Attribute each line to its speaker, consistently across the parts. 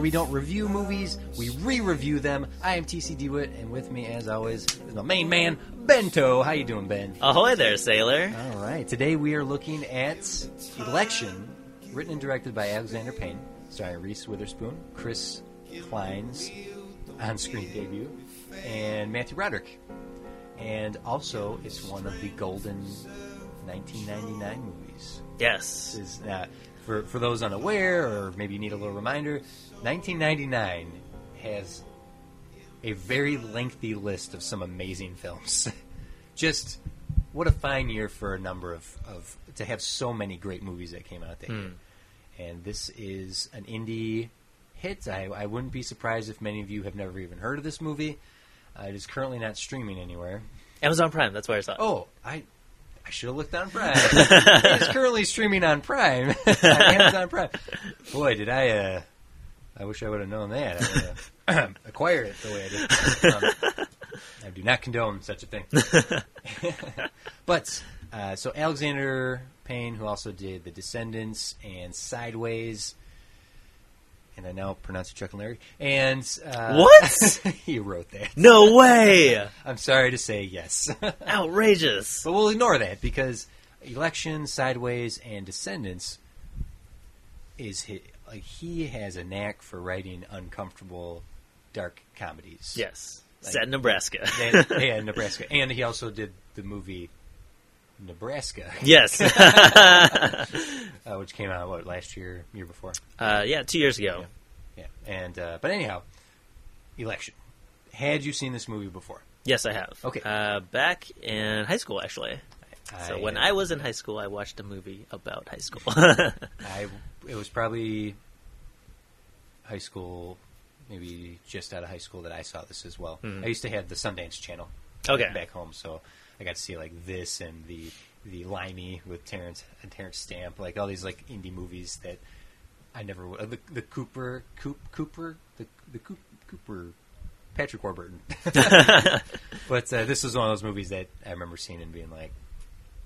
Speaker 1: Where we don't review movies, we re-review them. I am TC DeWitt, and with me, as always, is my main man, Bento. How you doing, Ben?
Speaker 2: Ahoy there, sailor.
Speaker 1: All right. Today we are looking at Election, written and directed by Alexander Payne, starring Reese Witherspoon, Chris Klein's on-screen debut, and Matthew Broderick. And also, it's one of the golden 1999 movies.
Speaker 2: Yes.
Speaker 1: This is uh, for for those unaware, or maybe you need a little reminder. 1999 has a very lengthy list of some amazing films. Just what a fine year for a number of, of to have so many great movies that came out that year. And this is an indie hit. I, I wouldn't be surprised if many of you have never even heard of this movie. Uh, it is currently not streaming anywhere.
Speaker 2: Amazon Prime, that's where I saw it.
Speaker 1: Oh, I I should have looked on Prime. it's currently streaming on Prime, on Amazon Prime. Boy, did I! Uh, I wish I would have known that. I would have acquired it the way I did. Um, I do not condone such a thing. but uh, so Alexander Payne, who also did The Descendants and Sideways. And I now pronounce it Chuck and Larry. And uh,
Speaker 2: What?
Speaker 1: he wrote that.
Speaker 2: No way!
Speaker 1: I'm sorry to say yes.
Speaker 2: Outrageous.
Speaker 1: But we'll ignore that because election, sideways, and descendants is his, like he has a knack for writing uncomfortable, dark comedies.
Speaker 2: Yes.
Speaker 1: Like-
Speaker 2: Set in Nebraska.
Speaker 1: and, yeah, Nebraska, and he also did the movie Nebraska,
Speaker 2: yes.
Speaker 1: uh, which came out what last year, year before.
Speaker 2: uh, yeah, two years ago.
Speaker 1: Yeah, and uh, but anyhow, election. Had you seen this movie before?
Speaker 2: Yes, I have.
Speaker 1: Okay.
Speaker 2: Uh, back in high school, actually. So when I was in high school, I watched a movie about high school.
Speaker 1: I it was probably high school, maybe just out of high school that I saw this as well.
Speaker 2: Mhm.
Speaker 1: I used to have the Sundance Channel
Speaker 2: Okay.
Speaker 1: back home, so I got to see like this and the the Limey with Terrence and Terrence Stamp, like all these like indie movies that I never would. Uh, the the Cooper Coop, Cooper the the Coop, Cooper Patrick Warburton. but uh, this was one of those movies that I remember seeing and being like,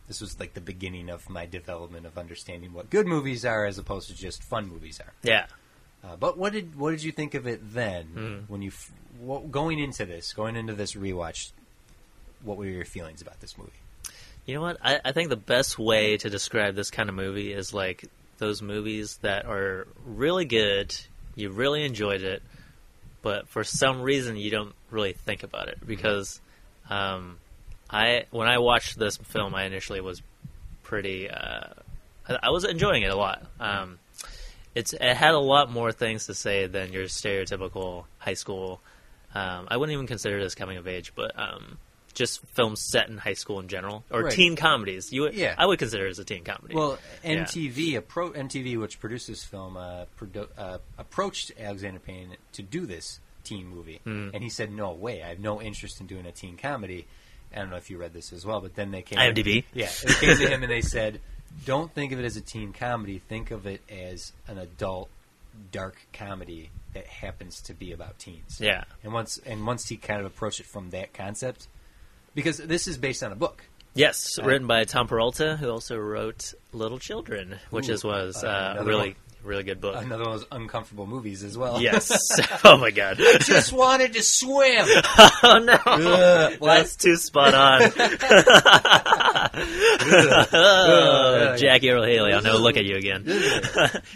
Speaker 1: this was like the beginning of my development of understanding what good movies are as opposed to just fun movies are.
Speaker 2: yeah.
Speaker 1: Uh, but what did what did you think of it then
Speaker 2: Mm.
Speaker 1: when you f- what, going into this going into this rewatch? What were your feelings about this movie?
Speaker 2: You know what? I, I think the best way to describe this kind of movie is like those movies that are really good, you really enjoyed it, but for some reason you don't really think about it because um, I when I watched this film, I initially was pretty. Uh, I, I was enjoying it a lot. Um, it's it had a lot more things to say than your stereotypical high school. Um, I wouldn't even consider this coming of age, but um, just films set in high school in general or
Speaker 1: Right.
Speaker 2: teen comedies. You, would-
Speaker 1: Yeah.
Speaker 2: I would consider it as a teen comedy.
Speaker 1: Well,
Speaker 2: Yeah.
Speaker 1: MTV appro- MTV, which produced this film, uh, produ- uh, approached Alexander Payne to do this teen movie,
Speaker 2: Mm.
Speaker 1: and he said, "No way, I have no interest in doing a teen comedy." I don't know if you read this as well, but then they came.
Speaker 2: IMDb.
Speaker 1: Yeah, they came to him and they said, "Don't think of it as a teen comedy. Think of it as an adult dark comedy that happens to be about teens."
Speaker 2: yeah,
Speaker 1: And once and once he kind of approached it from that concept, because this is based on a book.
Speaker 2: yes,
Speaker 1: Uh,
Speaker 2: written by Tom Perrotta, who also wrote Little Children, which
Speaker 1: Ooh,
Speaker 2: is was
Speaker 1: uh,
Speaker 2: uh, really
Speaker 1: one.
Speaker 2: Really good book.
Speaker 1: Another one of those uncomfortable movies as well.
Speaker 2: yes. oh my god.
Speaker 1: just wanted to swim.
Speaker 2: oh no.
Speaker 1: Ugh.
Speaker 2: That's too spot on. oh, Jackie Earle Haley, I'll never look at you again.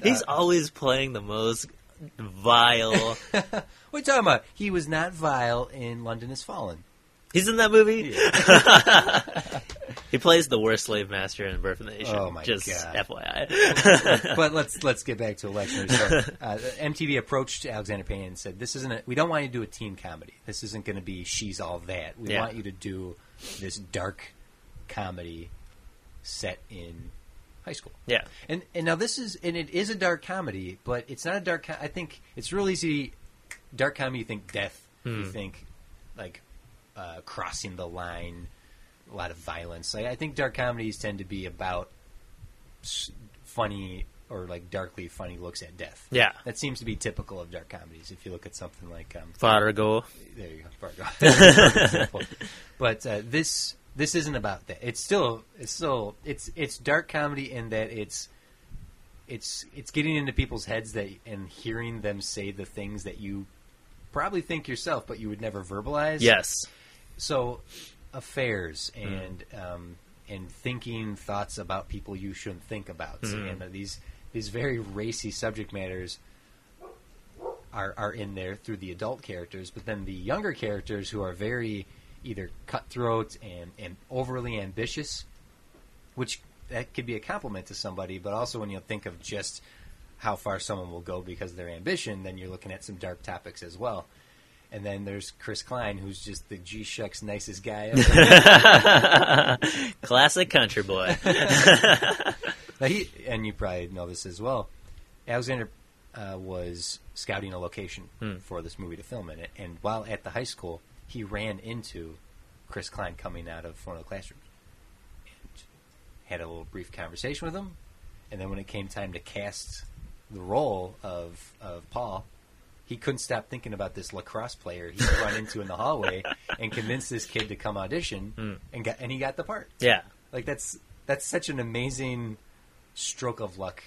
Speaker 2: He's always playing the most vile.
Speaker 1: what are you talking about? He was not vile in London Has Fallen.
Speaker 2: He's in that movie. he plays the worst slave master in Birth of the Nation.
Speaker 1: Oh, my
Speaker 2: Just
Speaker 1: God.
Speaker 2: FYI.
Speaker 1: But let's let's get back to election. So, uh, MTV approached Alexander Payne and said, "This isn't. A, we don't want you to do a teen comedy. This isn't going to be She's All That. We
Speaker 2: Yeah.
Speaker 1: want you to do this dark comedy set in high school."
Speaker 2: yeah.
Speaker 1: And and now this is and it is a dark comedy, but it's not a dark. Co- I think it's real easy. Dark comedy, you think death, you
Speaker 2: Hmm.
Speaker 1: think like uh, crossing the line, a lot of violence. Like, I think dark comedies tend to be about s- funny or like darkly funny looks at death.
Speaker 2: Yeah.
Speaker 1: That seems to be typical of dark comedies. If you look at something like um,
Speaker 2: Fargo.
Speaker 1: there you go, Fargo. But uh, this this isn't about that. It's still it's still it's it's dark comedy in that it's it's it's getting into people's heads that and hearing them say the things that you probably think yourself, but you would never verbalize.
Speaker 2: Yes.
Speaker 1: So, affairs and um, and thinking thoughts about people you shouldn't think about,
Speaker 2: Mhm.
Speaker 1: and uh, these these very racy subject matters are are in there through the adult characters, but then the younger characters who are very either cutthroat and and overly ambitious, which that could be a compliment to somebody, but also when you think of just how far someone will go because of their ambition, then you're looking at some dark topics as well. And then there's Chris Klein, who's just the G shucks nicest guy ever.
Speaker 2: Classic country boy.
Speaker 1: now he, and you probably know this as well. Alexander uh, was scouting a location
Speaker 2: Hmm.
Speaker 1: for this movie to film in it, and while at the high school, he ran into Chris Klein coming out of one of the classrooms, and had a little brief conversation with him. And then when it came time to cast the role of of Paul, he couldn't stop thinking about this lacrosse player he run into in the hallway, and convinced this kid to come audition,
Speaker 2: Hmm.
Speaker 1: and got and he got the part.
Speaker 2: yeah.
Speaker 1: Like that's that's such an amazing stroke of luck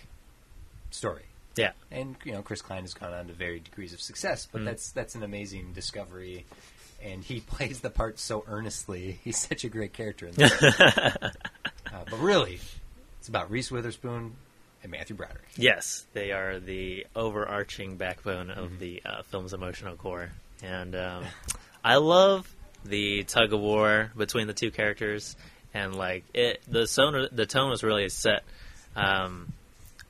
Speaker 1: story.
Speaker 2: Yeah.
Speaker 1: And you know, Chris Klein has gone on to varied degrees of success, but
Speaker 2: Mm.
Speaker 1: that's that's an amazing discovery. And he plays the part so earnestly. He's such a great character in uh, but really, it's about Reese Witherspoon and Matthew Broderick.
Speaker 2: Yes, they are the overarching backbone of
Speaker 1: Mm-hmm.
Speaker 2: the uh, film's emotional core, and um, I love the tug of war between the two characters, and like it, the tone, the tone was really set um,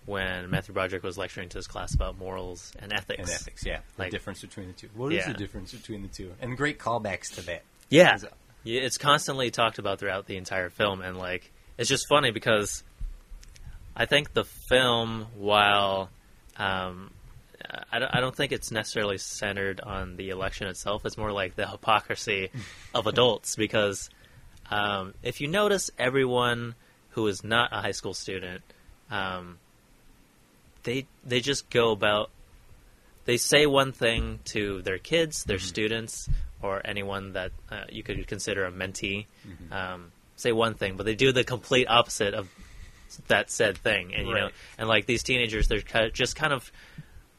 Speaker 2: when Matthew Broderick was lecturing to his class about morals and ethics.
Speaker 1: And ethics, yeah. The difference between the two. What is
Speaker 2: Yeah.
Speaker 1: the difference between the two? And great callbacks to that.
Speaker 2: Yeah, it's constantly talked about throughout the entire film, and like it's just funny because I think the film, while um, I, don't, I don't think it's necessarily centered on the election itself, it's more like the hypocrisy of adults. Because um, if you notice, everyone who is not a high school student, um, they they just go about they say one thing to their kids, their students, or anyone that uh, you could consider a mentee. Um, say one thing, but they do the complete opposite of that said thing. And you know, and like these teenagers, they're kind of, just kind of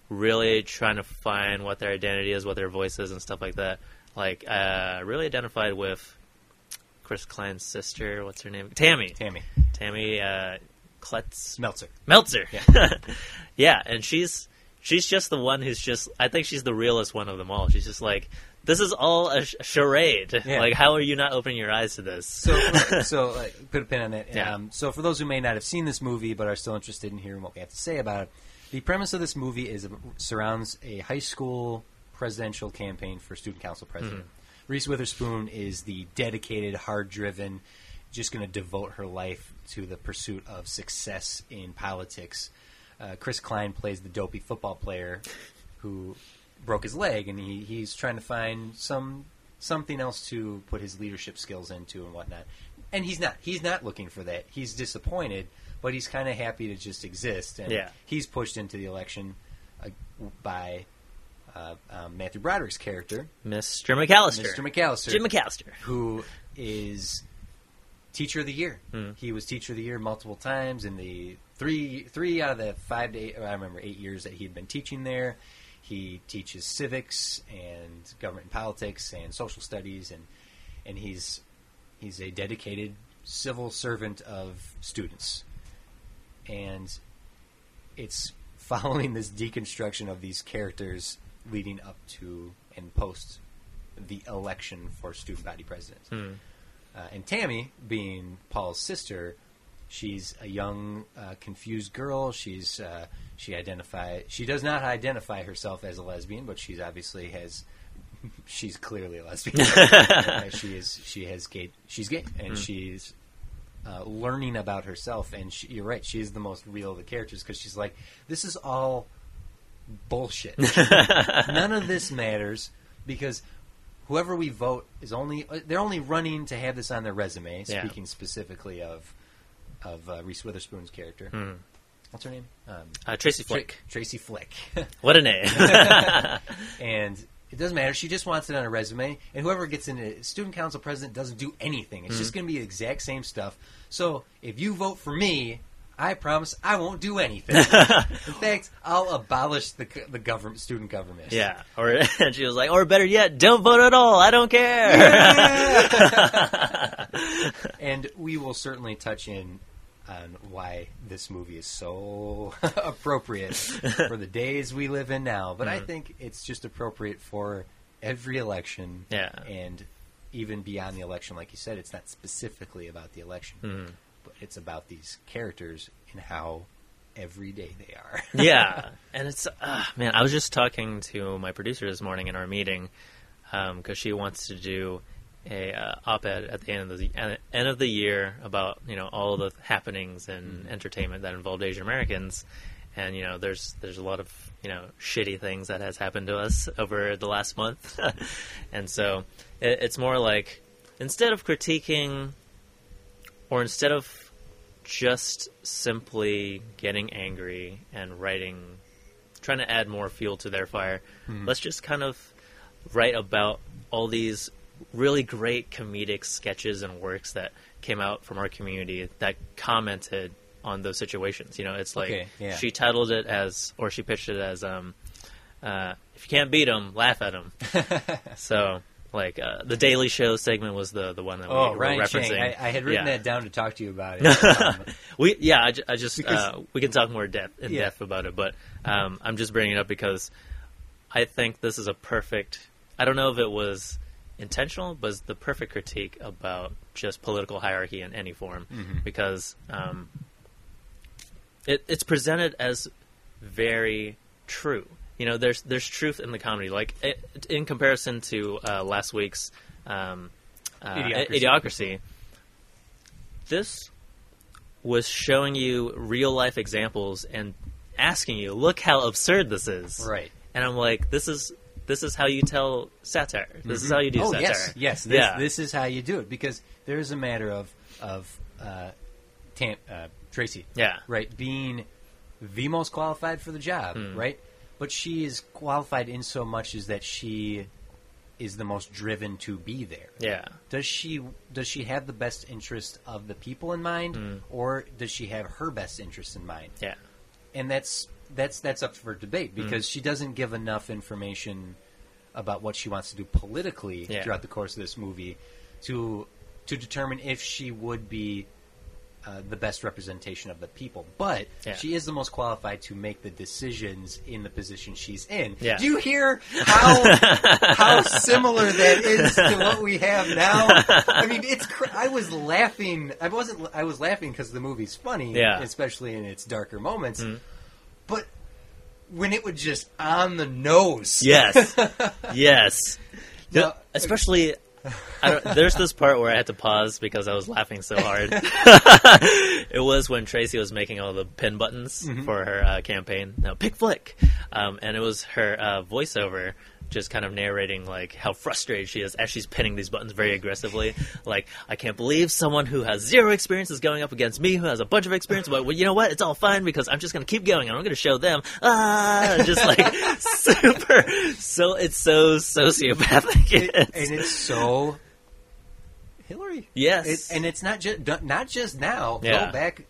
Speaker 2: really trying to find what their identity is, what their voice is, and stuff like that. Like, uh, really identified with Chris Klein's sister. What's her name? Tammy.
Speaker 1: Tammy
Speaker 2: Tammy uh, Kletz.
Speaker 1: Meltzer.
Speaker 2: Meltzer.
Speaker 1: Yeah.
Speaker 2: Yeah. and she's she's just the one who's just. I think she's the realest one of them all. She's just like, this is all a sh- charade.
Speaker 1: Yeah.
Speaker 2: Like, how are you not opening your eyes to this?
Speaker 1: So, so like, put a pin on it.
Speaker 2: Yeah.
Speaker 1: Um, so, for those who may not have seen this movie but are still interested in hearing what we have to say about it, the premise of this movie is surrounds a high school presidential campaign for student council president. Reese Witherspoon is the dedicated, hard-driven, just going to devote her life to the pursuit of success in politics. Uh, Chris Klein plays the dopey football player who broke his leg, and he, he's trying to find some something else to put his leadership skills into and whatnot. And he's not. He's not looking for that. He's disappointed, but he's kind of happy to just exist. And
Speaker 2: Yeah.
Speaker 1: he's pushed into the election uh, by uh, um, Matthew Broderick's character,
Speaker 2: Mr. McAllister.
Speaker 1: Mr. McAllister,
Speaker 2: Jim McAllister.
Speaker 1: who is teacher of the year.
Speaker 2: Hmm.
Speaker 1: He was teacher of the year multiple times in the three three out of the five to eight, I remember eight years that he'd been teaching there. He teaches civics and government and politics and social studies and and he's he's a dedicated civil servant of students. And it's following this deconstruction of these characters leading up to and post the election for student body president.
Speaker 2: Hmm.
Speaker 1: Uh, and Tammy, being Paul's sister, she's a young, uh, confused girl. She's uh, she identify she does not identify herself as a lesbian, but she's obviously has she's clearly a lesbian. She is she has gay she's gay and she's uh, learning about herself. And she, you're right, she is the most real of the characters because she's like, this is all bullshit. None of this matters because whoever we vote is only uh, they're only running to have this on their resume.
Speaker 2: Yeah.
Speaker 1: Speaking specifically of of uh, Reese Witherspoon's character,
Speaker 2: Hmm.
Speaker 1: what's her name? Um,
Speaker 2: Uh, Tracy
Speaker 1: Tra-
Speaker 2: Flick.
Speaker 1: Tracy Flick.
Speaker 2: What a name.
Speaker 1: and it doesn't matter. She just wants it on her resume. And whoever gets into student council president doesn't do anything. It's
Speaker 2: Mm-hmm.
Speaker 1: just going to be the exact same stuff. So if you vote for me, I promise I won't do anything. In fact, I'll abolish the the government student government.
Speaker 2: Yeah. Or and she was like, or better yet, don't vote at all. I don't care.
Speaker 1: and we will certainly touch in on why this movie is so appropriate for the days we live in now. But I
Speaker 2: Mhm.
Speaker 1: think it's just appropriate for every election.
Speaker 2: Yeah.
Speaker 1: And even beyond the election, like you said, it's not specifically about the election,
Speaker 2: Mhm.
Speaker 1: but it's about these characters and how everyday they are.
Speaker 2: yeah, and it's uh, man. I was just talking to my producer this morning in our meeting because she wants to do a uh, op-ed at the end of the end of the year about you know all the happenings and entertainment that involved Asian Americans, and you know there's there's a lot of you know shitty things that has happened to us over the last month, and so it, it's more like instead of critiquing or instead of just simply getting angry and writing, trying to add more fuel to their fire, let's just kind of write about all these really great comedic sketches and works that came out from our community that commented on those situations. You know, it's like
Speaker 1: Okay, yeah.
Speaker 2: she titled it as, or she pitched it as, um, uh, if you can't beat them, laugh at them. so, like uh, the Daily Show segment was the the one that
Speaker 1: Oh,
Speaker 2: we were
Speaker 1: Ryan
Speaker 2: referencing.
Speaker 1: Chang. I, I had written
Speaker 2: Yeah.
Speaker 1: that down to talk to you about it. Um,
Speaker 2: We yeah, I, I just
Speaker 1: Because-
Speaker 2: uh, we can talk more depth in
Speaker 1: Yeah.
Speaker 2: depth about it, but um, I'm just bringing it up because I think this is a perfect. I don't know if it was intentional, but it's the perfect critique about just political hierarchy in any form
Speaker 1: Mhm.
Speaker 2: because um, it, it's presented as very true. You know, there's there's truth in the comedy. Like it, in comparison to uh, last week's um, uh,
Speaker 1: Idiocracy.
Speaker 2: Idiocracy, this was showing you real life examples and asking you, "Look how absurd this is."
Speaker 1: right.
Speaker 2: And I'm like, "This is this is how you tell satire. This is how you do
Speaker 1: oh
Speaker 2: satire."
Speaker 1: yes, yes. This,
Speaker 2: yeah,
Speaker 1: this is how you do it because there is a matter of of uh, Tam, uh, Tracy,
Speaker 2: yeah,
Speaker 1: right, being the most qualified for the job,
Speaker 2: Hmm.
Speaker 1: right? But she is qualified in so much as that she is the most driven to be there.
Speaker 2: yeah.
Speaker 1: Does she does she have the best interest of the people in mind,
Speaker 2: Hmm.
Speaker 1: or does she have her best interest in mind?
Speaker 2: Yeah.
Speaker 1: and that's that's that's up for debate
Speaker 2: Hmm.
Speaker 1: because she doesn't give enough information about what she wants to do politically
Speaker 2: Yeah.
Speaker 1: throughout the course of this movie to to determine if she would be uh, the best representation of the people. But
Speaker 2: Yeah.
Speaker 1: she is the most qualified to make the decisions in the position she's in.
Speaker 2: Yeah.
Speaker 1: Do you hear how how similar that is to what we have now? I mean, it's. Cr- I was laughing. I wasn't. I was laughing because the movie's funny,
Speaker 2: Yeah. Mm-hmm.
Speaker 1: especially in its darker moments. But when it would just on the nose,
Speaker 2: Yes. yes. Especially, I don't, there's this part where I had to pause because I was laughing so hard. it was when Tracy was making all the pin buttons
Speaker 1: Mm-hmm.
Speaker 2: for her uh, campaign. No, pick flick, um, and it was her uh, voiceover just kind of narrating like how frustrated she is as she's pinning these buttons very aggressively. Like, I can't believe someone who has zero experience is going up against me who has a bunch of experience. But well, you know what? It's all fine because I'm just going to keep going and I'm going to show them. Ah, just like super. So it's so sociopathic.
Speaker 1: It-
Speaker 2: It's-
Speaker 1: and it's so Hillary.
Speaker 2: yes,
Speaker 1: It, and it's not just not just now.
Speaker 2: Yeah.
Speaker 1: Go back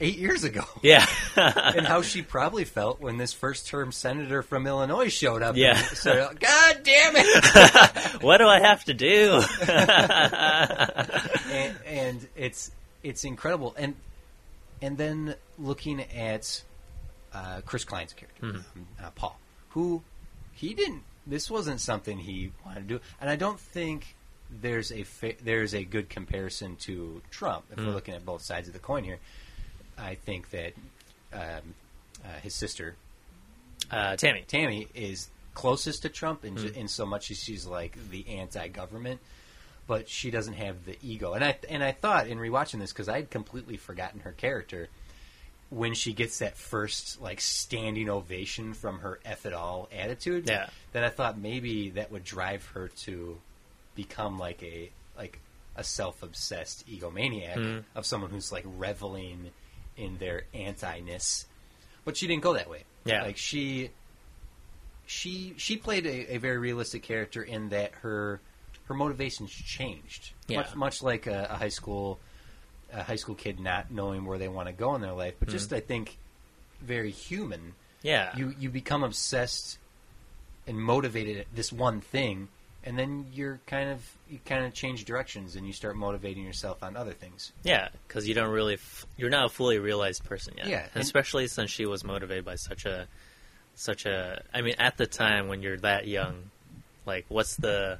Speaker 1: eight years ago.
Speaker 2: yeah,
Speaker 1: and how she probably felt when this first term senator from Illinois showed up.
Speaker 2: Yeah.
Speaker 1: And said, God damn it!
Speaker 2: what do I have to do?
Speaker 1: and, and it's it's incredible. And and then looking at uh, Chris Klein's character,
Speaker 2: Mm-hmm.
Speaker 1: um, uh, Paul, who he didn't. This wasn't something he wanted to do, and I don't think there's a fa- there's a good comparison to Trump. If
Speaker 2: Mm.
Speaker 1: we're looking at both sides of the coin here, I think that um, uh, his sister
Speaker 2: uh, Tammy.
Speaker 1: Tammy is closest to Trump in,
Speaker 2: Hmm.
Speaker 1: in so much as she's like the anti-government, but she doesn't have the ego. And I and I thought in rewatching this because I had completely forgotten her character when she gets that first like standing ovation from her "f it all" attitude.
Speaker 2: Yeah.
Speaker 1: That I thought maybe that would drive her to become like a like a self-obsessed egomaniac
Speaker 2: Hmm.
Speaker 1: of someone who's like reveling in their anti-ness. But she didn't go that way.
Speaker 2: Yeah.
Speaker 1: Like she she she played a, a very realistic character in that her her motivations changed.
Speaker 2: Yeah.
Speaker 1: Much much like a, a high school a high school kid not knowing where they want to go in their life, but
Speaker 2: Mm-hmm.
Speaker 1: just I think very human.
Speaker 2: Yeah.
Speaker 1: You you become obsessed and motivated at this one thing, and then you're kind of you kind of change directions and you start motivating yourself on other things.
Speaker 2: Yeah, because you don't really, f- you're not a fully realized person yet.
Speaker 1: Yeah, and-
Speaker 2: especially since she was motivated by such a, such a. I mean, at the time when you're that young, like, what's the,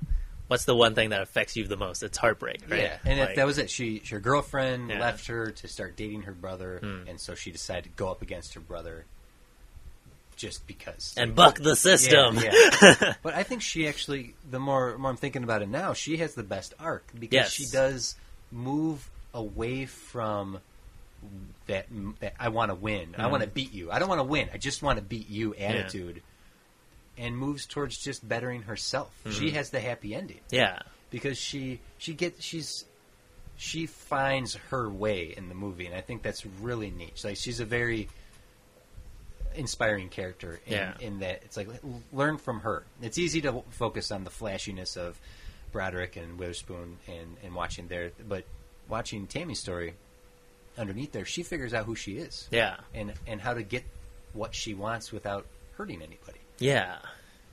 Speaker 2: what's the one thing that affects you the most? It's heartbreak, right?
Speaker 1: Yeah, and
Speaker 2: Like,
Speaker 1: if that was it. She her girlfriend
Speaker 2: Yeah.
Speaker 1: left her to start dating her brother,
Speaker 2: Hmm.
Speaker 1: and so she decided to go up against her brother just because.
Speaker 2: and buck the system.
Speaker 1: Yeah, yeah. but I think she actually, the more more I'm thinking about it now, she has the best arc because
Speaker 2: Yes.
Speaker 1: she does move away from that. that I want to win. I
Speaker 2: Mhm.
Speaker 1: want to beat you. I don't want to win. I just want to beat you attitude. And moves towards just bettering herself. She
Speaker 2: Mhm.
Speaker 1: has the happy ending
Speaker 2: yeah,
Speaker 1: because she she gets she's she finds her way in the movie, and I think that's really neat. Like she's a very inspiring character in,
Speaker 2: Yeah.
Speaker 1: in that it's like learn from her. It's easy to focus on the flashiness of Broderick and Witherspoon and, and watching there, but watching Tammy's story underneath there, she figures out who she is
Speaker 2: yeah,
Speaker 1: and and how to get what she wants without hurting anybody.
Speaker 2: yeah.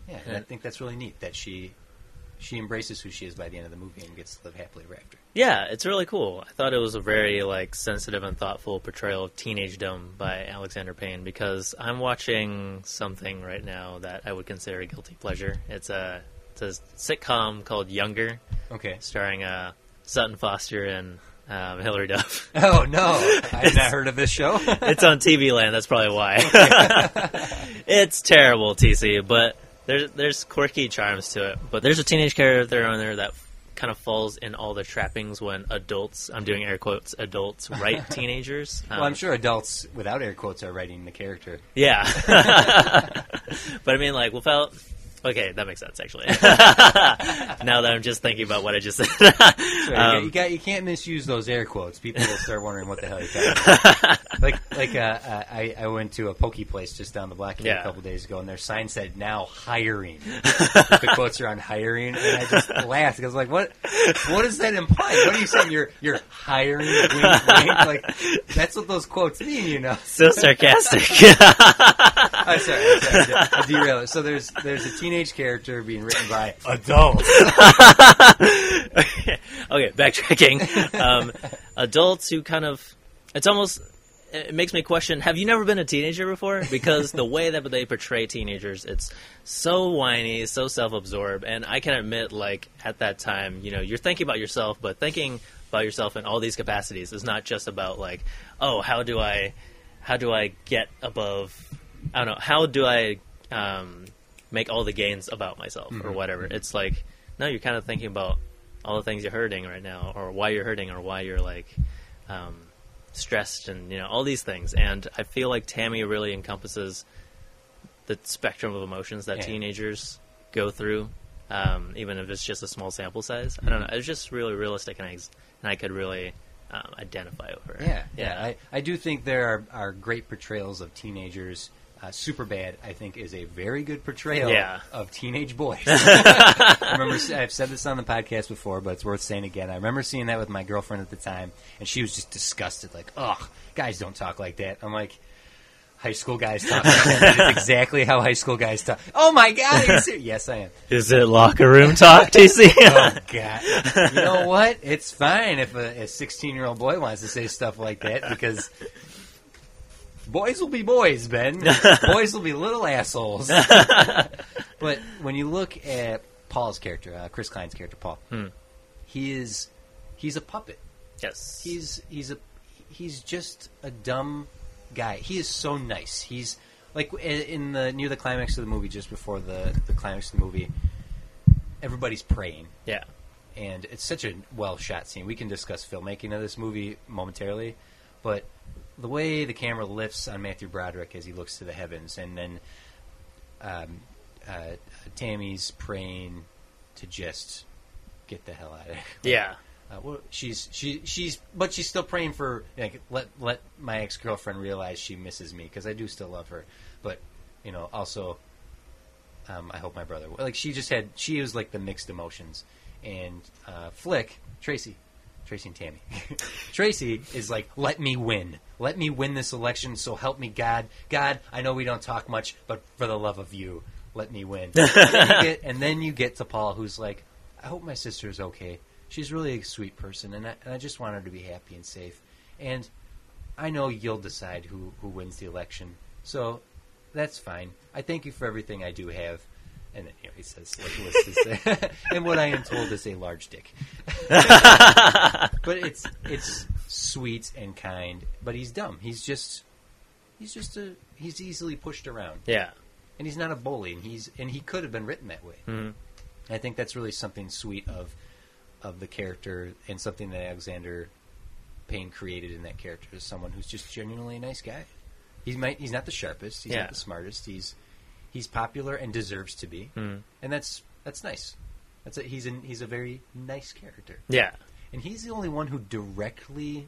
Speaker 1: Yeah, and I think that's really neat that she she embraces who she is by the end of the movie and gets to live happily ever after.
Speaker 2: Yeah, it's really cool. I thought it was a very like sensitive and thoughtful portrayal of teenagedom by Alexander Payne because I'm watching something right now that I would consider a guilty pleasure. It's a it's a sitcom called Younger,
Speaker 1: Okay.
Speaker 2: starring uh, Sutton Foster and um, Hilary Duff.
Speaker 1: Oh no, I've not heard of this show.
Speaker 2: it's on TV Land. That's probably why. it's terrible, TC. But there's there's quirky charms to it. But there's a teenage character on there that kind of falls in all the trappings when adults, I'm doing air quotes, adults write teenagers. Um,
Speaker 1: well, I'm sure adults without air quotes are writing the character.
Speaker 2: Yeah. but I mean, like, without. Okay, that makes sense, actually. now that I'm just thinking about what I just said.
Speaker 1: So you, got,
Speaker 2: Um,
Speaker 1: you, got, you can't misuse those air quotes. People will start wondering what the hell you're talking about. like like uh, uh, I, I went to a pokey place just down the block
Speaker 2: Yeah.
Speaker 1: a couple days ago, and their sign said "now hiring." The quotes are on hiring, and I just laughed because like, what what does that imply? What are you saying? You're you're hiring? Wink, wink? Like that's what those quotes mean, you know?
Speaker 2: so sarcastic.
Speaker 1: I'm sorry, I'm sorry. I derailed it. So there's there's a teenage character being written by adults.
Speaker 2: okay, backtracking. Um, adults who kind of, it's almost, it makes me question: Have you never been a teenager before? Because the way that they portray teenagers, it's so whiny, so self-absorbed, and I can admit, like at that time, you know, you're thinking about yourself, but thinking about yourself in all these capacities is not just about like, oh, how do I, how do I get above? I don't know. How do I um, make all the gains about myself or
Speaker 1: Mhm.
Speaker 2: whatever? It's like no, you're kind of thinking about all the things you're hurting right now, or why you're hurting, or why you're like um, stressed, and you know all these things. And I feel like Tammy really encompasses the spectrum of emotions that
Speaker 1: Yeah.
Speaker 2: teenagers go through, um, even if it's just a small sample size. I don't know. It's just really realistic, and I, and I could really um, identify with her.
Speaker 1: Yeah, yeah. I, I do think there are, are great portrayals of teenagers. Uh, Superbad, I think, is a very good portrayal
Speaker 2: Yeah.
Speaker 1: of teenage boys. I remember I've said this on the podcast before, but it's worth saying again. I remember seeing that with my girlfriend at the time, and she was just disgusted, like, "Ugh, guys don't talk like that." I'm like, "High school guys talk like that. That is exactly how high school guys talk." Oh my god! Yes, I am.
Speaker 2: Is it locker room talk, TC?
Speaker 1: Oh god! You know what? It's fine if a 16 year old boy wants to say stuff like that because boys will be boys, Ben. boys will be little assholes. but when you look at Paul's character, uh, Chris Klein's character, Paul,
Speaker 2: Hmm.
Speaker 1: he is he's a puppet.
Speaker 2: yes.
Speaker 1: He's he's a he's just a dumb guy. He is so nice. He's like in the near the climax of the movie, just before the the climax of the movie. Everybody's praying
Speaker 2: yeah.
Speaker 1: and it's such a well shot scene. We can discuss filmmaking of this movie momentarily, but the way the camera lifts on Matthew Broderick as he looks to the heavens, and then um, uh, Tammy's praying to just get the hell out of there.
Speaker 2: Yeah.
Speaker 1: Uh, well, she's she she's but she's still praying for like let let my ex girlfriend realize she misses me because I do still love her, but you know also um, I hope my brother like she just had she was like the mixed emotions and uh, Flick Tracy Tracy and Tammy. Tracy is like, let me win. Let me win this election, so help me God. God, I know we don't talk much, but for the love of you, let me win. and, then you get, and then you get to Paul, who's like, I hope my sister is okay. She's really a sweet person, and I, and I just want her to be happy and safe. And I know you'll decide who, who wins the election, so that's fine. I thank you for everything I do have. And then, you know, he says, like, lists and what I am told is a large dick. but it's it's sweet and kind. But he's dumb. He's just he's just a he's easily pushed around,
Speaker 2: Yeah.
Speaker 1: and he's not a bully. And he's and he could have been written that way.
Speaker 2: Mhm.
Speaker 1: I think that's really something sweet of of the character and something that Alexander Payne created in that character is someone who's just genuinely a nice guy. He's might he's not the sharpest, he's
Speaker 2: Yeah.
Speaker 1: not the smartest. He's he's popular and deserves to be,
Speaker 2: Mhm.
Speaker 1: and that's that's nice. That's a, he's an, he's a very nice character,
Speaker 2: Yeah.
Speaker 1: and he's the only one who directly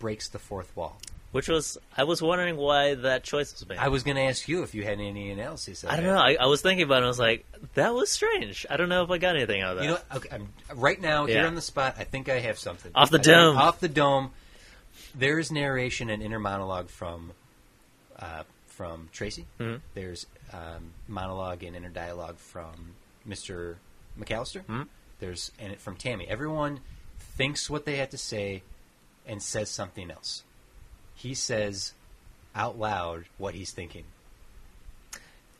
Speaker 1: breaks the fourth wall.
Speaker 2: Which was I was wondering why that choice was made.
Speaker 1: I was going to ask you if you had any analysis. Of
Speaker 2: I don't
Speaker 1: that.
Speaker 2: know. I, I was thinking about it. and I was like, that was strange. I don't know if I got anything out of that.
Speaker 1: You know, what? okay, I'm, right now here on the spot, I think I have something
Speaker 2: Off the
Speaker 1: I
Speaker 2: dome.
Speaker 1: Off the dome. There is narration and inner monologue from uh, from Tracy.
Speaker 2: Mhm.
Speaker 1: There's um, monologue and inner dialogue from Mister McAllister.
Speaker 2: Mhm.
Speaker 1: There's and it from Tammy. Everyone thinks what they have to say and says something else. He says out loud what he's thinking.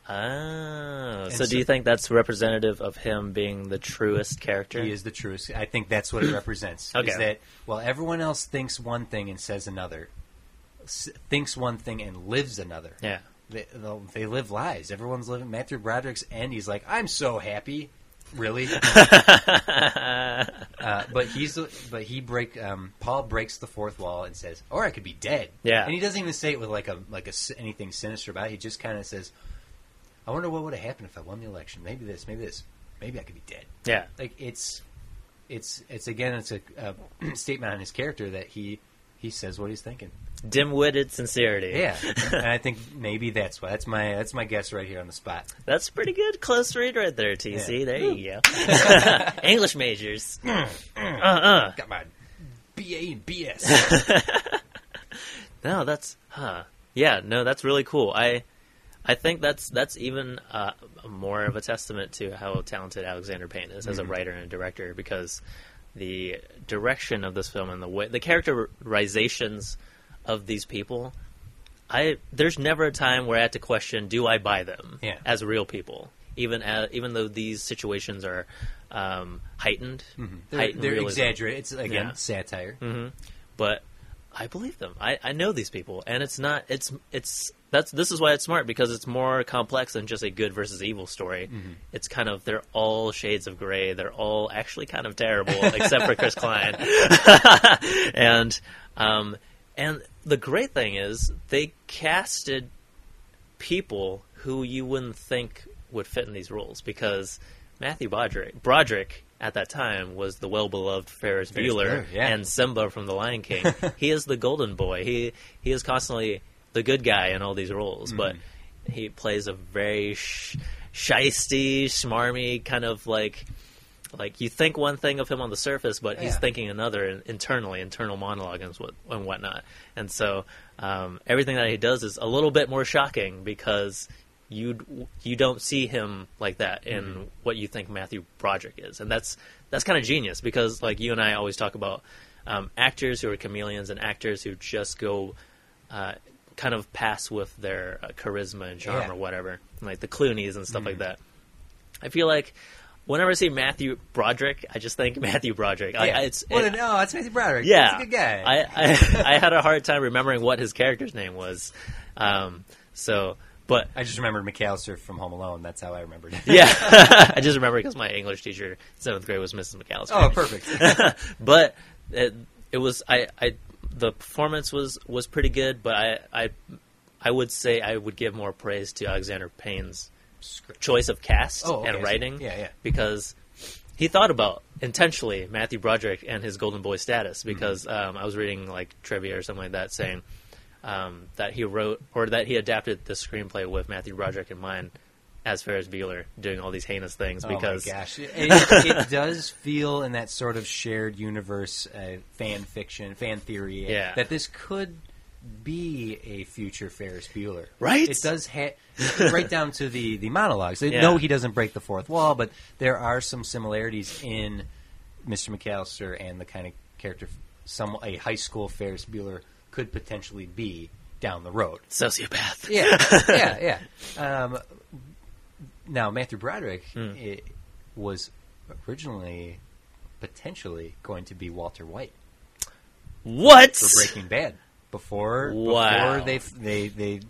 Speaker 2: Oh,
Speaker 1: And
Speaker 2: so,
Speaker 1: so-
Speaker 2: do you think that's representative of him being the truest character?
Speaker 1: He is the truest. I think that's what it represents.
Speaker 2: Okay.
Speaker 1: Is that while everyone else thinks one thing and says another, thinks one thing and lives another.
Speaker 2: Yeah.
Speaker 1: They, they'll- live lies. Everyone's living. Matthew Broderick's end. He's like, I'm so happy. Really, uh, but he's but he break. Um, Paul breaks the fourth wall and says, "Or I could be dead."
Speaker 2: Yeah.
Speaker 1: and he doesn't even say it with like a like a anything sinister about it. He just kind of says, "I wonder what would have happened if I won the election. Maybe this. Maybe this. Maybe I could be dead."
Speaker 2: yeah.
Speaker 1: like it's it's it's again it's a, a statement on his character that he he says what he's thinking
Speaker 2: Dim-witted sincerity.
Speaker 1: yeah and i think maybe that's why that's my that's my guess right here on the spot
Speaker 2: That's pretty good. Close read right there, TC.
Speaker 1: Yeah.
Speaker 2: There you go. English majors. uh-uh.
Speaker 1: got my ba and bs
Speaker 2: No, that's huh. Yeah, no, that's really cool. I I think that's that's even uh, more of a testament to how talented Alexander Payne is as a
Speaker 1: Mhm.
Speaker 2: writer and a director because the direction of this film and the way the characterizations of these people I there's never a time where I had to question do I buy them
Speaker 1: Yeah.
Speaker 2: as real people even as, even though these situations are um, heightened
Speaker 1: they're,
Speaker 2: heightened
Speaker 1: they're exaggerated it's again
Speaker 2: Yeah.
Speaker 1: satire
Speaker 2: hmm But I believe them. I, I know these people, and it's not. It's it's that's this is why it's smart because it's more complex than just a good versus evil story. It's kind of they're all shades of gray. They're all actually kind of terrible, except for Chris Klein. and um, and the great thing is they casted people who you wouldn't think would fit in these roles because Matthew Broderick, Broderick at that time was the well beloved Ferris
Speaker 1: Ferris
Speaker 2: Bueller
Speaker 1: Bueller, yeah.
Speaker 2: and Simba from The Lion King. he is the golden boy. He he is constantly the good guy in all these roles, but
Speaker 1: Mm-hmm.
Speaker 2: he plays a very sh- shisty, smarmy kind of like like you think one thing of him on the surface, but he's
Speaker 1: Yeah.
Speaker 2: thinking another internally, internal monologue and what and whatnot. And so um, everything that he does is a little bit more shocking because you you don't see him like that in
Speaker 1: Mm-hmm.
Speaker 2: what you think Matthew Broderick is, and that's that's kind of genius because like you and I always talk about um, actors who are chameleons and actors who just go. Uh, kind of pass with their uh, charisma and charm
Speaker 1: Yeah.
Speaker 2: Or whatever, like the Clooney's and stuff like that. I feel like whenever I see Matthew Broderick, I just think Matthew Broderick. I,
Speaker 1: yeah.
Speaker 2: I- it's
Speaker 1: well,
Speaker 2: it-
Speaker 1: no it's Matthew Broderick
Speaker 2: yeah,
Speaker 1: he's a good guy
Speaker 2: I, I I had a hard time remembering what his character's name was. Um, so, but
Speaker 1: I just remembered McAllister from Home Alone. That's how I remembered it.
Speaker 2: yeah, I just remember because my English teacher in seventh grade was Mrs. McAllister.
Speaker 1: oh, perfect.
Speaker 2: but it, it was I, I the performance was was pretty good, but I I I would say I would give more praise to Alexander Payne's choice of cast
Speaker 1: Oh, okay,
Speaker 2: and
Speaker 1: so-
Speaker 2: writing.
Speaker 1: yeah, yeah.
Speaker 2: Because he thought about intentionally Matthew Broderick and his Golden Boy status.
Speaker 1: Mm-hmm.
Speaker 2: Because um, I was reading like trivia or something like that saying um, that he wrote or that he adapted the screenplay with Matthew Broderick in mind as Ferris Bueller doing all these heinous things because
Speaker 1: oh my gosh, it, it, does feel in that sort of shared universe, uh, fan fiction, fan theory,
Speaker 2: Yeah.
Speaker 1: that this could be a future Ferris Bueller.
Speaker 2: Right?
Speaker 1: It does ha- right down to the the monologues. They
Speaker 2: Yeah.
Speaker 1: know he doesn't break the fourth wall, but there are some similarities in Mr. McAllister and the kind of character some a high school Ferris Bueller could potentially be down the road.
Speaker 2: sociopath.
Speaker 1: Yeah, yeah, yeah. Um, now Matthew Broderick
Speaker 2: hmm.
Speaker 1: it was originally potentially going to be Walter White
Speaker 2: What?
Speaker 1: for Breaking Bad before
Speaker 2: Wow.
Speaker 1: before they they they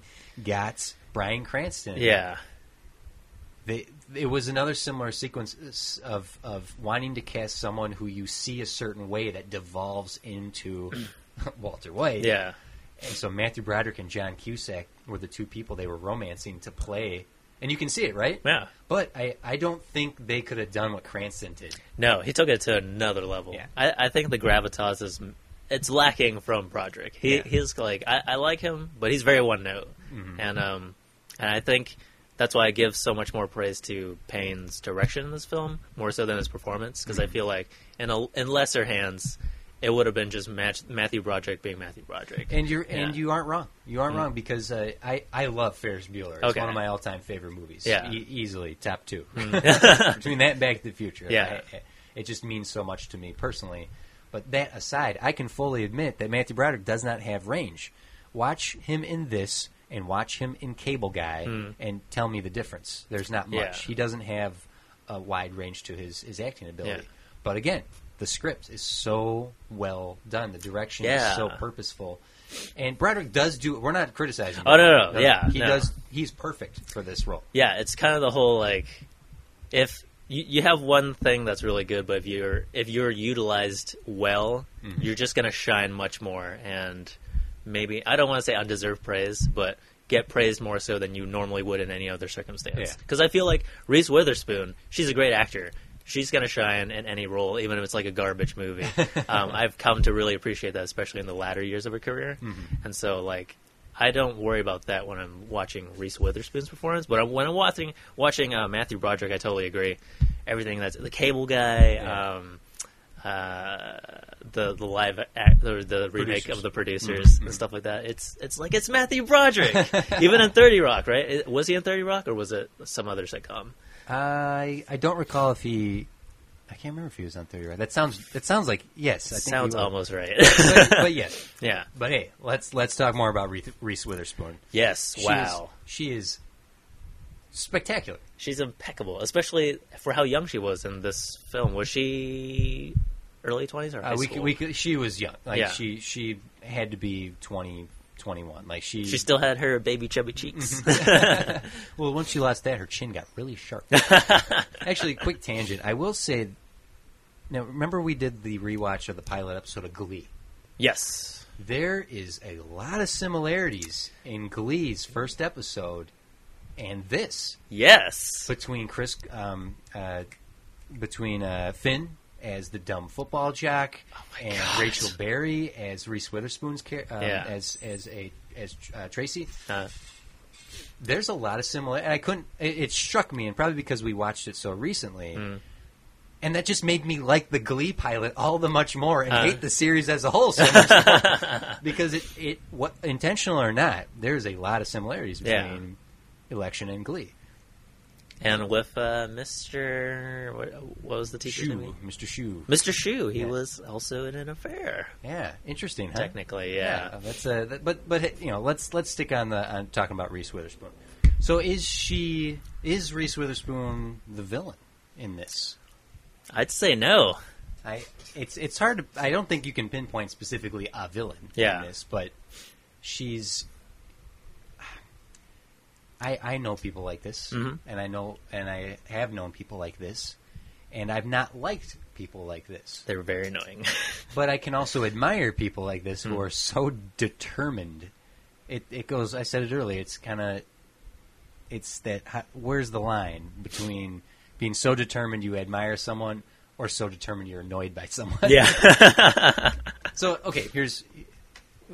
Speaker 1: got Bryan Cranston.
Speaker 2: Yeah.
Speaker 1: they it was another similar sequence of of wanting to cast someone who you see a certain way that devolves into Walter White.
Speaker 2: Yeah.
Speaker 1: And so Matthew Broderick and John Cusack were the two people they were romancing to play, and you can see it, right?
Speaker 2: Yeah.
Speaker 1: But I, I don't think they could have done what Cranston did.
Speaker 2: No, he took it to another level.
Speaker 1: Yeah.
Speaker 2: I, I think the gravitas is it's lacking from Broderick. He
Speaker 1: Yeah.
Speaker 2: he's like I, I like him, but he's very one note,
Speaker 1: Mm-hmm.
Speaker 2: and um and I think that's why I give so much more praise to Payne's direction in this film more so than his performance because
Speaker 1: Mm-hmm.
Speaker 2: I feel like in a, in lesser hands it would have been just Match, Matthew Broderick being Matthew Broderick.
Speaker 1: And you're
Speaker 2: Yeah.
Speaker 1: and you aren't wrong. You aren't mm-hmm. wrong because uh, I I love Ferris Bueller. It's
Speaker 2: Okay.
Speaker 1: one of my all time favorite movies.
Speaker 2: Yeah.
Speaker 1: E- easily top two. Mm. Between that and Back to the Future.
Speaker 2: Yeah.
Speaker 1: I- I- it just means so much to me personally. But that aside, I can fully admit that Matthew Broderick does not have range. Watch him in this and watch him in Cable Guy mm. and tell me the difference. There's not much.
Speaker 2: Yeah.
Speaker 1: He doesn't have a wide range to his, his acting ability.
Speaker 2: Yeah.
Speaker 1: But again, the script is so well done. The direction
Speaker 2: Yeah.
Speaker 1: is so purposeful. And Broderick does do. We're not criticizing.
Speaker 2: Oh, no, no, no. Yeah,
Speaker 1: he
Speaker 2: no.
Speaker 1: does. He's perfect for this role.
Speaker 2: yeah, it's kind of the whole like if you, you have one thing that's really good, but if you're if you're utilized well,
Speaker 1: Mm-hmm.
Speaker 2: you're just gonna shine much more and maybe I don't want to say undeserved praise, but get praised more so than you normally would in any other circumstance.
Speaker 1: Yeah.
Speaker 2: Because I feel like Reese Witherspoon, she's a great actor. She's gonna shine in any role, even if it's like a garbage movie. um, I've come to really appreciate that, especially in the latter years of her career. And so, like, I don't worry about that when I'm watching Reese Witherspoon's performance, but when I'm watching watching uh, Matthew Broderick, I totally agree. Everything that's the Cable Guy,
Speaker 1: Yeah.
Speaker 2: um, uh, the the live act, or the remake
Speaker 1: Producers.
Speaker 2: of the producers and stuff like that. It's it's like it's Matthew Broderick, even in Thirty Rock, right? Was he in Thirty Rock or was it some other sitcom?
Speaker 1: I I don't recall if he. I can't remember if he was on Thirty Rock. That sounds. It sounds like yes. I think
Speaker 2: Sounds
Speaker 1: was.
Speaker 2: almost right.
Speaker 1: but, but yes.
Speaker 2: yeah.
Speaker 1: But hey, let's let's talk more about Reese, Reese Witherspoon.
Speaker 2: Yes.
Speaker 1: She
Speaker 2: wow.
Speaker 1: is, she is spectacular.
Speaker 2: She's impeccable, especially for how young she was in this film. Was she early twenties or high
Speaker 1: Uh, we,
Speaker 2: school?
Speaker 1: could- we could- she was young. Like
Speaker 2: Yeah.
Speaker 1: she she had to be 20, 21. Like she.
Speaker 2: she still had her baby chubby cheeks.
Speaker 1: well, once she lost that, her chin got really sharp. Actually, quick tangent. I will say. Now, remember we did the rewatch of the pilot episode of Glee.
Speaker 2: yes.
Speaker 1: There is a lot of similarities in Glee's first episode and this
Speaker 2: Yes.
Speaker 1: between Chris, um, uh, between uh, Finn as the dumb football jock and
Speaker 2: Oh God.
Speaker 1: Rachel Berry as Reese Witherspoon's um,
Speaker 2: Yeah.
Speaker 1: as as a as uh, Tracy.
Speaker 2: Uh,
Speaker 1: There's a lot of similar. And I couldn't. It, it struck me, and probably because we watched it so recently.
Speaker 2: Mm.
Speaker 1: And that just made me like the Glee pilot all the much more, and
Speaker 2: Uh.
Speaker 1: hate the series as a whole so much more. because it, it, what intentional or not, there's a lot of similarities
Speaker 2: Yeah.
Speaker 1: between Election and Glee.
Speaker 2: And with uh, Mr. What, what was the teacher's name?
Speaker 1: Mr. Schue.
Speaker 2: Mr. Schue. He
Speaker 1: Yeah.
Speaker 2: was also in an affair.
Speaker 1: Yeah, interesting, huh?
Speaker 2: Technically, yeah.
Speaker 1: that's uh, that, but but you know, let's let's stick on the on talking about Reese Witherspoon. So is she is Reese Witherspoon the villain in this?
Speaker 2: I'd say no.
Speaker 1: I it's it's hard to I don't think you can pinpoint specifically a villain
Speaker 2: Yeah.
Speaker 1: in this, but she's I I know people like this
Speaker 2: Mhm.
Speaker 1: and I know and I have known people like this and I've not liked people like this.
Speaker 2: They're very annoying.
Speaker 1: But I can also admire people like this
Speaker 2: Hmm.
Speaker 1: who are so determined. It it goes I said it earlier, it's kind of it's that where's the line between being so determined you admire someone or so determined you're annoyed by someone.
Speaker 2: yeah.
Speaker 1: So okay, here's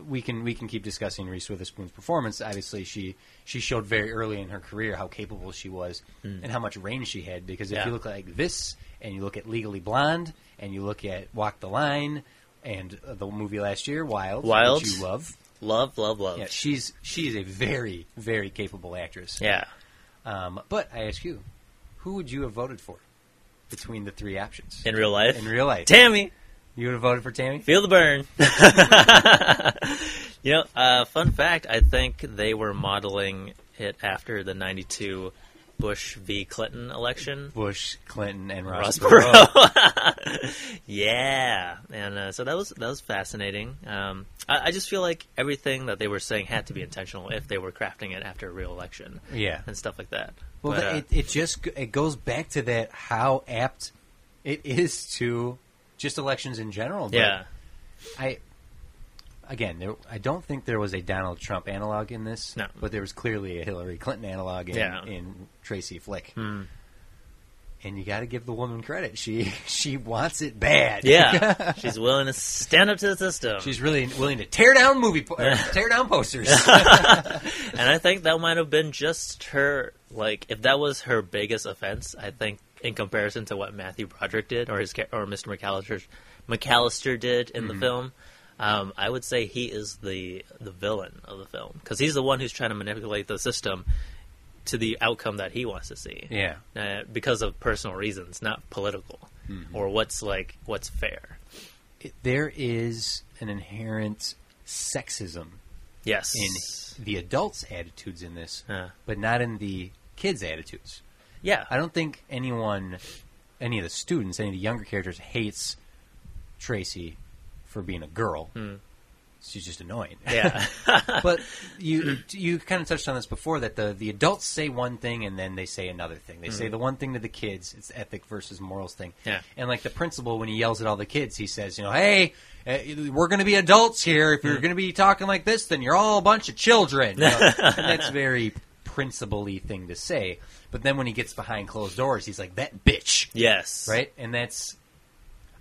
Speaker 1: we can we can keep discussing Reese Witherspoon's performance. Obviously, she she showed very early in her career how capable she was and how much range she had. Because if.
Speaker 2: Yeah.
Speaker 1: you look like this, and you look at Legally Blonde, and you look at Walk the Line, and the movie last year, Wild,
Speaker 2: Wild.
Speaker 1: which you love,
Speaker 2: Love, love, love.
Speaker 1: yeah, she's she is a very very capable actress.
Speaker 2: Yeah.
Speaker 1: Um, but I ask you, who would you have voted for between the three options
Speaker 2: In real life.
Speaker 1: in real life?
Speaker 2: Tammy,
Speaker 1: You would have voted for Tammy.
Speaker 2: feel the Bern. you know, uh, fun fact, I think they were modeling it after the 92 Bush v. Clinton election.
Speaker 1: Bush, Clinton, and Ross,
Speaker 2: Ross Perot. yeah, and uh, so that was that was fascinating. Um, I, I just feel like everything that they were saying had to be intentional if they were crafting it after a real election
Speaker 1: Yeah.
Speaker 2: and stuff like that.
Speaker 1: Well,
Speaker 2: But, uh,
Speaker 1: it, it just it goes back to that how apt it is to just elections in general. But
Speaker 2: yeah,
Speaker 1: I again, there, I don't think there was a Donald Trump analog in this.
Speaker 2: No.
Speaker 1: but there was clearly a Hillary Clinton analog in,
Speaker 2: Yeah.
Speaker 1: in Tracy Flick.
Speaker 2: Hmm.
Speaker 1: And you got to give the woman credit. She she wants it bad.
Speaker 2: yeah, she's willing to stand up to the system.
Speaker 1: She's really willing to tear down movie po- tear down posters.
Speaker 2: and I think that might have been just her. Like, if that was her biggest offense, I think in comparison to what Matthew Broderick did, or his or Mr. McAllister McAllister did in the film, um, I would say he is the the villain of the film because he's the one who's trying to manipulate the system to the outcome that he wants to see.
Speaker 1: yeah.
Speaker 2: Uh, because of personal reasons, not political, or what's like what's fair.
Speaker 1: There is an inherent sexism
Speaker 2: Yes.
Speaker 1: in the adults' attitudes in this,
Speaker 2: Uh,
Speaker 1: but not in the kids' attitudes.
Speaker 2: Yeah.
Speaker 1: I don't think anyone, any of the students, any of the younger characters hates Tracy for being a girl. She's just annoying.
Speaker 2: Hmm. Yeah.
Speaker 1: but you you kind of touched on this before that the the adults say one thing and then they say another thing. They say the one thing to the kids. It's ethic versus morals thing.
Speaker 2: Hmm. Yeah.
Speaker 1: And like the principal, when he yells at all the kids, he says, you know, hey. uh, We're going to be adults here. If
Speaker 2: Hmm.
Speaker 1: you're going to be talking like this, then you're all a bunch of children. You know? and that's very principal-y thing to say. But then when he gets behind closed doors, he's like, "That bitch."
Speaker 2: yes.
Speaker 1: right? And that's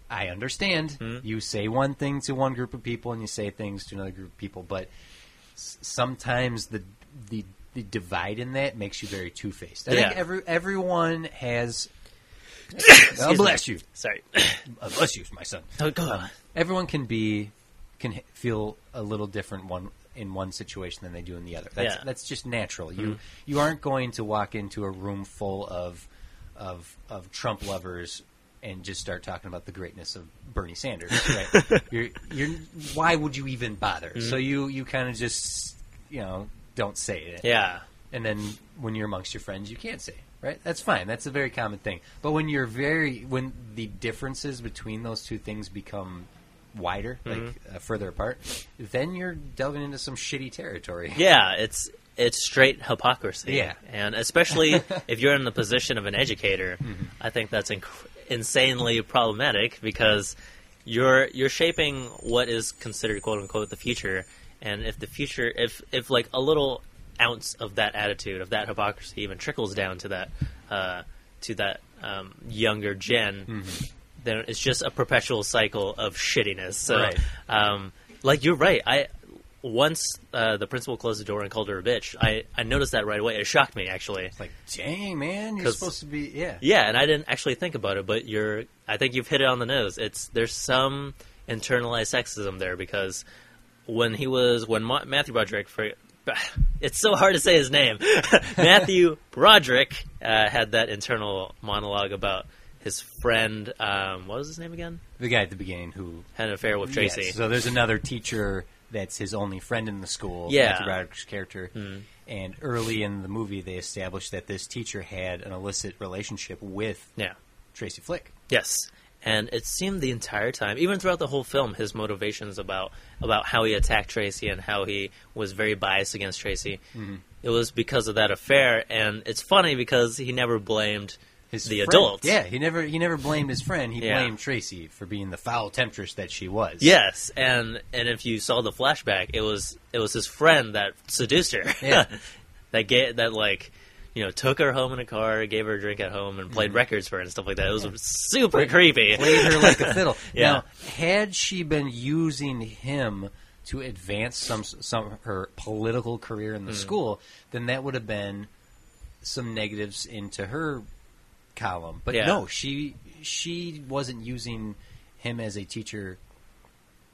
Speaker 1: I understand.
Speaker 2: Hmm.
Speaker 1: You say one thing to one group of people, and you say things to another group of people, but s- sometimes the the the divide in that makes you very two faced. I think every everyone has.
Speaker 2: Excuse
Speaker 1: bless
Speaker 2: me.
Speaker 1: you.
Speaker 2: Sorry.
Speaker 1: Uh, bless you, my son.
Speaker 2: Oh, go on.
Speaker 1: Everyone can be can feel a little different one in one situation than they do in the other. That's
Speaker 2: Yeah. Mm-hmm.
Speaker 1: that's just natural. You you aren't going to walk into a room full of of of Trump lovers and just start talking about the greatness of Bernie Sanders. Right? you're you're why would you even bother?
Speaker 2: Mm-hmm.
Speaker 1: So you you kind of just you know don't say it.
Speaker 2: Yeah.
Speaker 1: And then when you're amongst your friends, you can't say, right? That's fine. That's a very common thing. But when you're very, when the differences between those two things become wider,
Speaker 2: Mm-hmm.
Speaker 1: like uh, further apart, then you're delving into some shitty territory.
Speaker 2: Yeah, it's it's straight hypocrisy.
Speaker 1: Yeah.
Speaker 2: and especially if you're in the position of an educator,
Speaker 1: Mm-hmm.
Speaker 2: I think that's inc- insanely problematic because you're you're shaping what is considered quote unquote the future, and if the future, if if like a little ounce of that attitude of that hypocrisy even trickles down to that uh, to that um, younger gen,
Speaker 1: Mm-hmm.
Speaker 2: Then it's just a perpetual cycle of shittiness. So,
Speaker 1: Right.
Speaker 2: um, like you're right. I once uh, the principal closed the door and called her a bitch. I, I noticed that right away. It shocked me actually.
Speaker 1: It's like, dang, man, you're supposed to be, yeah.
Speaker 2: Yeah, and I didn't actually think about it, but you're. I think you've hit it on the nose. It's there's some internalized sexism there because when he was when Ma- Matthew Broderick, for, it's so hard to say his name. Matthew Broderick uh, had that internal monologue about his friend. Um, what was his name again?
Speaker 1: The guy at the beginning who
Speaker 2: Had an affair with Tracy.
Speaker 1: Yes, So there's another teacher that's his only friend in the school.
Speaker 2: Yeah. Hmm.
Speaker 1: Matthew Broderick's character. And early in the movie, they established that this teacher had an illicit relationship with
Speaker 2: yeah.
Speaker 1: Tracy Flick.
Speaker 2: Yes. And it seemed the entire time, even throughout the whole film, his motivations about about how he attacked Tracy and how he was very biased against Tracy.
Speaker 1: Mm-hmm.
Speaker 2: It was because of that affair, and it's funny because he never blamed
Speaker 1: His
Speaker 2: the
Speaker 1: friend.
Speaker 2: adult.
Speaker 1: Yeah, he never he never blamed his friend. He
Speaker 2: Yeah.
Speaker 1: blamed Tracy for being the foul temptress that she was.
Speaker 2: Yes, and and if you saw the flashback, it was it was his friend that seduced her.
Speaker 1: Yeah.
Speaker 2: that gave that like you know took her home in a car, gave her a drink at home, and played records for her and stuff like that. It was super creepy.
Speaker 1: Mm-hmm. played her like a fiddle.
Speaker 2: Yeah.
Speaker 1: Now, had she been using him to advance some some her political career in the school, then that would have been some negatives into her column. But
Speaker 2: Yeah.
Speaker 1: no, she she wasn't using him as a teacher.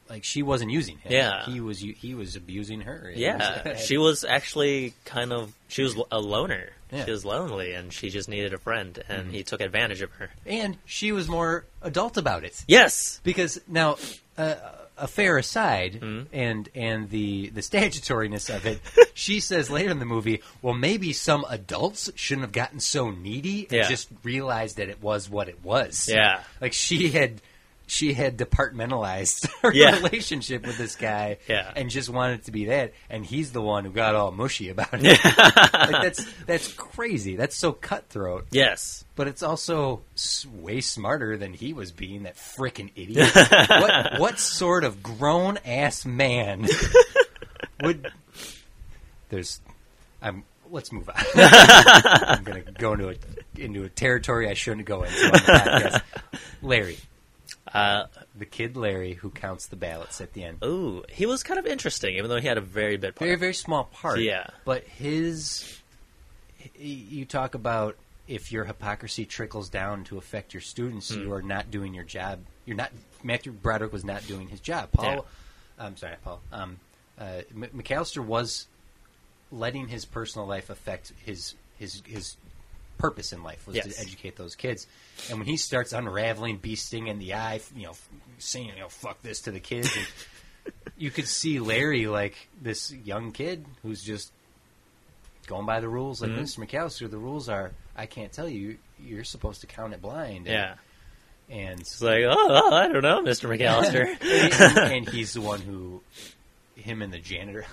Speaker 1: Like she wasn't using him.
Speaker 2: Yeah.
Speaker 1: he was he was abusing her.
Speaker 2: Yeah, she was actually kind of she was a loner.
Speaker 1: Yeah.
Speaker 2: She was lonely, and she just needed a friend, and he took advantage of her.
Speaker 1: and she was more adult about it.
Speaker 2: Yes,
Speaker 1: because now uh, a fair aside
Speaker 2: Mm-hmm.
Speaker 1: and and the the statutoriness of it she says later in the movie well maybe some adults shouldn't have gotten so needy and
Speaker 2: Yeah.
Speaker 1: just realized that it was what it was
Speaker 2: Yeah.
Speaker 1: like she had she had departmentalized her
Speaker 2: Yeah.
Speaker 1: relationship with this guy
Speaker 2: Yeah.
Speaker 1: and just wanted it to be that and he's the one who got all mushy about it like that's that's crazy that's so cutthroat
Speaker 2: yes,
Speaker 1: but it's also way smarter than he was being that frickin' idiot. what what sort of grown ass man would? There's, I'm. Let's move on. I'm gonna go into a into a territory I shouldn't go into on the podcast. Larry,
Speaker 2: uh,
Speaker 1: the kid Larry who counts the ballots at the end.
Speaker 2: ooh, he was kind of interesting, even though he had a very bit part.
Speaker 1: Very very small part.
Speaker 2: Yeah.
Speaker 1: But his, you talk about if your hypocrisy trickles down to affect your students,
Speaker 2: Hmm.
Speaker 1: you are not doing your job. You're not. Matthew Broderick was not doing his job. Paul, I'm sorry, Paul. Um, uh, McAllister was letting his personal life affect his his his purpose in life was
Speaker 2: Yes.
Speaker 1: to educate those kids. And when he starts unraveling, bee sting in the eye, you know, saying you know "fuck this" to the kids, and you could see Larry like this young kid who's just going by the rules. Like
Speaker 2: Mhm.
Speaker 1: Mr. McAllister, the rules are I can't tell you. You're supposed to count it blind. And,
Speaker 2: Yeah,
Speaker 1: and
Speaker 2: it's like, oh, I don't know, Mister McAllister.
Speaker 1: and, and he's the one who, him and the janitor.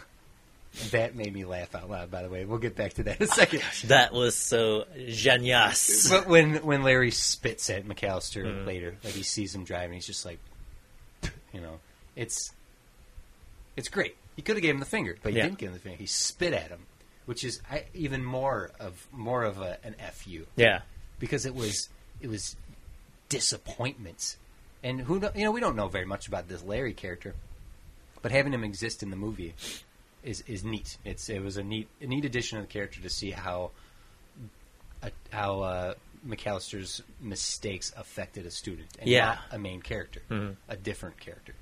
Speaker 1: That made me laugh out loud. By the way, we'll get back to that in a second.
Speaker 2: that was so genius.
Speaker 1: But when when Larry spits at McAllister
Speaker 2: Mm.
Speaker 1: later, like he sees him driving, he's just like, you know, it's it's great. He could have gave him the finger, but he
Speaker 2: Yeah.
Speaker 1: didn't give him the finger. He spit at him, which is I, even more of more of a, an fu
Speaker 2: Yeah,
Speaker 1: because it was it was disappointment, and who you know we don't know very much about this Larry character, but having him exist in the movie is is neat. It's it was a neat a neat addition of the character to see how uh, how uh, McAllister's mistakes affected a student and
Speaker 2: Yeah.
Speaker 1: not a main character,
Speaker 2: Mhm.
Speaker 1: a different character.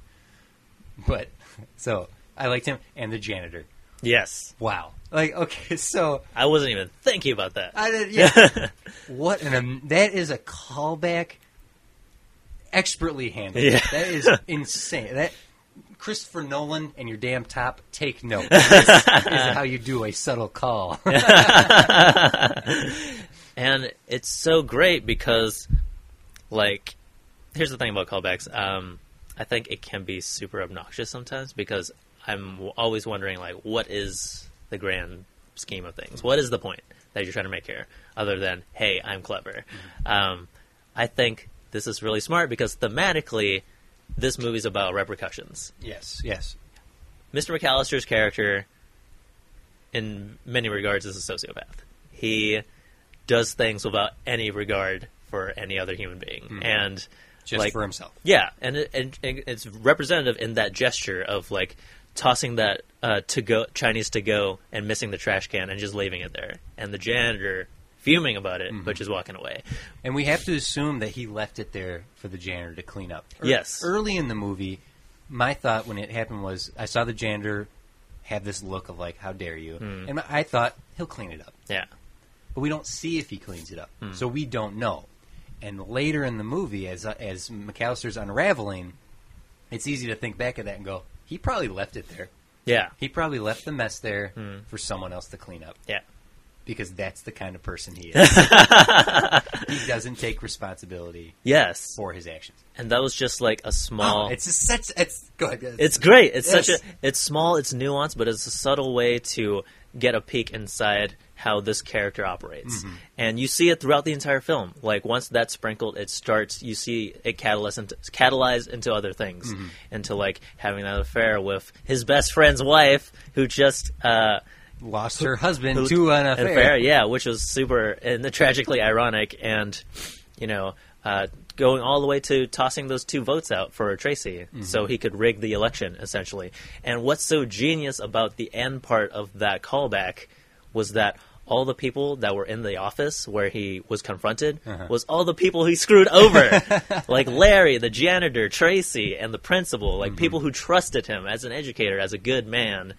Speaker 1: But so I liked him and the janitor.
Speaker 2: yes.
Speaker 1: Wow, like okay, so
Speaker 2: I wasn't even thinking about that.
Speaker 1: I did, yeah. what an um, that is a callback, expertly handled.
Speaker 2: Yeah.
Speaker 1: That is insane. That Christopher Nolan and your damn top take note. This is how you do a subtle call.
Speaker 2: and it's so great because like here's the thing about callbacks um, i think it can be super obnoxious sometimes because i'm always wondering like what is the grand scheme of things what is the point that you're trying to make here other than hey i'm clever um, i think this is really smart because thematically this movie's about repercussions
Speaker 1: yes, yes.
Speaker 2: Mr. McAllister's character, in many regards, is a sociopath. He does things without any regard for any other human being, and
Speaker 1: Just
Speaker 2: like
Speaker 1: for himself.
Speaker 2: yeah, and, it, and, and it's representative in that gesture of like tossing that uh, to go Chinese to go and missing the trash can and just leaving it there, and the janitor fuming about it, but just walking away.
Speaker 1: And we have to assume that he left it there for the janitor to clean up. Ear-
Speaker 2: Yes.
Speaker 1: Early in the movie, my thought when it happened was I saw the janitor have this look of like, "How dare you?"
Speaker 2: Hmm.
Speaker 1: And I thought he'll clean it up.
Speaker 2: Yeah,
Speaker 1: but we don't see if he cleans it up,
Speaker 2: Hmm.
Speaker 1: so we don't know. And later in the movie, as as McAllister's unraveling, it's easy to think back at that and go, he probably left it there.
Speaker 2: yeah,
Speaker 1: He probably left the mess there
Speaker 2: Hmm.
Speaker 1: for someone else to clean up
Speaker 2: yeah.
Speaker 1: Because that's the kind of person he is. he doesn't take responsibility
Speaker 2: Yes,
Speaker 1: for his actions.
Speaker 2: and that was just like a small.
Speaker 1: Oh, it's just such. It's go ahead.
Speaker 2: It's great. It's such a. It's small. It's nuanced, but it's a subtle way to get a peek inside how this character operates,
Speaker 1: Mm-hmm.
Speaker 2: and you see it throughout the entire film. Like once that's sprinkled, it starts. You see it catalyze into, catalyze into other things,
Speaker 1: Mm-hmm.
Speaker 2: into like having that affair with his best friend's wife, who just. Uh,
Speaker 1: lost her husband
Speaker 2: who-
Speaker 1: to an
Speaker 2: an
Speaker 1: affair.
Speaker 2: affair, yeah, which was super and tragically ironic, and you know, uh, going all the way to tossing those two votes out for Tracy
Speaker 1: Mm-hmm.
Speaker 2: so he could rig the election, essentially. And what's so genius about the end part of that callback was that all the people that were in the office where he was confronted
Speaker 1: Uh-huh.
Speaker 2: was all the people he screwed over. like Larry, the janitor, Tracy, and the principal, like
Speaker 1: Mm-hmm.
Speaker 2: people who trusted him as an educator, as a good man.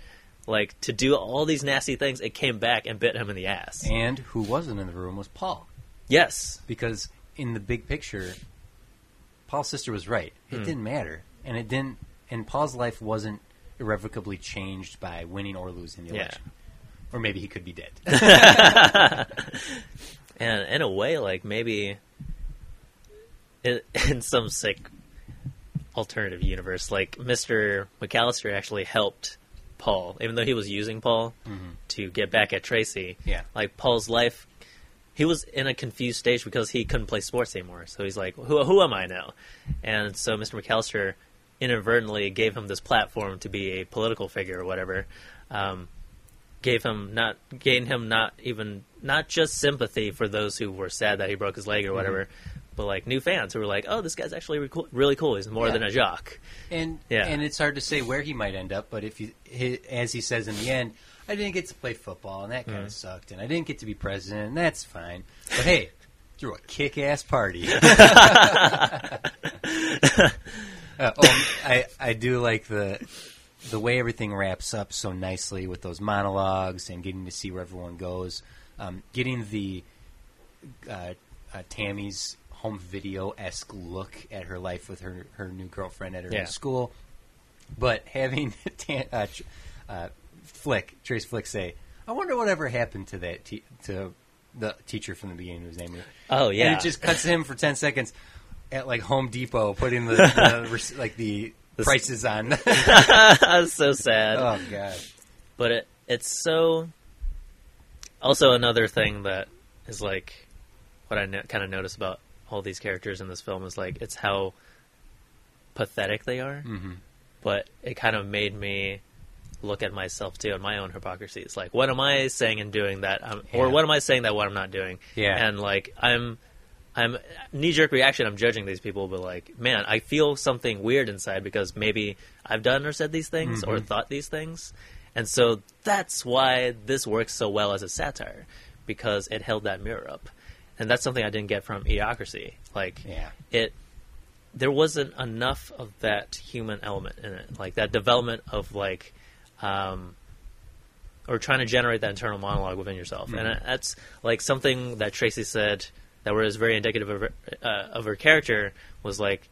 Speaker 2: Like to do all these nasty things, it came back and bit him in the ass.
Speaker 1: And who wasn't in the room was Paul.
Speaker 2: Yes,
Speaker 1: because in the big picture, Paul's sister was right. It hmm. didn't matter, and it didn't. And Paul's life wasn't irrevocably changed by winning or losing the
Speaker 2: Yeah.
Speaker 1: election. Or maybe he could be dead.
Speaker 2: and in a way, like maybe in, in some sick alternative universe, like Mister McAllister actually helped Paul, even though he was using Paul to get back at Tracy.
Speaker 1: Yeah.
Speaker 2: like Paul's life. He was in a confused stage because he couldn't play sports anymore. So he's like, "Who, who am I now?" And so Mr. McAllister inadvertently gave him this platform to be a political figure or whatever. Um, gave him not gained him not even not just sympathy for those who were sad that he broke his leg or whatever, but like new fans who were like, "Oh, this guy's actually re- cool- really cool. He's more
Speaker 1: Yeah.
Speaker 2: than a jock."
Speaker 1: And
Speaker 2: Yeah.
Speaker 1: and it's hard to say where he might end up. But if you, he, as he says in the end, I didn't get to play football, and that kind of sucked, and I didn't get to be president, and that's fine. But hey, threw a kick-ass party. Uh, oh, I I do like the the way everything wraps up so nicely with those monologues and getting to see where everyone goes. Um, getting the uh, uh, Tammy's home video esque look at her life with her her new girlfriend at her
Speaker 2: Yeah.
Speaker 1: new school, but having Tam, uh, uh, Flick Trace Flick say, "I wonder whatever happened to that te- to the teacher from the beginning whose name was."
Speaker 2: Oh yeah,
Speaker 1: And it just cuts him for ten seconds at like Home Depot putting the, the like the prices on.
Speaker 2: That's so sad.
Speaker 1: oh god.
Speaker 2: but it it's so also another thing that is like what I no- kind of notice about all these characters in this film is like it's how pathetic they are.
Speaker 1: Hmm
Speaker 2: but it kind of made me look at myself too and my own hypocrisy it's like what am i saying and doing that I'm, or what am i saying that what i'm not doing?
Speaker 1: Yeah.
Speaker 2: and like i'm i'm knee-jerk reaction i'm judging these people but like man i feel something weird inside because maybe i've done or said these things or
Speaker 1: Mhm.
Speaker 2: thought these things. And so that's why this works so well as a satire because it held that mirror up and that's something i didn't get from idiocracy like
Speaker 1: Yeah.
Speaker 2: it there wasn't enough of that human element in it like that development of like um or trying to generate that internal monologue within yourself and
Speaker 1: Mhm.
Speaker 2: that's like something that tracy said that was very indicative of her, uh, of her character was like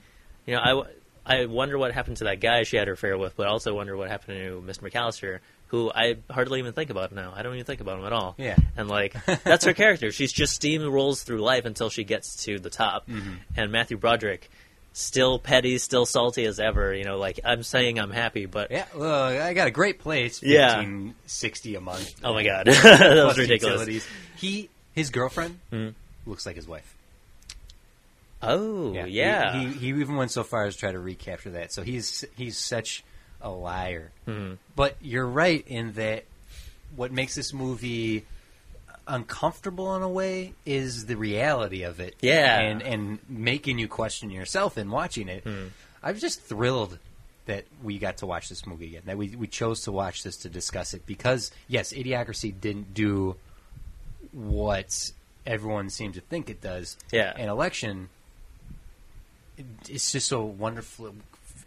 Speaker 2: you know I, w- I wonder what happened to that guy she had her affair with but I also wonder what happened to mr mcallister who i hardly even think about now i don't even think about him at all
Speaker 1: Yeah.
Speaker 2: and like that's her character. She's just steamrolls through life until she gets to the top.
Speaker 1: Mhm.
Speaker 2: And Matthew Broderick, still petty, still salty as ever. You know, like I'm saying I'm happy, but
Speaker 1: Yeah. Well, I got a great place.
Speaker 2: Yeah.
Speaker 1: Sixty a month.
Speaker 2: oh my god, that was ridiculous.
Speaker 1: utilities. He his girlfriend
Speaker 2: Mhm.
Speaker 1: looks like his wife.
Speaker 2: Oh yeah,
Speaker 1: He, he, he even went so far as to try to recapture that. So he's he's such a liar.
Speaker 2: Mhm.
Speaker 1: But you're right in that what makes this movie uncomfortable in a way is the reality of it.
Speaker 2: Yeah.
Speaker 1: And and making you question yourself in watching it.
Speaker 2: Hmm.
Speaker 1: I'm just thrilled that we got to watch this movie again. That we we chose to watch this to discuss it because yes, Idiocracy didn't do what everyone seemed to think it does.
Speaker 2: Yeah.
Speaker 1: An election it's just so wonderfully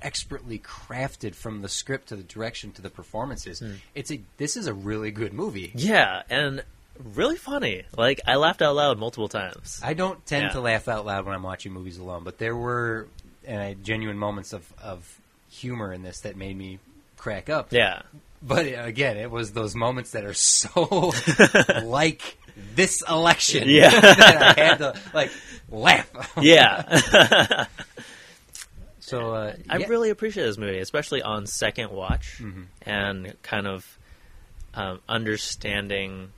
Speaker 1: expertly crafted from the script to the direction to the performances. It's a this is a really good movie.
Speaker 2: yeah, and really funny. Like I laughed out loud multiple times.
Speaker 1: I don't tend
Speaker 2: Yeah.
Speaker 1: to laugh out loud when I'm watching movies alone, but there were uh, genuine moments of, of humor in this that made me crack up.
Speaker 2: yeah,
Speaker 1: But uh, again, it was those moments that are so like this election.
Speaker 2: Yeah.
Speaker 1: that I had to like laugh.
Speaker 2: yeah.
Speaker 1: So uh,
Speaker 2: I
Speaker 1: yeah.
Speaker 2: really appreciate this movie, especially on second watch
Speaker 1: Mhm.
Speaker 2: and kind of um, understanding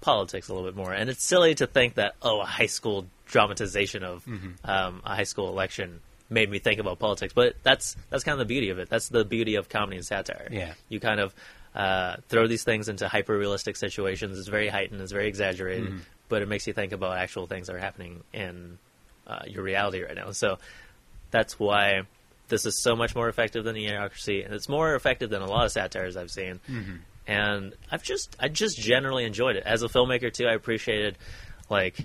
Speaker 2: politics a little bit more. And it's silly to think that oh, a high school dramatization of
Speaker 1: Mhm.
Speaker 2: um, a high school election made me think about politics, but that's that's kind of the beauty of it. That's the beauty of comedy and satire.
Speaker 1: Yeah.
Speaker 2: you kind of uh, throw these things into hyper realistic situations. It's very heightened. It's very exaggerated,
Speaker 1: Mhm.
Speaker 2: but it makes you think about actual things that are happening in uh, your reality right now. So that's why this is so much more effective than Idiocracy, and it's more effective than a lot of satires I've seen.
Speaker 1: Mm-hmm.
Speaker 2: And I've just I just generally enjoyed it as a filmmaker too. I appreciated like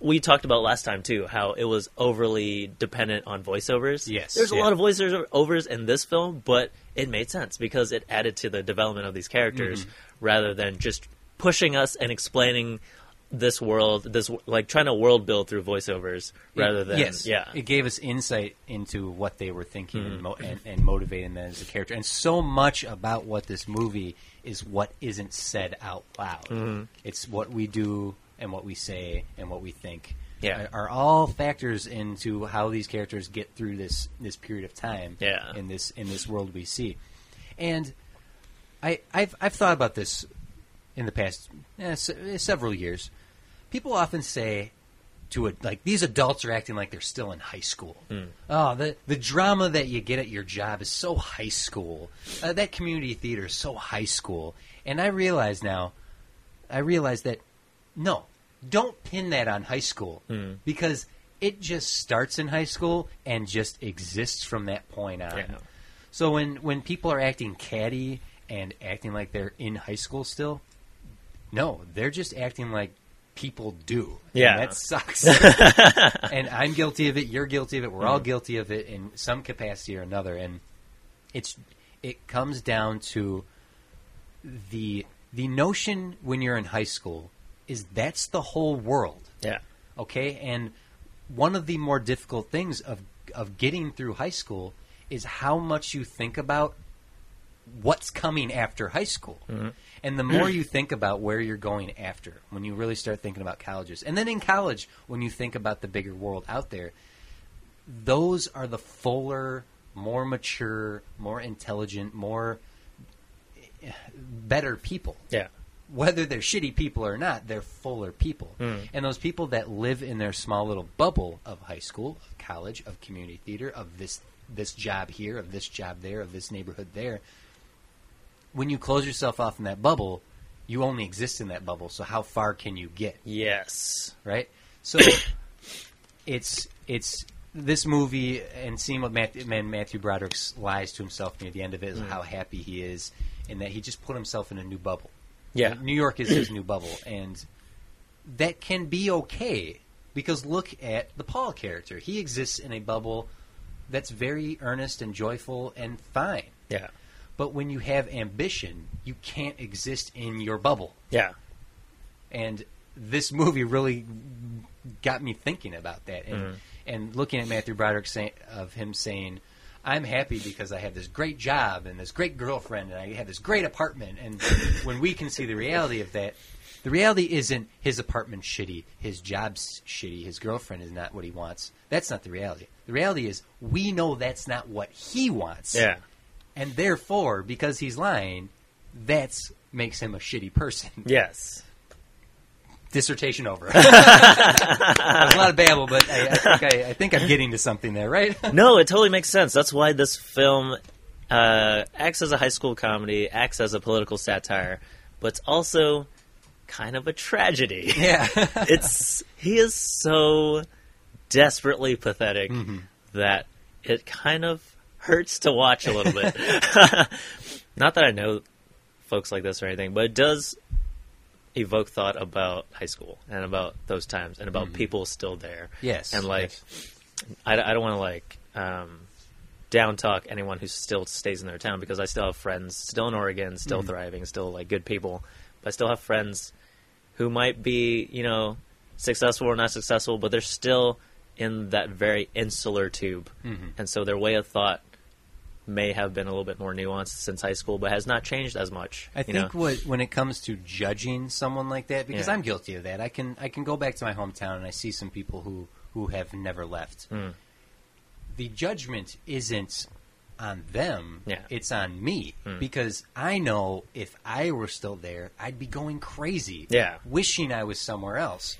Speaker 2: we talked about last time too how it was overly dependent on voiceovers.
Speaker 1: Yes,
Speaker 2: there's a lot of voiceovers in this film, but it made sense because it added to the development of these characters
Speaker 1: Mm-hmm.
Speaker 2: rather than just pushing us and explaining this world, this like trying to world build through voiceovers rather than
Speaker 1: yes,
Speaker 2: yeah, Mm-hmm.
Speaker 1: It gave us insight into what they were thinking and, mo- and, and motivating them as a character. And so much about what this movie is what isn't said out loud.
Speaker 2: Mm-hmm.
Speaker 1: It's what we do and what we say and what we think.
Speaker 2: Yeah.
Speaker 1: are, are all factors into how these characters get through this this period of time.
Speaker 2: Yeah.
Speaker 1: in this in this world we see, and I I've I've thought about this in the past eh, se- several years. People often say to it like these adults are acting like they're still in high school. Oh, the the drama that you get at your job is so high school. Uh, that community theater is so high school. And I realize now, I realize that no, don't pin that on high school because it just starts in high school and just exists from that point on.
Speaker 2: Yeah.
Speaker 1: So when when people are acting catty and acting like they're in high school still, no, they're just acting like people do. And
Speaker 2: Yeah.
Speaker 1: that sucks. and I'm guilty of it. You're guilty of it. We're all mm. guilty of it in some capacity or another. And it's it comes down to the the notion when you're in high school is that's the whole world
Speaker 2: yeah,
Speaker 1: okay and one of the more difficult things of of getting through high school is how much you think about what's coming after high school mm-hmm. And the more you think about where you're going after when you really start thinking about colleges and then in college when you think about the bigger world out there those are the fuller more mature more intelligent more better people.
Speaker 2: Yeah,
Speaker 1: whether they're shitty people or not, they're fuller people. Hmm. And those people that live in their small little bubble of high school, of college, of community theater, of this this job here, of this job there, of this neighborhood there, when you close yourself off in that bubble, you only exist in that bubble. So how far can you get?
Speaker 2: yes,
Speaker 1: right? So it's it's this movie and seeing what Matthew, man, Matthew Broderick lies to himself near the end of it is mm. how happy he is and that he just put himself in a new bubble.
Speaker 2: yeah,
Speaker 1: New York is his new bubble, and that can be okay because look at the Paul character. He exists in a bubble that's very earnest and joyful and fine.
Speaker 2: yeah,
Speaker 1: But when you have ambition, you can't exist in your bubble
Speaker 2: yeah,
Speaker 1: and this movie really got me thinking about that and
Speaker 2: Mm-hmm.
Speaker 1: and looking at Matthew Broderick say, of him saying I'm happy because I have this great job and this great girlfriend and I have this great apartment and when we can see the reality of that the reality isn't his apartment shitty, his job's shitty, his girlfriend is not what he wants. That's not the reality. The reality is we know that's not what he wants.
Speaker 2: yeah,
Speaker 1: And therefore, because he's lying, that's makes him a shitty person
Speaker 2: yes.
Speaker 1: dissertation over. A lot of babble, but I, I, think I, I think I'm getting to something there, right?
Speaker 2: no, it totally makes sense. That's why this film uh, acts as a high school comedy, acts as a political satire, but it's also kind of a tragedy.
Speaker 1: yeah.
Speaker 2: it's he is so desperately pathetic that it kind of hurts to watch a little bit. Not that I know folks like this or anything, but it does evoke thought about high school and about those times and about mm-hmm. people still there.
Speaker 1: yes.
Speaker 2: And like,
Speaker 1: yes.
Speaker 2: I, I don't want to like um, down talk anyone who still stays in their town because I still have friends still in Oregon, still mm-hmm. thriving, still like good people. But I still have friends who might be, you know, successful or not successful, but they're still in that very insular tube, mm-hmm. and so their way of thought may have been a little bit more nuanced since high school, but has not changed as much.
Speaker 1: I think
Speaker 2: know?
Speaker 1: what when it comes to judging someone like that, because
Speaker 2: Yeah.
Speaker 1: I'm guilty of that. I can I can go back to my hometown and I see some people who who have never left.
Speaker 2: Mm.
Speaker 1: The judgment isn't on them;
Speaker 2: Yeah.
Speaker 1: it's on me
Speaker 2: Mm.
Speaker 1: because I know if I were still there, I'd be going crazy,
Speaker 2: Yeah.
Speaker 1: wishing I was somewhere else.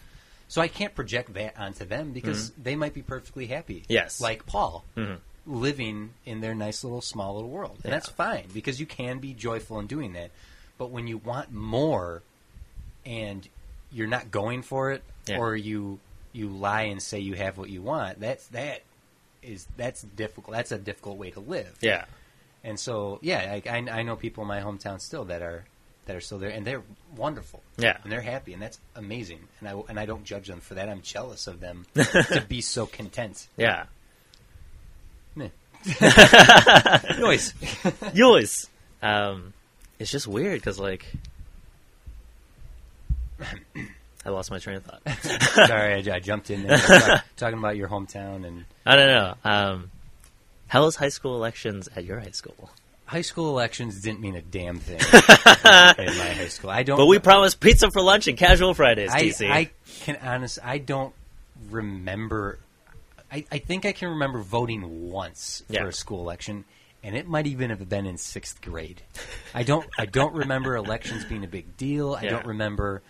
Speaker 1: So I can't project that onto them because
Speaker 2: Mm-hmm.
Speaker 1: they might be perfectly happy.
Speaker 2: Yes.
Speaker 1: like Paul
Speaker 2: Mhm.
Speaker 1: Living in their nice little small little world. And
Speaker 2: Yeah.
Speaker 1: that's fine because you can be joyful in doing that. But when you want more and you're not going for it
Speaker 2: Yeah.
Speaker 1: or you you lie and say you have what you want, that's that is that's difficult. That's a difficult way to live.
Speaker 2: Yeah.
Speaker 1: And so, yeah, I, I, I know people in my hometown still that are that are still there, and they're wonderful.
Speaker 2: Yeah.
Speaker 1: and they're happy, and that's amazing. And I and I don't judge them for that. I'm jealous of them to be so content.
Speaker 2: Yeah.
Speaker 1: Meh. Noise.
Speaker 2: Yours. Um, it's just weird because like, I lost my train of thought.
Speaker 1: Sorry, I, I jumped in there talk- talking about your hometown and
Speaker 2: I don't know. Um, how was high school elections at your high school?
Speaker 1: high school elections didn't mean a damn thing in my high school. I don't.
Speaker 2: But we promised pizza for lunch and casual Fridays,
Speaker 1: I,
Speaker 2: TC.
Speaker 1: I can honestly, I don't remember. I, I think I can remember voting once for a school election, and it might even have been in sixth grade. I don't. I don't remember elections being a big deal. I
Speaker 2: Yeah.
Speaker 1: don't remember.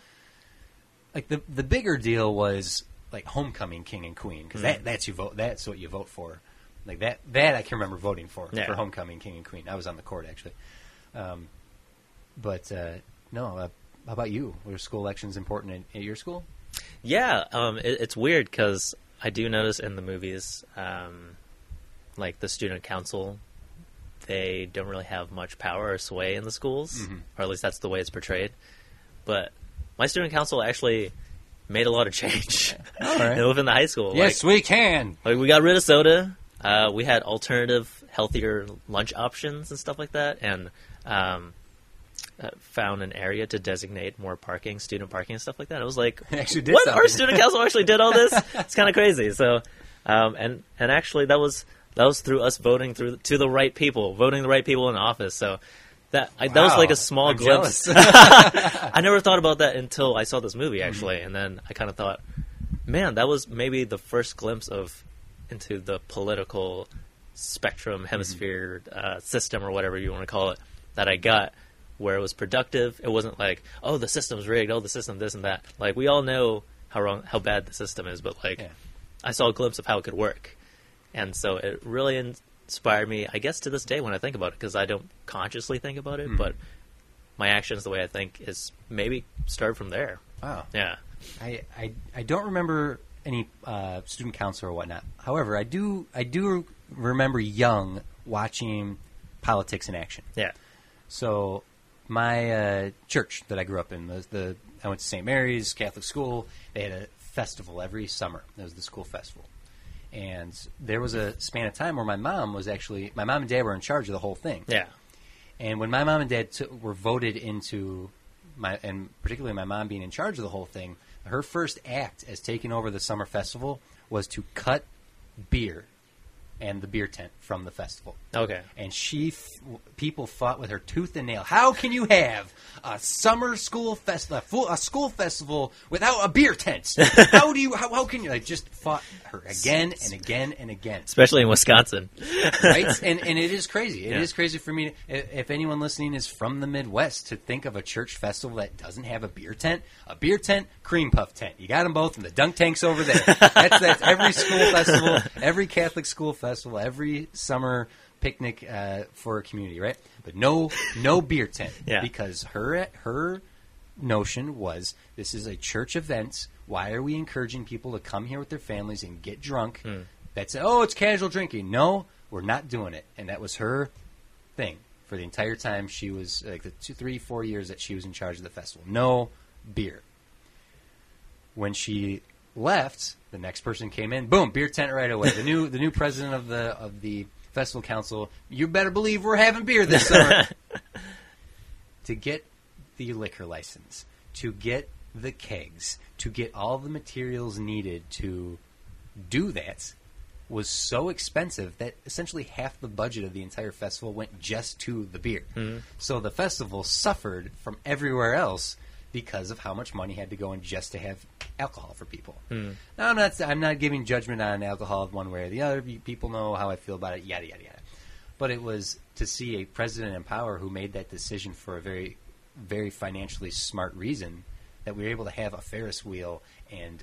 Speaker 1: Like the the bigger deal was like homecoming king and queen because
Speaker 2: Mm-hmm.
Speaker 1: that that's you vote. That's what you vote for. Like that that I can remember voting for
Speaker 2: Yeah.
Speaker 1: for homecoming king and queen. I was on the court actually. Um, but uh, no, uh, how about you? Were school elections important in, at your school?
Speaker 2: Yeah, um, it, it's weird because I do notice in the movies, um, like the student council, they don't really have much power or sway in the schools,
Speaker 1: Mhm.
Speaker 2: or at least that's the way it's portrayed. But my student council actually made a lot of change
Speaker 1: right.
Speaker 2: within the high school.
Speaker 1: Yes, we can.
Speaker 2: Like, like we got rid of soda. Uh, we had alternative, healthier lunch options and stuff like that, and um, uh, found an area to designate more parking, student parking, and stuff like that. It was like, what?
Speaker 1: something.
Speaker 2: Our student council actually did all this. It's kind of crazy. So, um, and and actually, that was that was through us voting through to the right people, voting the right people in office. So. That I, that was like a small
Speaker 1: I'm
Speaker 2: glimpse. I never thought about that until I saw this movie actually, and then I kind of thought, man, that was maybe the first glimpse of into the political spectrum, hemisphere uh, system, or whatever you want to call it, that I got, where it was productive. It wasn't like, oh, the system's rigged, oh, the system this and that. Like we all know how wrong, how bad the system is, but like,
Speaker 1: Yeah.
Speaker 2: I saw a glimpse of how it could work, and so it really inspired me. I guess to this day when I think about it, because I don't consciously think about it,
Speaker 1: Mhm.
Speaker 2: but my actions, the way I think, is maybe start from there.
Speaker 1: Wow.
Speaker 2: Yeah.
Speaker 1: I, I, I don't remember any uh, student council or whatnot. However, I do I do remember young watching politics in action.
Speaker 2: Yeah.
Speaker 1: So my uh, church that I grew up in, the, the I went to St. Mary's Catholic school. They had a festival every summer. It was the school festival, and there was a span of time where my mom was actually my mom and dad were in charge of the whole thing.
Speaker 2: Yeah.
Speaker 1: And when my mom and dad took were voted into my, and particularly my mom being in charge of the whole thing, her first act as taking over the summer festival was to cut beer and the beer tent from the festival.
Speaker 2: Okay.
Speaker 1: And she, f- people fought with her tooth and nail. How can you have a summer school festival, a, full, a school festival without a beer tent? How do you? How, how can you? Like just fought her again and again and again
Speaker 2: Especially in Wisconsin.
Speaker 1: right? and and it is crazy. It is
Speaker 2: Yeah.
Speaker 1: crazy for me. To, if anyone listening is from the Midwest, to think of a church festival that doesn't have a beer tent, a beer tent, cream puff tent. You got them both, and the dunk tanks over there. That's that's every school festival, every Catholic school festival, every summer picnic uh, for a community, right? But no no beer tent
Speaker 2: Yeah.
Speaker 1: because her her notion was this is a church event. Why are we encouraging people to come here with their families and get drunk? That's oh, it's casual drinking. No, we're not doing it. And that was her thing for the entire time she was like the two, three, four years that she was in charge of the festival. No beer. When she left, the next person came in. Boom, beer tent right away. The new the new president of the of the festival council. You better believe we're having beer this summer. to get the liquor license, to get the kegs, to get all the materials needed to do that was so expensive that essentially half the budget of the entire festival went just to the beer. Hmm. So the festival suffered from everywhere else because of how much money had to go in just to have alcohol for people. Now I'm not I'm not giving judgment on alcohol one way or the other. People know how I feel about it. Yada yada yada. But it was to see a president in power who made that decision for a very, very financially smart reason that we were able to have a Ferris wheel and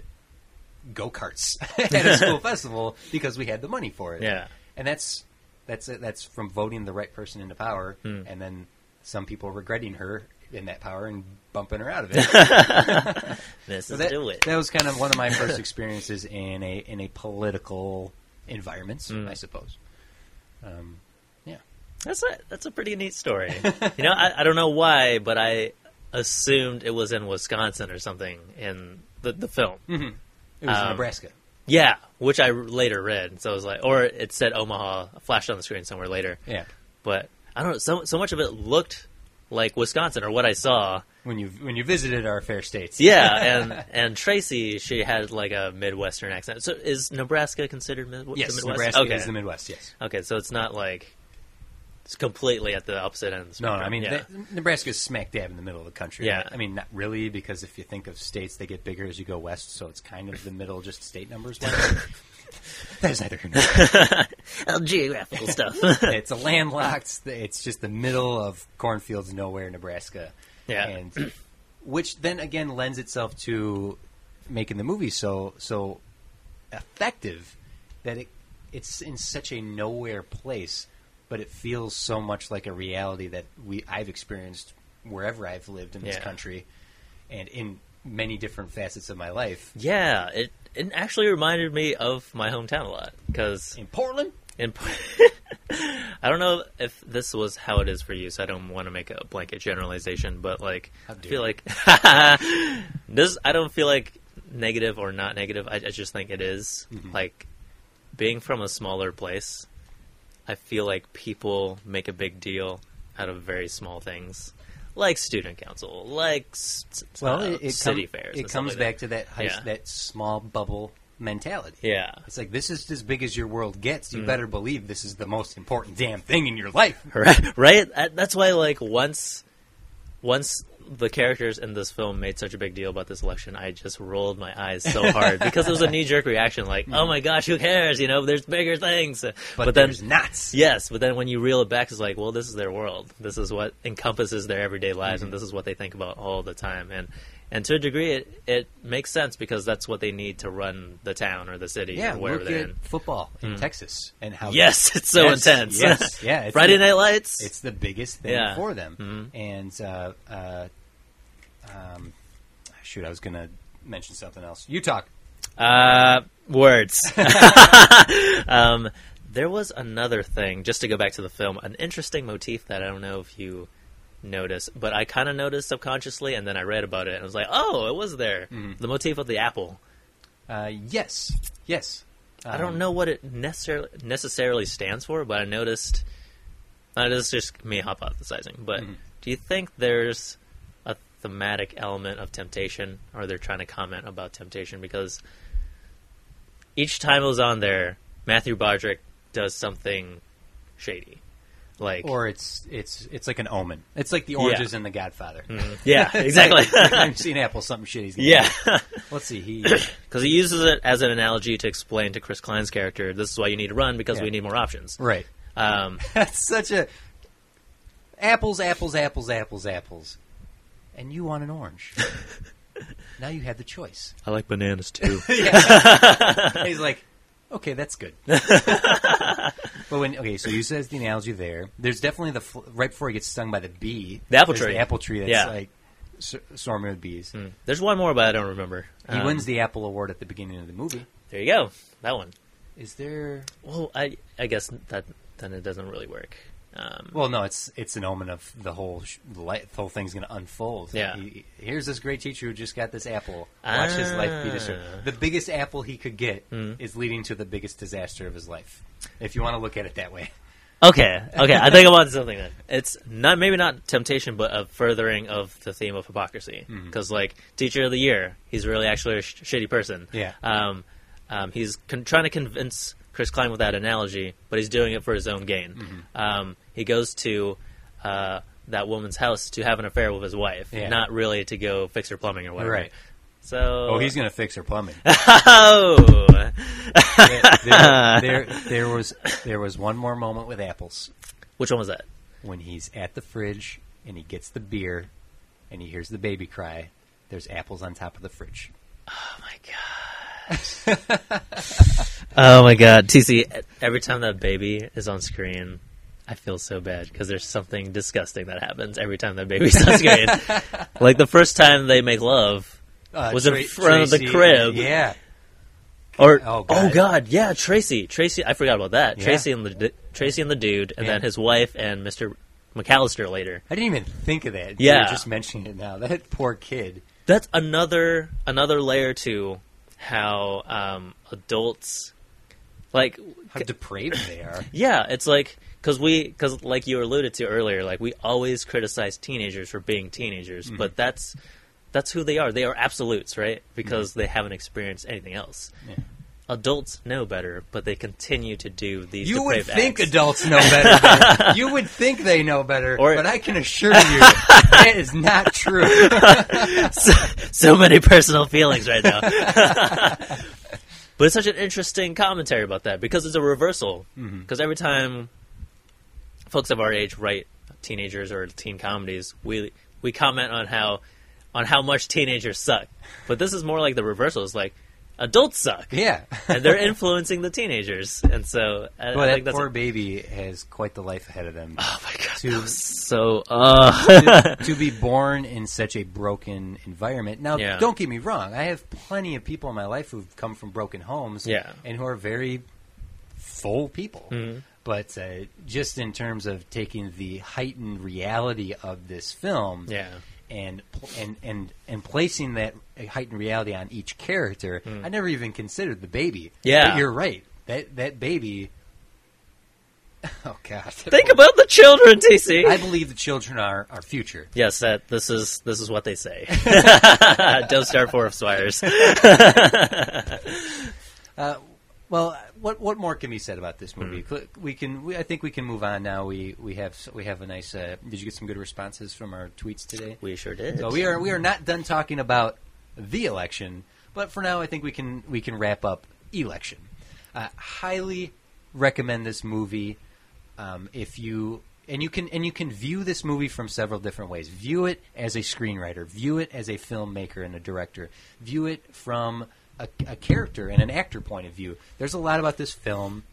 Speaker 1: go karts at a school festival because we had the money for it.
Speaker 2: Yeah.
Speaker 1: and that's that's that's from voting the right person into power,
Speaker 2: Hmm.
Speaker 1: and then some people regretting her in that power and bumping her out of it.
Speaker 2: Mrs.
Speaker 1: So that,
Speaker 2: DeWitt.
Speaker 1: that was kind of one of my first experiences in a in a political environment,
Speaker 2: Mm.
Speaker 1: I suppose. Um, yeah,
Speaker 2: That's a that's a pretty neat story. you know, I, I don't know why, but I assumed it was in Wisconsin or something in the the film.
Speaker 1: it was in
Speaker 2: Um,
Speaker 1: Nebraska.
Speaker 2: Yeah, which I later read. So I was like, or it said Omaha, flashed on the screen somewhere later.
Speaker 1: Yeah,
Speaker 2: But I don't know. So so much of it looked like Wisconsin, or what I saw.
Speaker 1: when you when you visited our fair states.
Speaker 2: Yeah, and and Tracy, she had like a Midwestern accent. So is Nebraska considered mid-
Speaker 1: yes,
Speaker 2: the Midwest?
Speaker 1: Nebraska
Speaker 2: okay.
Speaker 1: is the Midwest. Yes.
Speaker 2: Okay, so it's not like it's completely at the opposite end. The
Speaker 1: No. I mean
Speaker 2: yeah.
Speaker 1: that, Nebraska is smack dab in the middle of the country.
Speaker 2: Yeah.
Speaker 1: I mean not really because if you think of states, they get bigger as you go west, so it's kind of the middle, just state numbers. wise. that is neither here nor there.
Speaker 2: Geographical stuff.
Speaker 1: it's a landlocked. It's just the middle of cornfields, nowhere, Nebraska.
Speaker 2: Yeah.
Speaker 1: and which then again lends itself to making the movie so so effective that it it's in such a nowhere place, but it feels so much like a reality that we I've experienced wherever I've lived in this
Speaker 2: Yeah.
Speaker 1: country, and in many different facets of my life.
Speaker 2: yeah, it it actually reminded me of my hometown a lot because
Speaker 1: In Portland,
Speaker 2: in I don't know if this was how it is for you, so I don't want to make a blanket generalization, but like I feel like this. I don't feel like negative or not negative. I, I just think it is.
Speaker 1: Mm-hmm.
Speaker 2: like being from a smaller place. I feel like people make a big deal out of very small things, like student council, like s-
Speaker 1: well,
Speaker 2: uh,
Speaker 1: it, it
Speaker 2: city
Speaker 1: com-
Speaker 2: fairs.
Speaker 1: It comes
Speaker 2: like
Speaker 1: back
Speaker 2: that.
Speaker 1: to that high,
Speaker 2: Yeah.
Speaker 1: that small bubble mentality.
Speaker 2: Yeah,
Speaker 1: It's like this is as big as your world gets.
Speaker 2: Mm.
Speaker 1: You better believe this is the most important damn thing in your life.
Speaker 2: right right that's why like once once the characters in this film made such a big deal about this election i just rolled my eyes so hard because it was a knee-jerk reaction like oh my gosh who cares you know there's bigger things
Speaker 1: But,
Speaker 2: but, then
Speaker 1: there's not.
Speaker 2: yes but then when you reel it back it's like well this is their world this is what encompasses their everyday lives
Speaker 1: Mm-hmm.
Speaker 2: and this is what they think about all the time and and to a degree it, it makes sense because that's what they need to run the town or the city
Speaker 1: Yeah,
Speaker 2: or wherever
Speaker 1: look
Speaker 2: they're
Speaker 1: at
Speaker 2: in
Speaker 1: football in Texas and how
Speaker 2: yes it's so
Speaker 1: Yes,
Speaker 2: intense
Speaker 1: yes, yeah, it's
Speaker 2: friday
Speaker 1: the-
Speaker 2: night lights
Speaker 1: it's the biggest thing
Speaker 2: Yeah.
Speaker 1: for them.
Speaker 2: Mhm.
Speaker 1: And uh, uh, um, shoot, I was gonna mention something else. You talk.
Speaker 2: Uh, words. um, there was another thing, just to go back to the film, an interesting motif that I don't know if you noticed, but I kind of noticed subconsciously, and then I read about it, and I was like, oh, it was there.
Speaker 1: Mhm.
Speaker 2: The motif of the apple.
Speaker 1: Uh, yes, yes.
Speaker 2: I don't
Speaker 1: Um,
Speaker 2: know what it necessarily necessarily stands for, but I noticed. Uh, this is just me hypothesizing, but
Speaker 1: Mhm.
Speaker 2: do you think there's a thematic element of temptation, or they're trying to comment about temptation? Because each time it was on there, Matthew Broderick does something shady, like
Speaker 1: Or it's it's it's like an omen. It's like the oranges in The Godfather.
Speaker 2: Mhm. yeah, exactly,
Speaker 1: I've seen Apple something shitty.
Speaker 2: yeah.
Speaker 1: happen. Let's see. He
Speaker 2: Because he uses it as an analogy to explain to Chris Klein's character, "This is why you need to run because
Speaker 1: Yeah.
Speaker 2: we need more options."
Speaker 1: right.
Speaker 2: Um,
Speaker 1: That's such a apples, apples, apples, apples, apples, and you want an orange. now you have the choice.
Speaker 2: I like bananas too.
Speaker 1: He's like, okay, that's good. But when okay, so you says the analogy there. There's definitely the fl- right before he gets stung by the bee.
Speaker 2: The apple tree.
Speaker 1: The apple tree that's
Speaker 2: Yeah.
Speaker 1: like s- swarming with bees.
Speaker 2: Hmm. There's one more, but I don't remember.
Speaker 1: He
Speaker 2: Um,
Speaker 1: wins the apple award at the beginning of the movie.
Speaker 2: There you go. That one.
Speaker 1: Is there?
Speaker 2: Well, I I guess that then it doesn't really work. Um,
Speaker 1: Well, no, it's it's an omen of the whole sh- the, the whole thing's going to unfold.
Speaker 2: Yeah.
Speaker 1: He- here's this great teacher who just got this apple. Watch his life be destroyed.
Speaker 2: Ah.
Speaker 1: The biggest apple he could get
Speaker 2: Mhm.
Speaker 1: is leading to the biggest disaster of his life. If you want to look at it that way.
Speaker 2: okay, okay. I think I'm on something then. It's not maybe not temptation, but a furthering of the theme of hypocrisy. Because like teacher of the year, he's really actually a sh- shitty person.
Speaker 1: Yeah.
Speaker 2: Um, um, he's con- trying to convince Chris Klein with that analogy, but he's doing it for his own gain.
Speaker 1: Mm-hmm.
Speaker 2: Um, he goes to uh, that woman's house to have an affair with his wife,
Speaker 1: Yeah.
Speaker 2: not really to go fix her plumbing or whatever.
Speaker 1: Right.
Speaker 2: So.
Speaker 1: Oh, he's going to fix her plumbing.
Speaker 2: Oh.
Speaker 1: there, there, there was there was one more moment with apples
Speaker 2: Which one was that?
Speaker 1: when he's at the fridge and he gets the beer and he hears the baby cry. There's apples on top of the fridge.
Speaker 2: Oh my god. oh my god. TC, every time that baby is on screen, I feel so bad because there's something disgusting that happens every time that baby's on screen. like the first time they make love
Speaker 1: Uh,
Speaker 2: was in
Speaker 1: Tra-
Speaker 2: front of the crib.
Speaker 1: Yeah.
Speaker 2: Or
Speaker 1: Oh,
Speaker 2: oh
Speaker 1: God.
Speaker 2: god. yeah, Tracy, Tracy. I forgot about that.
Speaker 1: Yeah.
Speaker 2: Tracy and the Tracy and the dude, and
Speaker 1: Yeah.
Speaker 2: then his wife and Mister McAllister later.
Speaker 1: I didn't even think of that.
Speaker 2: Yeah.
Speaker 1: You're just mentioning it now. That poor kid.
Speaker 2: That's another another layer to how um, adults like.
Speaker 1: How depraved they are.
Speaker 2: Yeah, it's like because we because like you alluded to earlier, like we always criticize teenagers for being teenagers,
Speaker 1: Mm-hmm.
Speaker 2: but that's that's who they are. They are absolutes, right? Because they haven't experienced anything else.
Speaker 1: Mm-hmm. Yeah.
Speaker 2: Adults know better, but they continue to do these.
Speaker 1: You would think
Speaker 2: acts.
Speaker 1: adults know better. You would think they know better,
Speaker 2: Or-
Speaker 1: but I can assure you that is not true.
Speaker 2: so, so many personal feelings right now. but it's such an interesting commentary about that because it's a reversal.
Speaker 1: Mm-hmm.
Speaker 2: Because every time folks of our age write teenagers or teen comedies, we we comment on how on how much teenagers suck. But this is more like the reversal. It's like adults suck,
Speaker 1: yeah.
Speaker 2: and they're influencing the teenagers. And so I,
Speaker 1: Well,
Speaker 2: I
Speaker 1: that poor
Speaker 2: a-
Speaker 1: baby has quite the life ahead of them.
Speaker 2: oh my god,
Speaker 1: to-
Speaker 2: so uh,
Speaker 1: to be born in such a broken environment. Now,
Speaker 2: Yeah.
Speaker 1: don't get me wrong. I have plenty of people in my life who've come from broken homes,
Speaker 2: Yeah.
Speaker 1: and who are very full people.
Speaker 2: Mhm.
Speaker 1: But uh, just in terms of taking the heightened reality of this film,
Speaker 2: yeah.
Speaker 1: And and and and placing that heightened reality on each character, I never even considered the baby.
Speaker 2: Yeah.
Speaker 1: But you're right. That that baby. Oh God!
Speaker 2: Think about the children, TC.
Speaker 1: I believe the children are our future.
Speaker 2: Yes, that this is this is what they say. Don't start Forest Fires.
Speaker 1: Uh, well, what what more can be said about this movie?
Speaker 2: Hmm.
Speaker 1: We can. We, I think we can move on now. We we have we have a nice. Uh, did you get some good responses from our tweets today?
Speaker 2: We sure did.
Speaker 1: So we are we are not done talking about the election, but for now, I think we can we can wrap up election. Uh, highly recommend this movie um, if you and you can and you can view this movie from several different ways. View it as a screenwriter, view it as a filmmaker and a director, view it from a, a character and an actor point of view. There's a lot about this film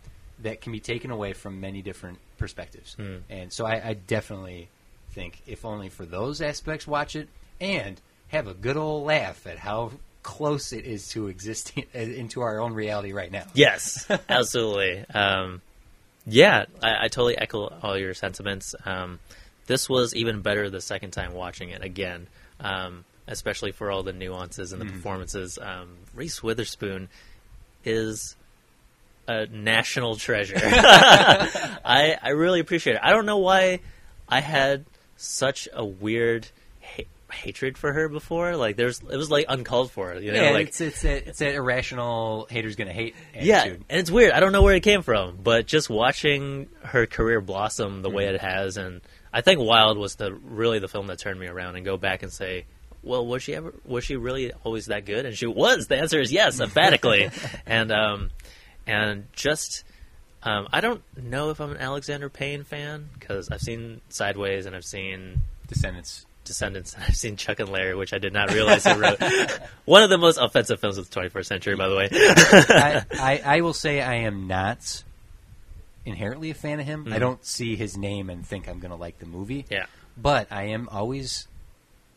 Speaker 1: that can be taken away from many different perspectives, and so I, I definitely think, if only for those aspects, watch it and have a good old laugh at how close it is to existing into our own reality right now.
Speaker 2: Yes, absolutely. Um, yeah, I, I totally echo all your sentiments. Um, this was even better the second time watching it again, um, especially for all the nuances and the performances. Um, Reese Witherspoon is a national treasure. I I really appreciate it. I don't know why I had such a weird ha- hatred for her before. Like there's it was like uncalled for. You know,
Speaker 1: Yeah,
Speaker 2: like
Speaker 1: it's it's that it's that irrational haters gonna hate attitude.
Speaker 2: yeah, and it's weird. I don't know where it came from, but just watching her career blossom the way
Speaker 1: Mm-hmm.
Speaker 2: it has, and I think Wild was the really the film that turned me around and go back and say, well, was she ever was she really always that good? And she was. The answer is yes, emphatically, and um, and just. Um, I don't know if I'm an Alexander Payne fan because I've seen Sideways and I've seen
Speaker 1: Descendants.
Speaker 2: Descendants and I've seen Chuck and Larry, which I did not realize he wrote. One of the most offensive films of the 21st century, by the way.
Speaker 1: I, I, I will say I am not inherently a fan of him. I
Speaker 2: Mhm.
Speaker 1: don't see his name and think I'm gonna like the movie.
Speaker 2: yeah.
Speaker 1: But I am always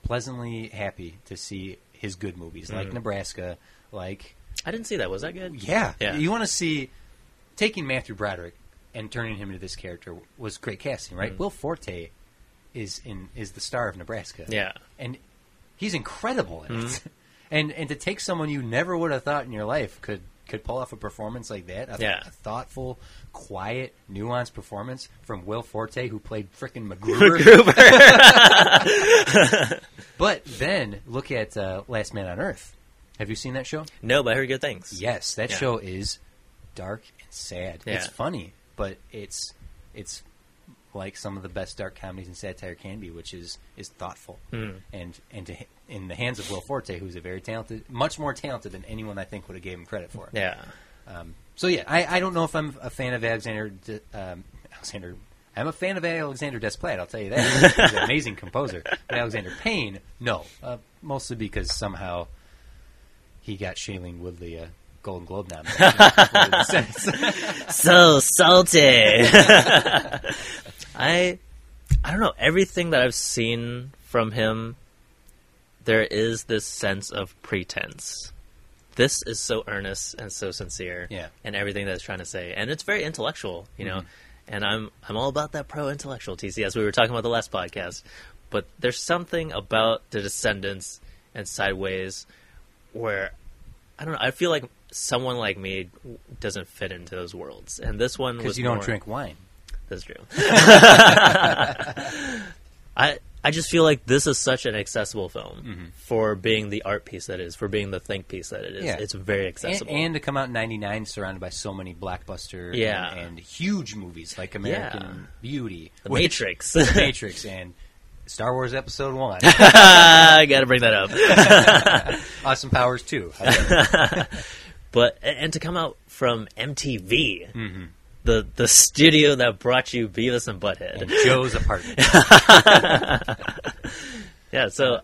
Speaker 1: pleasantly happy to see his good movies, like
Speaker 2: Mhm.
Speaker 1: Nebraska, like
Speaker 2: I didn't see that. Was that good?
Speaker 1: Yeah.
Speaker 2: Yeah.
Speaker 1: You want to see taking Matthew Broderick and turning him into this character was great casting, right?
Speaker 2: Mm.
Speaker 1: Will Forte is in is the star of Nebraska.
Speaker 2: Yeah.
Speaker 1: And he's incredible in it.
Speaker 2: Mhm.
Speaker 1: And and to take someone you never would have thought in your life could could pull off a performance like that, a,
Speaker 2: Yeah.
Speaker 1: a thoughtful, quiet, nuanced performance from Will Forte, who played frickin' MacGruber. but then look at uh, Last Man on Earth. Have you seen that show?
Speaker 2: no, but I heard good things.
Speaker 1: Yes, that
Speaker 2: Yeah.
Speaker 1: show is dark and sad. It's funny, but it's it's like some of the best dark comedies and satire can be, which is is thoughtful
Speaker 2: Mm.
Speaker 1: and and to, in the hands of Will Forte, who's a very talented, much more talented than anyone I think would have gave him credit for.
Speaker 2: Yeah.
Speaker 1: Um, so yeah, I, I don't know if I'm a fan of Alexander D- um, Alexander. I'm a fan of Alexander Desplat. I'll tell you that he's an amazing composer. But Alexander Payne, no, uh, mostly because somehow he got Shailene Woodley a Golden Globe nomination.
Speaker 2: So salty. I I don't know everything that I've seen from him. There is this sense of pretense. This is so earnest and so sincere,
Speaker 1: Yeah.
Speaker 2: and everything that it's trying to say, and it's very intellectual, you know. Mm-hmm. And I'm I'm all about that pro intellectual TC, as we were talking about the last podcast. But there's something about the Descendants and Sideways where I don't know. I feel like someone like me doesn't fit into those worlds, and this one
Speaker 1: Because you don't
Speaker 2: more-
Speaker 1: drink wine.
Speaker 2: That's true. I I just feel like this is such an accessible film mm-hmm. for being the art piece that it is, for being the think piece that it is.
Speaker 1: Yeah.
Speaker 2: It's very accessible.
Speaker 1: and to come out in '99, surrounded by so many blockbuster
Speaker 2: Yeah.
Speaker 1: and, and huge movies like American
Speaker 2: Yeah.
Speaker 1: Beauty,
Speaker 2: the
Speaker 1: which-
Speaker 2: Matrix.
Speaker 1: The Matrix, and Star Wars Episode One,
Speaker 2: I gotta bring that up.
Speaker 1: Austin Powers Two.
Speaker 2: But and to come out from MTV, mm-hmm. The the studio that brought you Beavis and Butthead.
Speaker 1: and Joe's apartment.
Speaker 2: Yeah, so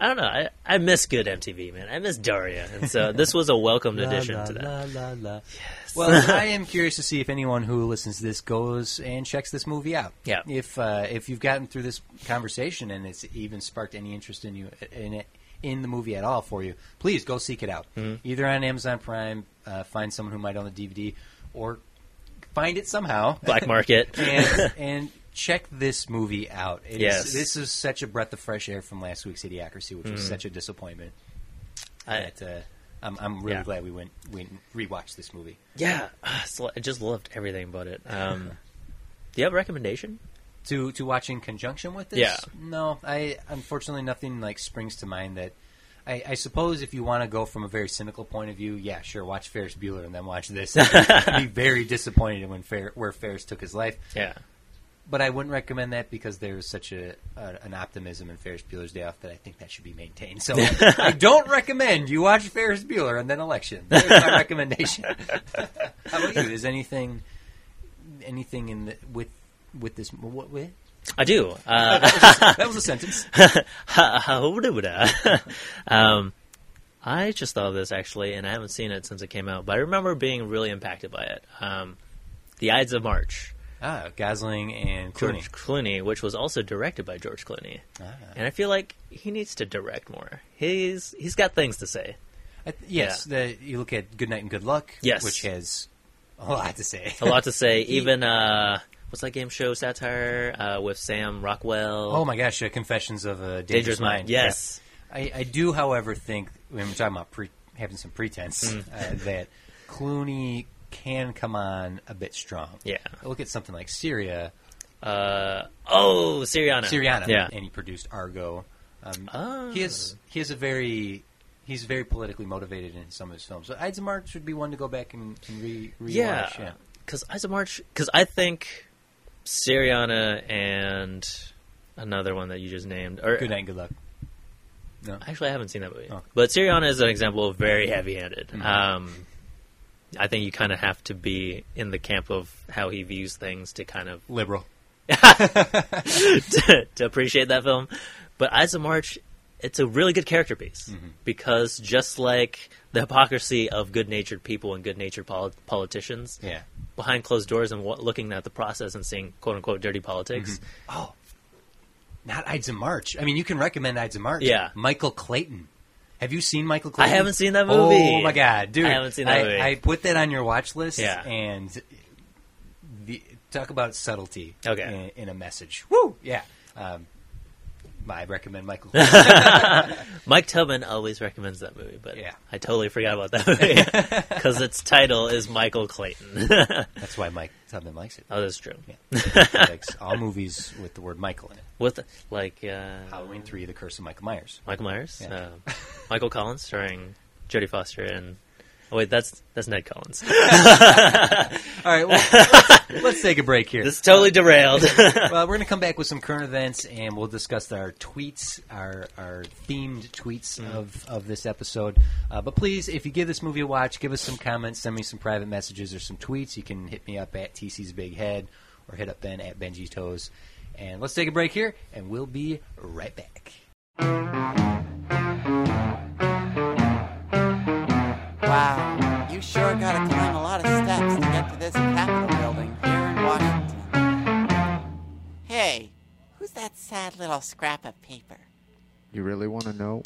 Speaker 2: I don't know. I, I miss good MTV, man. I miss Daria, and so this was a welcomed addition to that. La, la, la. Yes.
Speaker 1: Well, I am curious to see if anyone who listens to this goes and checks this movie out.
Speaker 2: Yeah.
Speaker 1: If uh, if you've gotten through this conversation and it's even sparked any interest in you in it in the movie at all for you, please go seek it out.
Speaker 2: Mm-hmm.
Speaker 1: Either on Amazon Prime, uh, find someone who might own the DVD, or find it somehow.
Speaker 2: Black market.
Speaker 1: and and check this movie out. It is-
Speaker 2: Yes.
Speaker 1: this is such a breath of fresh air from last week's Idiocracy, which was
Speaker 2: Mm.
Speaker 1: such a disappointment.
Speaker 2: I-
Speaker 1: that, uh, I'm, I'm really
Speaker 2: Yeah.
Speaker 1: glad we went we rewatched this movie.
Speaker 2: Yeah, so I just loved everything about it. Um, do you have a recommendation?
Speaker 1: To to watch in conjunction with this?
Speaker 2: Yeah.
Speaker 1: No, I unfortunately nothing like springs to mind that. I, I suppose if you want to go from a very cynical point of view, yeah, sure, watch Ferris Bueller and then watch this. Be very disappointed when Fer- where Ferris took his life.
Speaker 2: Yeah.
Speaker 1: But I wouldn't recommend that because there's such a, a an optimism in Ferris Bueller's Day Off that I think that should be maintained. So I don't recommend you watch Ferris Bueller and then Election. There's my recommendation. How about you? Is anything anything in the, with with this what with?
Speaker 2: I do. Uh,
Speaker 1: That was a sentence.
Speaker 2: um, I just thought of this actually, and I haven't seen it since it came out, but I remember being really impacted by it. Um, the Ides of March,
Speaker 1: Ah, Gosling and Clooney.
Speaker 2: George Clooney, which was also directed by George Clooney,
Speaker 1: Ah.
Speaker 2: and I feel like he needs to direct more. He's he's got things to say.
Speaker 1: I th- yes, the, you look at Good Night and Good Luck,
Speaker 2: Yes.
Speaker 1: which has a lot to say.
Speaker 2: A lot to say. Even uh, what's that game show satire uh, with Sam Rockwell?
Speaker 1: Oh my gosh, uh, Confessions of a Dangerous,
Speaker 2: Dangerous
Speaker 1: Mind.
Speaker 2: Mind. Yes.
Speaker 1: I, I do, however, think when we're talking about pre- having some pretense
Speaker 2: Mm.
Speaker 1: uh, that Clooney can come on a bit strong.
Speaker 2: Yeah.
Speaker 1: Look at something like Syria,
Speaker 2: Uh, oh, Syriana.
Speaker 1: Syriana,
Speaker 2: Yeah.
Speaker 1: and he produced Argo. Um,
Speaker 2: Oh.
Speaker 1: He has he has a very he's very politically motivated in some of his films. So Ides of March would be one to go back and, and re rewatch.
Speaker 2: Yeah,
Speaker 1: yeah.
Speaker 2: because Ides of March. Because I think Syriana and another one that you just named. Or
Speaker 1: Good night, and good luck. No,
Speaker 2: actually, I haven't seen that movie.
Speaker 1: Oh.
Speaker 2: But Syriana is an example of very heavy-handed.
Speaker 1: Mhm.
Speaker 2: Um, I think you kind of have to be in the camp of how he views things to kind of
Speaker 1: liberal.
Speaker 2: to, to appreciate that film. But Ides of March, it's a really good character piece
Speaker 1: Mm-hmm.
Speaker 2: because just like the hypocrisy of good-natured people and good-natured pol- politicians,
Speaker 1: Yeah.
Speaker 2: behind closed doors and wa- looking at the process and seeing "quote unquote" dirty politics.
Speaker 1: Oh, not Ides of March. I mean, you can recommend Ides of March.
Speaker 2: Yeah.
Speaker 1: Michael Clayton. Have you seen Michael Clayton?
Speaker 2: I haven't seen that movie.
Speaker 1: Oh my god, dude!
Speaker 2: I haven't seen that
Speaker 1: I,
Speaker 2: movie.
Speaker 1: I put that on your watch list.
Speaker 2: Yeah.
Speaker 1: and the, talk about subtlety.
Speaker 2: Okay.
Speaker 1: in, in a message. Woo! Yeah. Um, I recommend Michael. Clayton.
Speaker 2: Mike Tubman always recommends that movie, but
Speaker 1: Yeah.
Speaker 2: I totally forgot about that movie because its title is Michael Clayton.
Speaker 1: That's why Mike Tubman likes it.
Speaker 2: oh, that's true.
Speaker 1: Yeah. He likes all movies with the word Michael in it.
Speaker 2: With like uh,
Speaker 1: Halloween Three: The Curse of Michael Myers.
Speaker 2: Michael Myers,
Speaker 1: Yeah.
Speaker 2: uh, Michael Collins, starring Jodie Foster and. Oh wait, that's that's Ned Collins.
Speaker 1: All right, well, let's, let's take a break here.
Speaker 2: this is totally derailed.
Speaker 1: well, we're going to come back with some current events, and we'll discuss our tweets, our our themed tweets of, of this episode. Uh, but please, if you give this movie a watch, give us some comments, send me some private messages or some tweets. You can hit me up at TC's Big Head or hit up Ben at Benji's Toes. And let's take a break here, and we'll be right back.
Speaker 3: Wow, you sure gotta climb a lot of steps to get to this Capitol building here in Washington. Hey, who's that sad little scrap of paper?
Speaker 4: You really want to know?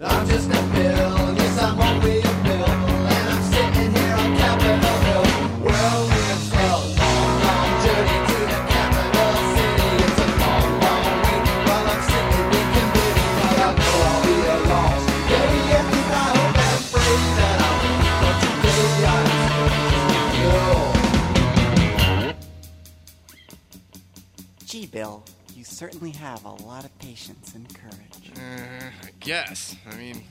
Speaker 5: I'm just a bill, yes, I'm only a bill, and I'm sitting here on Capitol Hill. Well,
Speaker 3: Gee, Bill, you certainly have a lot of patience and courage.
Speaker 6: Uh, I guess. I mean,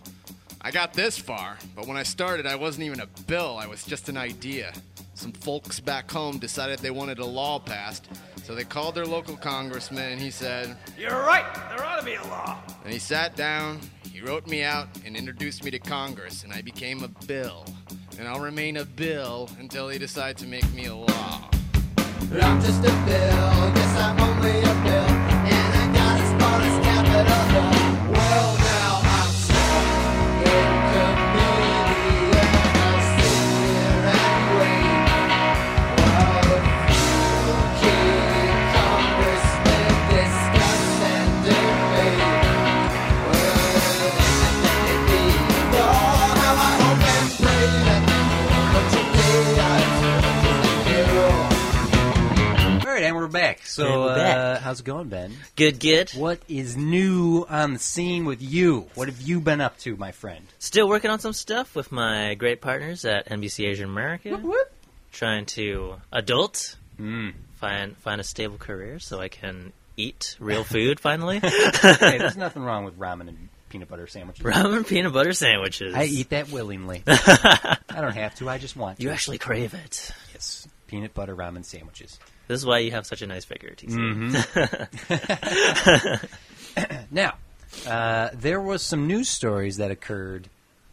Speaker 6: I got this far, but when I started, I wasn't even a bill. I was just an idea. Some folks back home decided they wanted a law passed, so they called their local congressman and he said,
Speaker 7: You're right. There ought to be a law.
Speaker 6: and he sat down, he wrote me out, and introduced me to Congress, and I became a bill. And I'll remain a bill until they decide to make me a law.
Speaker 5: I'm just a bill, yes, I'm only a bill, and I got as far as Capitol
Speaker 1: we're back. So,
Speaker 2: And we're
Speaker 1: uh, how's it going, Ben?
Speaker 2: Good, good.
Speaker 1: What is new on the scene with you? What have you been up to, my friend?
Speaker 2: Still working on some stuff with my great partners at NBC Asian America. Trying to adult,
Speaker 1: Mm.
Speaker 2: find find a stable career so I can eat real food finally.
Speaker 1: hey, there's nothing wrong with ramen and peanut butter sandwiches.
Speaker 2: Ramen peanut butter sandwiches.
Speaker 1: I eat that willingly. I don't have to. I just want to.
Speaker 2: You actually crave it.
Speaker 1: yes, peanut butter ramen sandwiches.
Speaker 2: This is why you have such a nice figure, TC.
Speaker 1: Now, uh, there was some news stories that occurred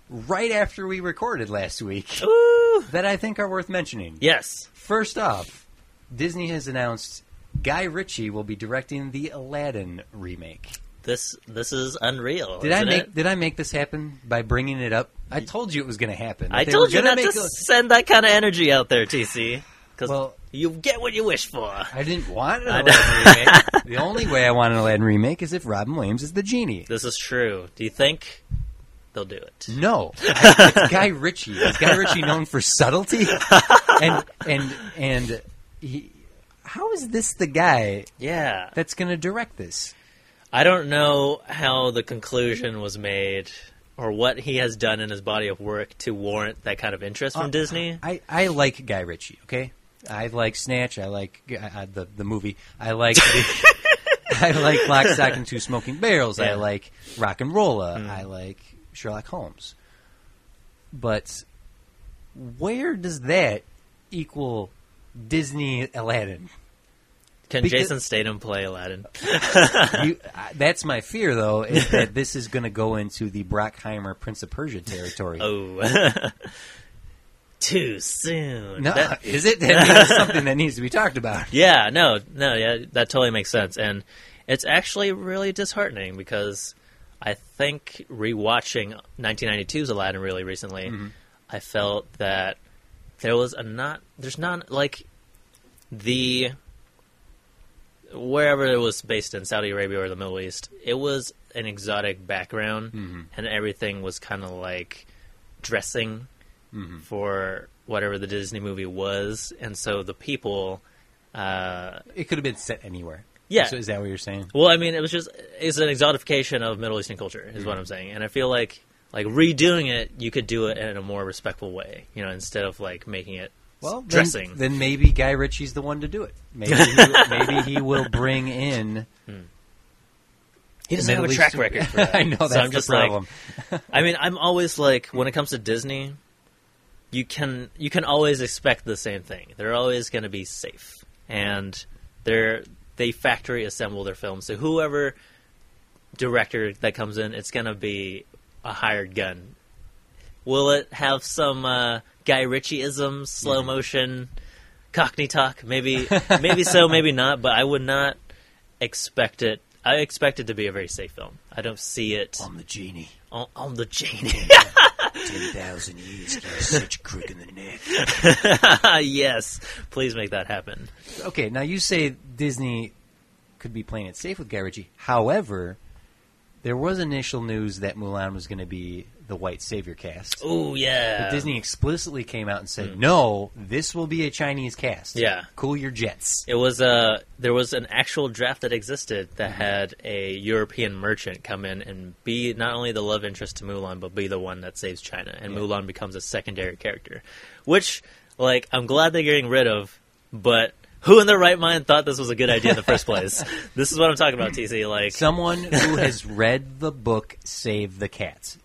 Speaker 1: right after we recorded last week
Speaker 2: Ooh.
Speaker 1: that I think are worth mentioning.
Speaker 2: Yes.
Speaker 1: First off, Disney has announced Guy Ritchie will be directing the Aladdin remake.
Speaker 2: This this is unreal.
Speaker 1: Did I make
Speaker 2: it?
Speaker 1: Did I make this happen by bringing it up? I told you it was going to happen.
Speaker 2: I told you not to
Speaker 1: a-
Speaker 2: send that kind of energy out there, TC. Because
Speaker 1: Well-
Speaker 2: you get what you wish for.
Speaker 1: I didn't want an Aladdin remake. The only way I want an Aladdin remake is if Robin Williams is the genie.
Speaker 2: This is true. Do you think they'll do it?
Speaker 1: No, I- it's Guy Ritchie. Is Guy Ritchie known for subtlety? And and and he, how is this the guy
Speaker 2: Yeah.
Speaker 1: that's going to direct this?
Speaker 2: I don't know how the conclusion was made or what he has done in his body of work to warrant that kind of interest from
Speaker 1: Uh,
Speaker 2: Disney.
Speaker 1: I, I like Guy Ritchie. Okay, I like Snatch. I like uh, the the movie. I like the, I like Lock, Stock, and Two Smoking Barrels. I like RocknRolla.
Speaker 2: Mm.
Speaker 1: I like Sherlock Holmes. But where does that equal Disney Aladdin?
Speaker 2: Can
Speaker 1: because-
Speaker 2: Jason Statham play Aladdin?
Speaker 1: You, uh, that's my fear, though, is that this is going to go into the Bruckheimer Prince of Persia territory.
Speaker 2: Oh. Too soon.
Speaker 1: no,
Speaker 2: That-
Speaker 1: is it? That something that needs to be talked about.
Speaker 2: Yeah, no, no, yeah, that totally makes sense, and it's actually really disheartening because I think rewatching 1992's Aladdin really recently, mm-hmm. I felt that there was a not, there's not like the wherever it was based in Saudi Arabia or the Middle East, it was an exotic background, mm-hmm. and everything was kind of like dressing Mm-hmm. for whatever the Disney movie was, and so the people. Uh,
Speaker 1: It could have been set anywhere.
Speaker 2: Yeah.
Speaker 1: So is that what you're saying?
Speaker 2: well, I mean, it was just it's an exotification of Middle Eastern culture, is what mm-hmm. I'm saying, and I feel like like redoing it, you could do it in a more respectful way, you know, instead of like making it
Speaker 1: Well,
Speaker 2: dressing.
Speaker 1: Then, maybe Guy Ritchie's the one to do it. Maybe he, maybe he will bring in. Hmm.
Speaker 2: he doesn't have a
Speaker 1: Middle
Speaker 2: track
Speaker 1: Eastern-
Speaker 2: record. For that.
Speaker 1: I know that's
Speaker 2: so I'm
Speaker 1: the
Speaker 2: just
Speaker 1: problem.
Speaker 2: like, I mean, I'm always like, when it comes to Disney, you can you can always expect the same thing. They're always going to be safe, and they're they factory assemble their films. So whoever director that comes in, it's going to be a hired gun. Will it have some uh, Guy Ritchie-ism, slow mm-hmm. motion, Cockney talk? Maybe, maybe so, maybe not. But I would not expect it. I expect it to be a very safe film. I don't see it.
Speaker 1: I'm the genie.
Speaker 2: I'm the
Speaker 1: genie. 10,000 years such a crook in the neck.
Speaker 2: yes. Please make that happen.
Speaker 1: Okay, now you say Disney could be playing it safe with Guy Ritchie. However, there was initial news that Mulan was going to be the white savior cast.
Speaker 2: Oh yeah.
Speaker 1: But Disney explicitly came out and said, hmm. "No, this will be a Chinese cast.
Speaker 2: Yeah.
Speaker 1: cool your jets."
Speaker 2: It was a there was an actual draft that existed that mm-hmm. had a European merchant come in and be not only the love interest to Mulan, but be the one that saves China, and. Mulan becomes a secondary character, which like I'm glad they're getting rid of, but. Who in their right mind thought this was a good idea in the first place? this is what I'm talking about, TC. Like,
Speaker 1: Someone who has read the book "Save the Cats."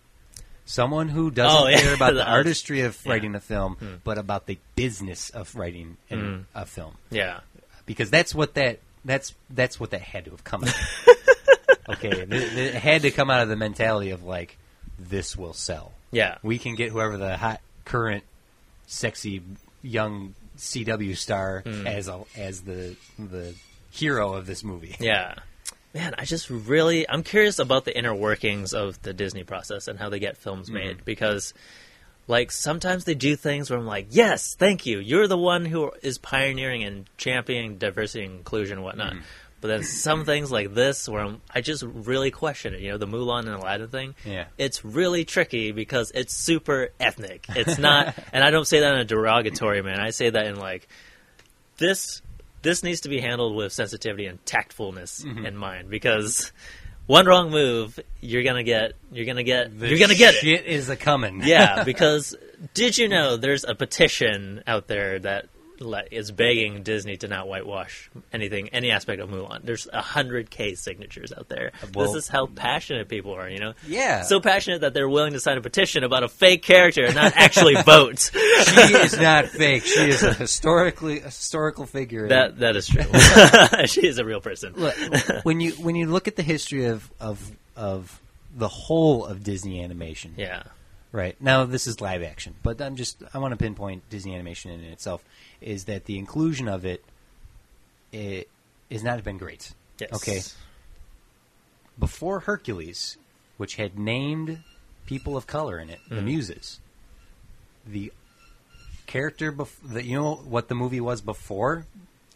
Speaker 1: Someone who doesn't
Speaker 2: Oh, yeah.
Speaker 1: care about the artistry of
Speaker 2: yeah.
Speaker 1: writing a film, but about the business of writing
Speaker 2: Mm.
Speaker 1: a film.
Speaker 2: yeah,
Speaker 1: because that's what that that's that's what that had to have come out. of. okay, it had to come out of the mentality of like this will sell.
Speaker 2: yeah,
Speaker 1: We can get whoever the hot current sexy young CW star
Speaker 2: Hmm.
Speaker 1: as a, as the the hero of this movie.
Speaker 2: Yeah. Man, I just really I'm curious about the inner workings of the Disney process and how they get films mm-hmm. made because like sometimes they do things where I'm like, "Yes, thank you. You're the one who is pioneering and championing diversity and inclusion and whatnot." Mm-hmm. But then some things like this where I'm, I just really question it, you know, the Mulan and Aladdin thing.
Speaker 1: Yeah.
Speaker 2: It's really tricky because it's super ethnic. It's not and I don't say that in a derogatory man. I say that in like this this needs to be handled with sensitivity and tactfulness
Speaker 1: Mm-hmm.
Speaker 2: in mind because one wrong move you're gonna get you're gonna get
Speaker 1: The
Speaker 2: you're gonna get it
Speaker 1: shit is a coming.
Speaker 2: yeah because did you know there's a petition out there that like, is begging Disney to not whitewash anything any aspect of Mulan there's a hundred k signatures out there
Speaker 1: Well-
Speaker 2: this is how passionate people are you know
Speaker 1: Yeah.
Speaker 2: so passionate that they're willing to sign a petition about a fake character and not actually vote
Speaker 1: she is not fake. She is a historically a historical figure.
Speaker 2: that that is true she is a real person
Speaker 1: look when you when you look at the history of of of the whole of Disney animation.
Speaker 2: yeah
Speaker 1: Right. Now, this is live action, but I'm just I want to pinpoint Disney animation in itself is that the inclusion of it, it has not been great.
Speaker 2: yes.
Speaker 1: Okay. Before Hercules, which had named people of color in it, the Muses, the character bef- the, you know what the movie was before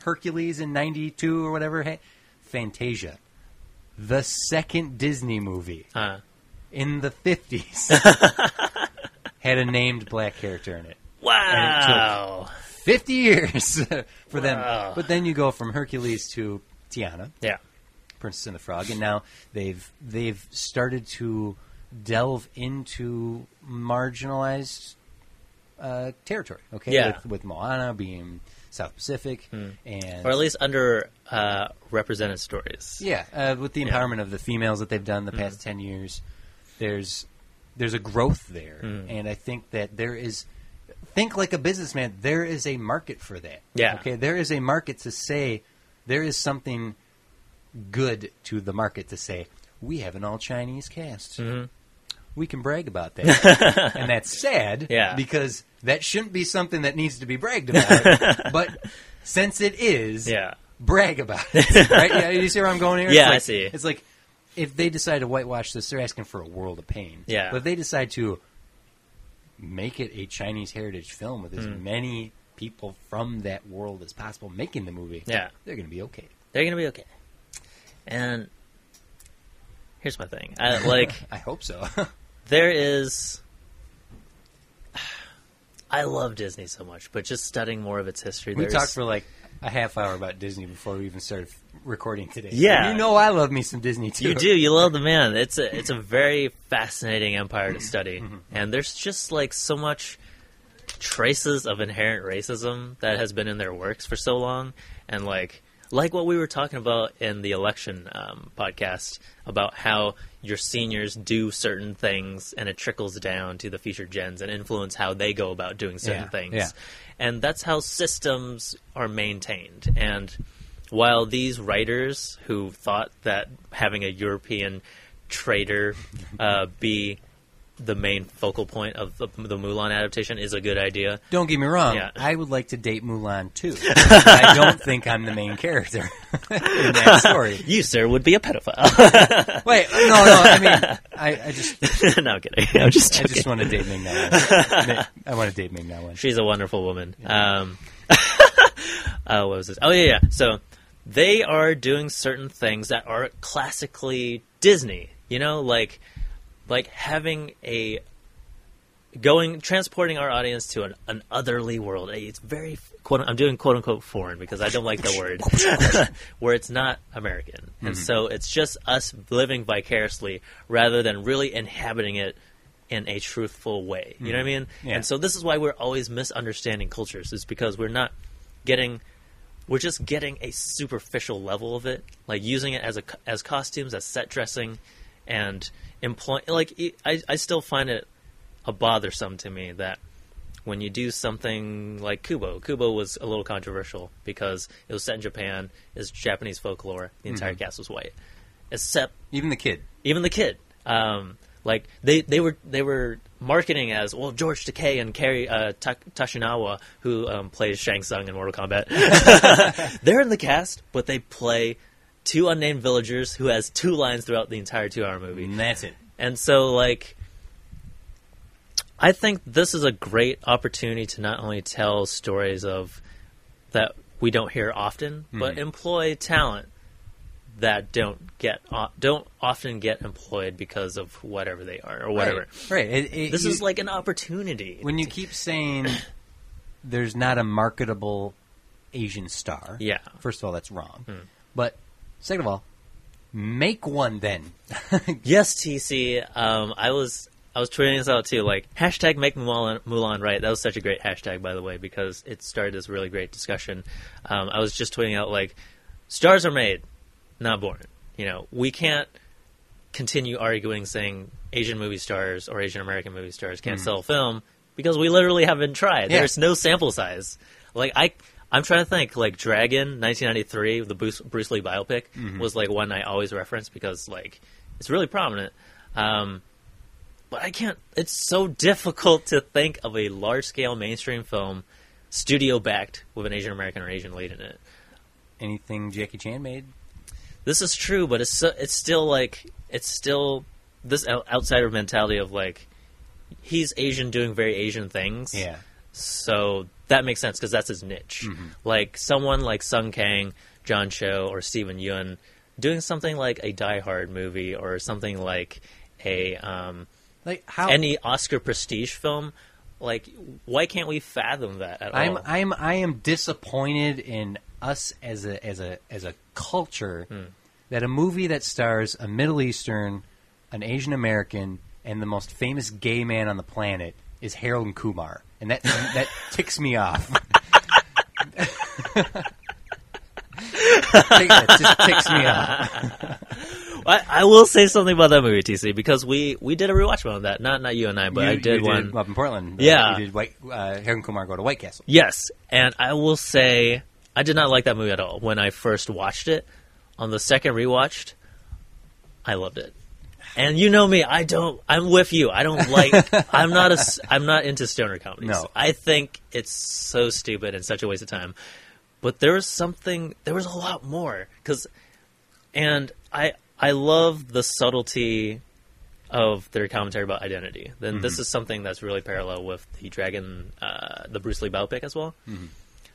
Speaker 1: Hercules in '92 or whatever, hey, Fantasia, the second Disney movie.
Speaker 2: Uh,
Speaker 1: in the 50s had a named black character in it.
Speaker 2: Wow.
Speaker 1: 50 years for them.
Speaker 2: Wow.
Speaker 1: But then you go from Hercules to Tiana,
Speaker 2: Yeah.
Speaker 1: Princess and the Frog, and now they've they've started to delve into marginalized uh, territory. Okay,
Speaker 2: Yeah.
Speaker 1: with, with Moana being South Pacific, and
Speaker 2: Or at least under uh, represented stories.
Speaker 1: yeah, uh, with the
Speaker 2: Yeah.
Speaker 1: empowerment of the females that they've done the past ten years, there's there's a growth there,
Speaker 2: Mm.
Speaker 1: and I think that there is. Think like a businessman. There is a market for that.
Speaker 2: Yeah.
Speaker 1: Okay. There is a market to say there is something good to the market to say we have an all Chinese cast.
Speaker 2: Mhm.
Speaker 1: We can brag about that, and that's sad.
Speaker 2: Yeah.
Speaker 1: Because that shouldn't be something that needs to be bragged about. but since it is,
Speaker 2: Yeah.
Speaker 1: brag about it. Right? Yeah, you see where I'm going here?
Speaker 2: Yeah, I
Speaker 1: like-
Speaker 2: see.
Speaker 1: It's like if they decide to whitewash this, they're asking for a world of pain.
Speaker 2: Yeah.
Speaker 1: But if they decide to make it a Chinese heritage film with as
Speaker 2: Hmm.
Speaker 1: many people from that world as possible making the movie,
Speaker 2: Yeah.
Speaker 1: they're going to be okay.
Speaker 2: They're going to be okay. And here's my thing. I, like,
Speaker 1: I hope so.
Speaker 2: there is. I love Disney so much, but just studying more of its history.
Speaker 1: we talked for like a half hour about Disney before we even started recording today.
Speaker 2: Yeah.
Speaker 1: you know I love me some Disney too.
Speaker 2: You do. You love the man. It's a it's a very fascinating empire to study,
Speaker 1: Mm-hmm.
Speaker 2: and there's just like so much traces of inherent racism that has been in their works for so long, and like like what we were talking about in the election um, podcast about how your seniors do certain things and it trickles down to the future gens and influence how they go about doing certain
Speaker 1: Yeah,
Speaker 2: things
Speaker 1: yeah.
Speaker 2: and that's how systems are maintained and while these writers who thought that having a European trader uh, be the main focal point of the, the Mulan adaptation is a good idea.
Speaker 1: Don't get me wrong.
Speaker 2: Yeah.
Speaker 1: I would like to date Mulan too. I don't think I'm the main character in that story.
Speaker 2: You, sir, would be a pedophile.
Speaker 1: Wait, no, no. I mean, I, I just,
Speaker 2: no, I'm kidding. I'm just
Speaker 1: I just want to date Ming Na. I want to date Ming Na.
Speaker 2: She's a wonderful woman. Um, uh, what was this? Oh yeah, yeah. So they are doing certain things that are classically Disney. You know, like like having a going transporting our audience to an, an otherly world. It's very quote. I'm doing quote unquote foreign because I don't like the word where it's not American, and mm-hmm. so it's just us living vicariously rather than really inhabiting it in a truthful way. You know what I mm-hmm. mean?
Speaker 1: Yeah.
Speaker 2: And so this is why we're always misunderstanding cultures is because we're not getting we're just getting a superficial level of it, like using it as a as costumes, as set dressing, and employ. Like I, I still find it a bothersome to me that when you do something like Kubo, Kubo was a little controversial because it was set in Japan, it's Japanese folklore. The entire cast was white, except
Speaker 1: Even the kid.
Speaker 2: even the kid. Um, like they, they were they were marketing as well George Takei and Cary uh, Ta- Tashinawa who um, plays Shang Tsung in Mortal Kombat. They're in the cast, but they play two unnamed villagers who has two lines throughout the entire two hour movie.
Speaker 1: And that's it.
Speaker 2: And so, like, I think this is a great opportunity to not only tell stories of that we don't hear often, mm-hmm. but employ talent that don't get don't often get employed because of whatever they are or whatever.
Speaker 1: Right. right. It- it-
Speaker 2: This
Speaker 1: you-
Speaker 2: is like an opportunity.
Speaker 1: when you keep saying there's not a marketable Asian star.
Speaker 2: Yeah.
Speaker 1: First of all, that's wrong. Hmm. But second of all, make one then.
Speaker 2: Yes, TC. Um, I was I was tweeting this out too. Like hashtag Make Mulan, Mulan right. That was such a great hashtag, by the way, because it started this really great discussion. Um, I was just tweeting out like, stars are made, not born. You know, we can't continue arguing saying Asian movie stars or Asian American movie stars can't sell film because we literally haven't tried.
Speaker 1: Yeah.
Speaker 2: There's no sample size. Like I, I'm trying to think. Like Dragon, 1993, the Bruce, Bruce Lee biopic was like one I always reference because like it's really prominent. Um, but I can't. It's so difficult to think of a large scale mainstream film, studio backed with an Asian American or Asian lead in it.
Speaker 1: Anything Jackie Chan made?
Speaker 2: This is true, but it's so, it's still like it's still this outsider mentality of like he's Asian doing very Asian things.
Speaker 1: Yeah.
Speaker 2: So that makes sense because that's his niche. Like someone like Sung Kang, John Cho, or Steven Yeun doing something like a Die Hard movie or something like a um,
Speaker 1: Like how
Speaker 2: any Oscar prestige film. Like, why can't we fathom that at
Speaker 1: I'm
Speaker 2: all?
Speaker 1: I'm I am disappointed in us as a as a as a culture
Speaker 2: Hmm.
Speaker 1: that a movie that stars a Middle Eastern, an Asian American, and the most famous gay man on the planet is Harold and Kumar, and that that ticks me off. that just ticks me off.
Speaker 2: I, I will say something about that movie, TC, because we, we did a rewatch on that. Not not you and I, but
Speaker 1: You-
Speaker 2: I did one.
Speaker 1: up in Portland.
Speaker 2: Yeah.
Speaker 1: you did White, uh, Harold and Kumar go to White Castle.
Speaker 2: Yes, and I will say I did not like that movie at all when I first watched it. On the second rewatched, I loved it. And you know me, I don't. I'm with you. I don't like. I'm not a. I'm not into stoner comedies.
Speaker 1: No.
Speaker 2: I think it's so stupid and such a waste of time. But there was something. There was a lot more because, and I I love the subtlety of their commentary about identity. Then this is something that's really parallel with the Dragon, uh, the Bruce Lee biopic as well,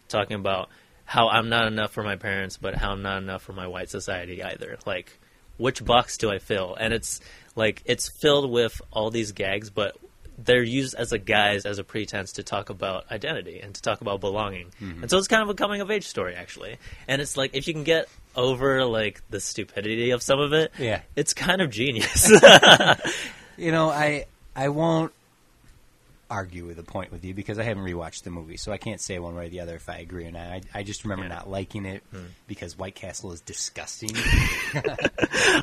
Speaker 2: talking about how I'm not enough for my parents, but how I'm not enough for my white society either. Like, which box do I fill? And it's like it's filled with all these gags, but they're used as a guise, as a pretense to talk about identity and to talk about belonging. Mm-hmm. And so it's kind of a coming of age story, actually. And it's like if you can get over like the stupidity of some of it,
Speaker 1: Yeah.
Speaker 2: it's kind of genius.
Speaker 1: You know, I I won't argue with a point with you because I haven't rewatched the movie, so I can't say one way or the other if I agree or not. I, I just remember
Speaker 2: Yeah.
Speaker 1: not liking it
Speaker 2: Hmm.
Speaker 1: because White Castle is disgusting.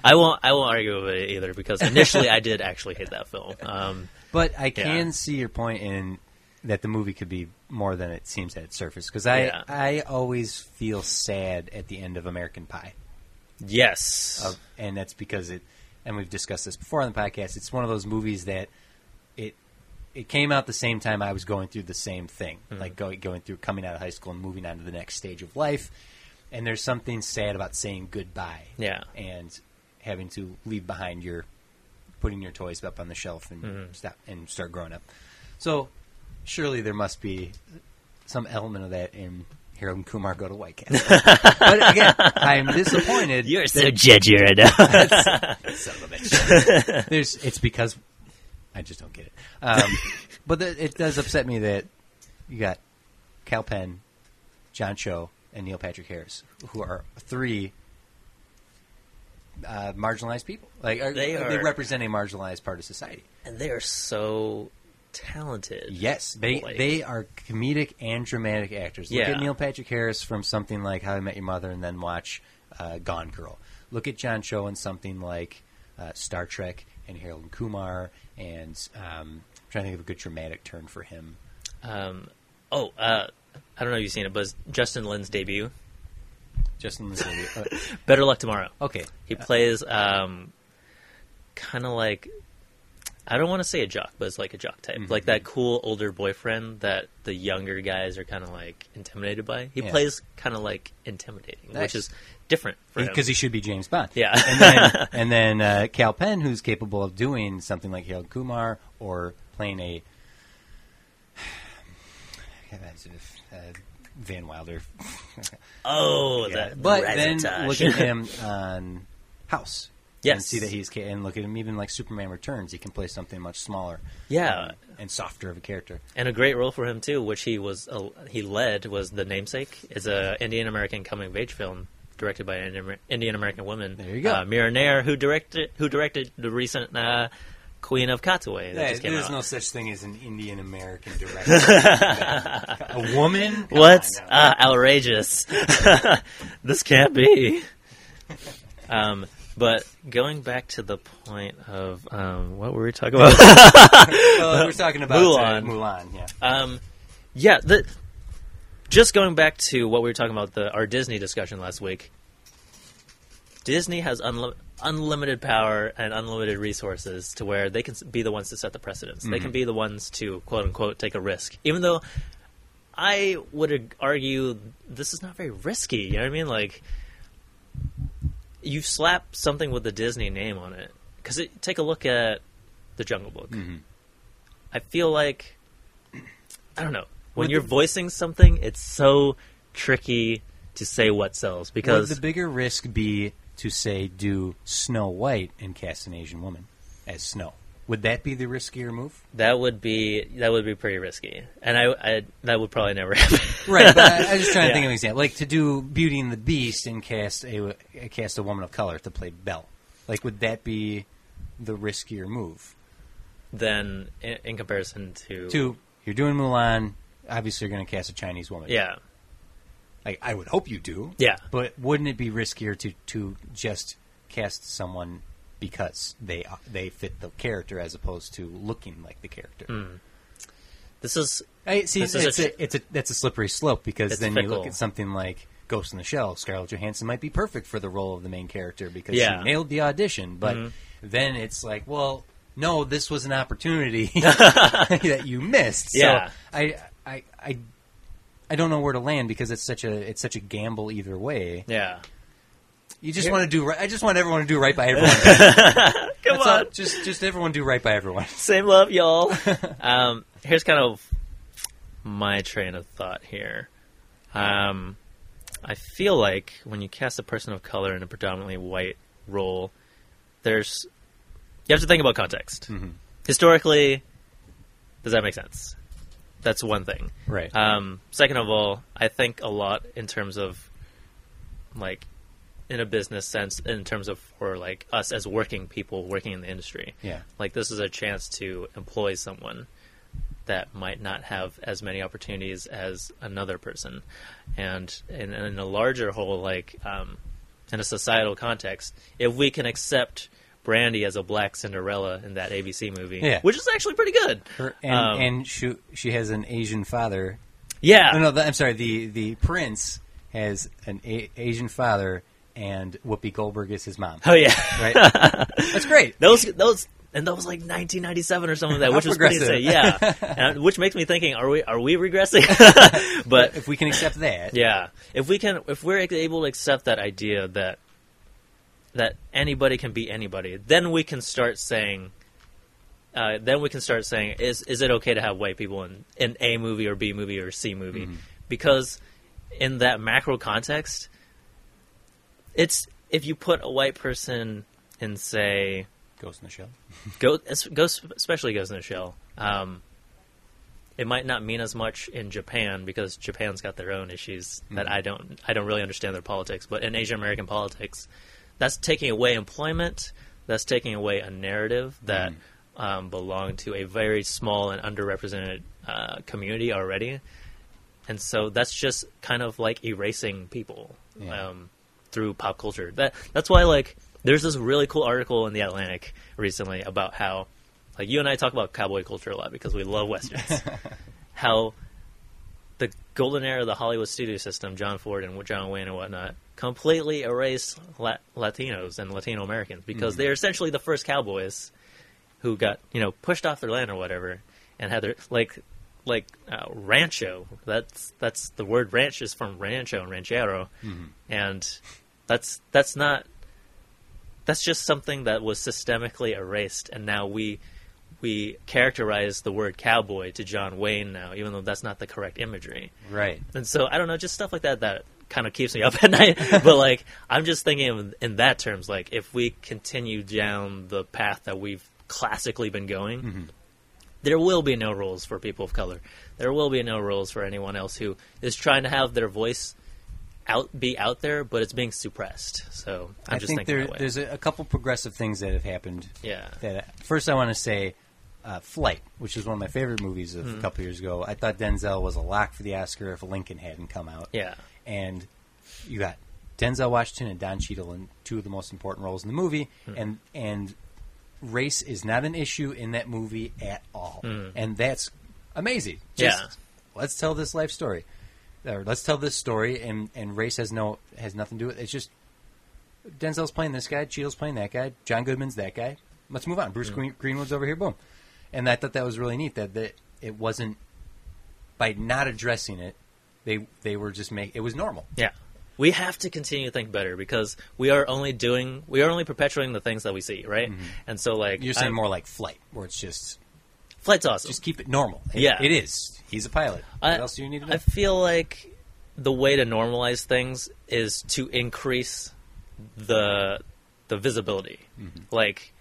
Speaker 2: I won't. I won't argue with it either because initially I did actually hate that film. Um,
Speaker 1: but I can
Speaker 2: Yeah.
Speaker 1: see your point in that the movie could be more than it seems at its surface because I
Speaker 2: Yeah.
Speaker 1: I always feel sad at the end of American Pie.
Speaker 2: yes,
Speaker 1: of, and that's because it. And we've discussed this before on the podcast. It's one of those movies that it it came out the same time I was going through the same thing,
Speaker 2: Mm-hmm.
Speaker 1: like going going through coming out of high school and moving on to the next stage of life. And there's something sad about saying goodbye,
Speaker 2: Yeah.
Speaker 1: and having to leave behind your putting your toys up on the shelf and
Speaker 2: Mm-hmm.
Speaker 1: stop and start growing up. So surely there must be some element of that in Harold and Kumar go to White Castle. but again, I'm disappointed.
Speaker 2: You're so judgy right now.
Speaker 1: Son of a bitch. There's, it's because I just don't get it. Um, but the, it does upset me that you got Kal Penn, John Cho, and Neil Patrick Harris, who are three uh, marginalized people. Like are,
Speaker 2: They
Speaker 1: they
Speaker 2: are-
Speaker 1: represent a marginalized part of society.
Speaker 2: and they are so talented.
Speaker 1: Yes, they
Speaker 2: Like-
Speaker 1: they are comedic and dramatic actors. Look
Speaker 2: Yeah.
Speaker 1: at Neil Patrick Harris from something like How I Met Your Mother, and then watch uh, Gone Girl. Look at John Cho in something like uh, Star Trek and Harold and Kumar, and um, I'm trying to think of a good dramatic turn for him.
Speaker 2: Um, oh, uh, I don't know if you've seen it, but Justin Lin's debut.
Speaker 1: Justin Lin. Uh,
Speaker 2: Better Luck Tomorrow.
Speaker 1: okay,
Speaker 2: He plays um, kind of like I don't want to say a jock, but it's like a jock type,
Speaker 1: Mm-hmm.
Speaker 2: like that cool older boyfriend that the younger guys are kind of like intimidated by. He
Speaker 1: Yeah.
Speaker 2: plays kind of like intimidating,
Speaker 1: Nice.
Speaker 2: which is different
Speaker 1: because he should be James Bond.
Speaker 2: Yeah.
Speaker 1: and then and then uh, Kal Penn, who's capable of doing something like Harold Kumar or playing a uh, Van Wilder.
Speaker 2: oh,
Speaker 1: Yeah. But then look at him on House. And
Speaker 2: Yes.
Speaker 1: see that he's and look at him even like Superman Returns. He can play something much smaller.
Speaker 2: Yeah.
Speaker 1: um, and softer of a character.
Speaker 2: and a great role for him too, which he was uh, he led was the namesake is a Indian American coming of age film directed by an Indian American woman.
Speaker 1: There you go.
Speaker 2: uh, Mira Nair, who directed who directed the recent uh, Queen of Katwe that just came
Speaker 1: there's
Speaker 2: out.
Speaker 1: no such thing as an Indian American director. a woman? Come
Speaker 2: What?
Speaker 1: on now.
Speaker 2: Ah, outrageous! this can't be. Um, but going back to the point of um, what were we talking about?
Speaker 1: Well, we're talking about
Speaker 2: Mulan.
Speaker 1: Uh, Mulan, yeah.
Speaker 2: Um, yeah, the, just going back to what we were talking about the our Disney discussion last week. Disney has unli- unlimited power and unlimited resources to where they can be the ones to set the precedence. They can mm-hmm. be the ones to quote unquote take a risk, even though I would argue this is not very risky. You know what I mean? Like you slap something with the Disney name on it because take a look at the Jungle Book. Mm-hmm. I feel like I don't know when you're voicing something, it's so tricky to say what sells
Speaker 1: Would
Speaker 2: because
Speaker 1: the bigger risk be to say do Snow White and cast an Asian woman as Snow? Would that be the riskier move?
Speaker 2: that would be that would be pretty risky, and I, I that would probably never happen.
Speaker 1: Right, but I, I was just trying to think of an example. Like to do Beauty and the Beast and cast a cast a woman of color to play Belle. Like, would that be the riskier move?
Speaker 2: then in, in comparison to
Speaker 1: Two, you're doing Mulan. Obviously, you're going to cast a Chinese woman.
Speaker 2: yeah
Speaker 1: like I would hope you do.
Speaker 2: yeah
Speaker 1: But wouldn't it be riskier to to just cast someone because they they fit the character as opposed to looking like the character?
Speaker 2: this is
Speaker 1: I, see,
Speaker 2: This
Speaker 1: it's,
Speaker 2: is a
Speaker 1: it's a that's a slippery slope because then you look at something like Ghost in the Shell. Scarlett Johansson might be perfect for the role of the main character because
Speaker 2: Yeah.
Speaker 1: she nailed the audition, but
Speaker 2: Mhm.
Speaker 1: then it's like, well, no, this was an opportunity that you missed.
Speaker 2: Yeah.
Speaker 1: So I, I, I, I don't know where to land because it's such a it's such a gamble either way.
Speaker 2: yeah
Speaker 1: You just want to do. right I just want everyone to do right by everyone.
Speaker 2: come
Speaker 1: That's
Speaker 2: on
Speaker 1: all. Just just everyone do right by everyone.
Speaker 2: same love y'all um here's kind of my train of thought here um I feel like when you cast a person of color in a predominantly white role there's you have to think about context
Speaker 1: Mm-hmm.
Speaker 2: historically does that make sense that's one thing
Speaker 1: Right.
Speaker 2: Um, second of all, I think a lot in terms of like in a business sense, in terms of for like us as working people working in the industry.
Speaker 1: Yeah.
Speaker 2: Like this is a chance to employ someone that might not have as many opportunities as another person, and in, in a larger whole, like um, in a societal context, if we can accept. Brandy as a black Cinderella in that ABC movie,
Speaker 1: Yeah.
Speaker 2: which is actually pretty good.
Speaker 1: Her, and
Speaker 2: Um,
Speaker 1: and she she has an Asian father.
Speaker 2: Yeah,
Speaker 1: No, no, the, I'm sorry. The the prince has an a- Asian father, and Whoopi Goldberg is his mom.
Speaker 2: Oh yeah,
Speaker 1: Right. That's great.
Speaker 2: those those and that was like 1997 or something like that, which was pretty insane. Yeah, and, which makes me thinking: Are we are we regressing? but
Speaker 1: If we can accept that,
Speaker 2: yeah, if we can, if we're able to accept that idea that that anybody can be anybody, then we can start saying. Uh, then we can start saying, is is it okay to have white people in, in A movie or B movie or C movie?
Speaker 1: Mm-hmm.
Speaker 2: Because in that macro context, it's if you put a white person in say
Speaker 1: Ghost in the Shell.
Speaker 2: go Ghost especially Ghost in the Shell. Um, it might not mean as much in Japan because Japan's got their own issues that I don't I don't really understand their politics. But in Asian American politics, that's taking away employment. That's taking away a narrative that um, belonged to a very small and underrepresented uh, community already, and so that's just kind of like erasing people
Speaker 1: Yeah.
Speaker 2: um, through pop culture. That that's why like there's this really cool article in the Atlantic recently about how like you and I talk about cowboy culture a lot because we love westerns. how the golden era of the Hollywood studio system, John Ford and John Wayne and whatnot, completely erase La- Latinos and Latino Americans because they're essentially the first cowboys who got you know pushed off their land or whatever and had their like like uh, rancho. That's that's the word ranch is from rancho and ranchero, and that's that's not that's just something that was systemically erased, and now we we characterize the word cowboy to John Wayne now, even though that's not the correct imagery.
Speaker 1: Right.
Speaker 2: And so I don't know, just stuff like that that kind of keeps me up at night. but like I'm just thinking of, in that terms, like if we continue down the path that we've classically been going, there will be no rules for people of color. There will be no rules for anyone else who is trying to have their voice out be out there, but it's being suppressed. So I'm
Speaker 1: I
Speaker 2: just
Speaker 1: think
Speaker 2: thinking
Speaker 1: there, there's a, a couple progressive things that have happened.
Speaker 2: Yeah.
Speaker 1: That first, I want to say, uh, Flight, which is one of my favorite movies of a couple years ago. I thought Denzel was a lock for the Oscar if Lincoln hadn't come out.
Speaker 2: Yeah.
Speaker 1: And you got Denzel Washington and Don Cheadle in two of the most important roles in the movie,
Speaker 2: Hmm.
Speaker 1: and and race is not an issue in that movie at all,
Speaker 2: Hmm.
Speaker 1: and that's amazing. Just,
Speaker 2: Yeah.
Speaker 1: let's tell this life story, or let's tell this story, and and race has no has nothing to do with it. It's just Denzel's playing this guy, Cheadle's playing that guy, John Goodman's that guy. Let's move on. Bruce Green, Greenwood's over here. Boom. And I thought that was really neat that, that it wasn't by not addressing it, they they were just make it was normal.
Speaker 2: Yeah. We have to continue to think better because we are only doing we are only perpetuating the things that we see, right? And so like
Speaker 1: You're saying
Speaker 2: I'm-
Speaker 1: more like flight, where it's just
Speaker 2: flight's awesome.
Speaker 1: just keep it normal. It-
Speaker 2: Yeah.
Speaker 1: it is. He's a pilot.
Speaker 2: I,
Speaker 1: what else do you need to know?
Speaker 2: I feel like the way to normalize things is to increase the the visibility.
Speaker 1: Mm-hmm.
Speaker 2: Like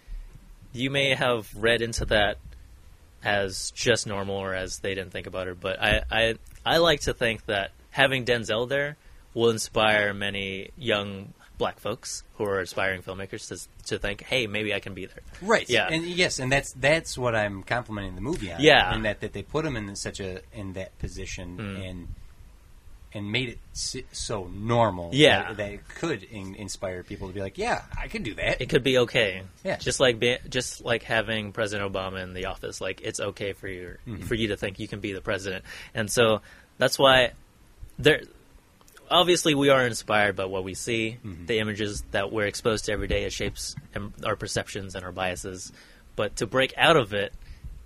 Speaker 2: you may have read into that as just normal or as they didn't think about it, but I I, I like to think that having Denzel there will inspire many young black folks who are aspiring filmmakers to to think, hey, maybe I can be there.
Speaker 1: Right.
Speaker 2: Yeah.
Speaker 1: And yes, and that's that's what I'm complimenting the movie on.
Speaker 2: Yeah.
Speaker 1: And that, that they put him in such a in that position
Speaker 2: Mm.
Speaker 1: and and made it si- so normal.
Speaker 2: Yeah.
Speaker 1: That, that it could in, inspire people to be like, yeah, I can do that.
Speaker 2: it could be okay.
Speaker 1: Yeah.
Speaker 2: Just like be, just like having President Obama in the office, like it's okay for you
Speaker 1: Mm-hmm.
Speaker 2: for you to think you can be the president, and so that's why there. Obviously, we are inspired by what we see,
Speaker 1: Mm-hmm.
Speaker 2: the images that we're exposed to every day. It shapes um, our perceptions and our biases. But to break out of it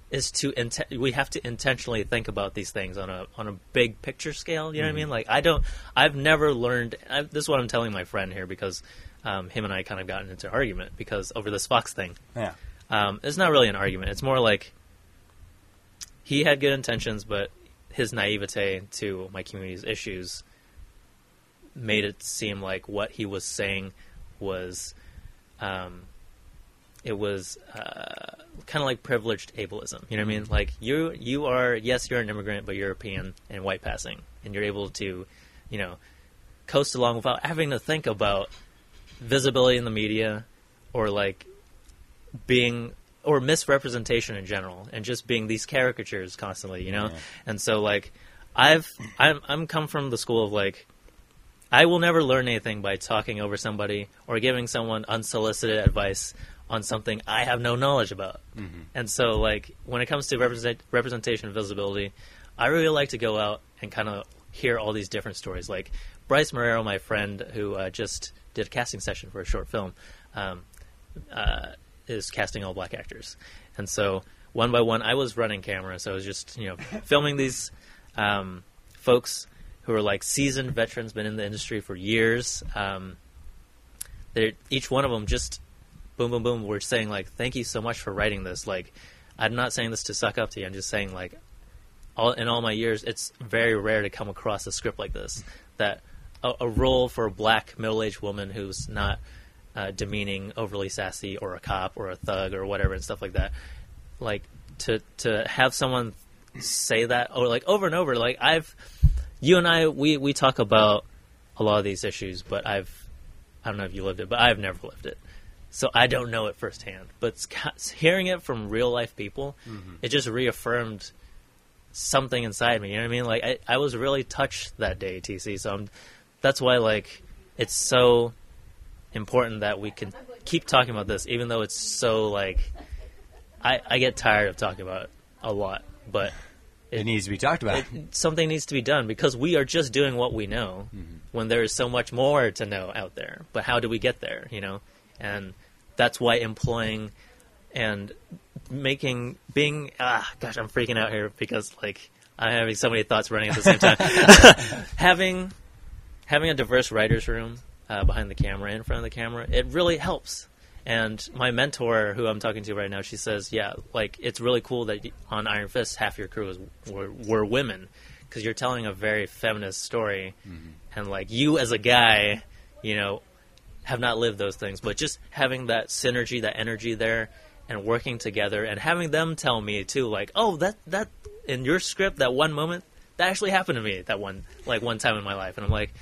Speaker 2: is to int- we have to intentionally think about these things on a on a big picture scale. You know what I mean? Like I don't, I've never learned. I, this is what I'm telling my friend here because um, him and I kind of gotten into argument because over this Fox thing.
Speaker 1: yeah.
Speaker 2: Um, it's not really an argument. It's more like he had good intentions, but his naivete to my community's issues made it seem like what he was saying was, um, it was uh, kind of like privileged ableism. You know what I mean? Like you, you are yes, you're an immigrant, but European and white passing, and you're able to, you know, coast along without having to think about visibility in the media or like being or misrepresentation in general and just being these caricatures constantly you know
Speaker 1: Yeah.
Speaker 2: and so like i've i'm i'm come from the school of like i will never learn anything by talking over somebody or giving someone unsolicited advice on something i have no knowledge about. And so like when it comes to represent, representation and visibility i really like to go out and kind of hear all these different stories. Like bryce marrero my friend who uh, just did a casting session for a short film um, uh, is casting all black actors, and so one by one, I was running camera, so I was just you know filming these um, folks who are like seasoned veterans, been in the industry for years. Um, each one of them just boom, boom, boom. We're saying like, thank you so much for writing this. Like, I'm not saying this to suck up to you. I'm just saying like, all in all my years, it's very rare to come across a script like this that a, a role for a black middle-aged woman who's not uh, demeaning, overly sassy, or a cop or a thug or whatever and stuff like that. Like to to have someone say that or like over and over. Like I've, you and I, we we talk about a lot of these issues, but I've, I don't know if you lived it, but I've never lived it. So I don't know it firsthand, but hearing it from real life people, mm-hmm. it just reaffirmed something inside me. You know what I mean? Like I, I was really touched that day, TC. So I'm, that's why like it's so important that we can keep talking about this, even though it's so like I I get tired of talking about it a lot, but
Speaker 1: It needs to be talked about.
Speaker 2: something needs to be done because we are just doing what we know mm-hmm. when there is so much more to know out there. But how do we get there? You know, and that's why employing and making being ah gosh I'm freaking out here because like I'm having so many thoughts running at the same time. having having a diverse writers room uh, behind the camera in front of the camera it really helps. And my mentor, who I'm talking to right now, she says, "Yeah, like it's really cool that on Iron Fist half your crew is, were, were women because you're telling a very feminist story, and like you as a guy, you know, have not lived those things, but just having that synergy, that energy there, and working together, and having them tell me too, like, oh, that that in your script, that one moment, that actually happened to me, that one like one time in my life, and I'm like,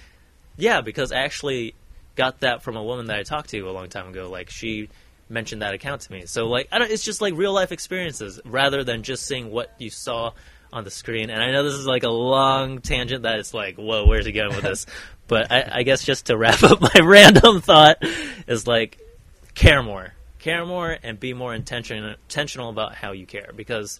Speaker 2: yeah, because I actually got that from a woman that I talked to a long time ago. Like she mentioned that account to me, so like I don't, it's just like real life experiences rather than just seeing what you saw on the screen. And I know this is like a long tangent that it's like, whoa, where's he going with this? but I, I guess just to wrap up my random thought is like care more, care more, and be more intention, intentional about how you care. Because,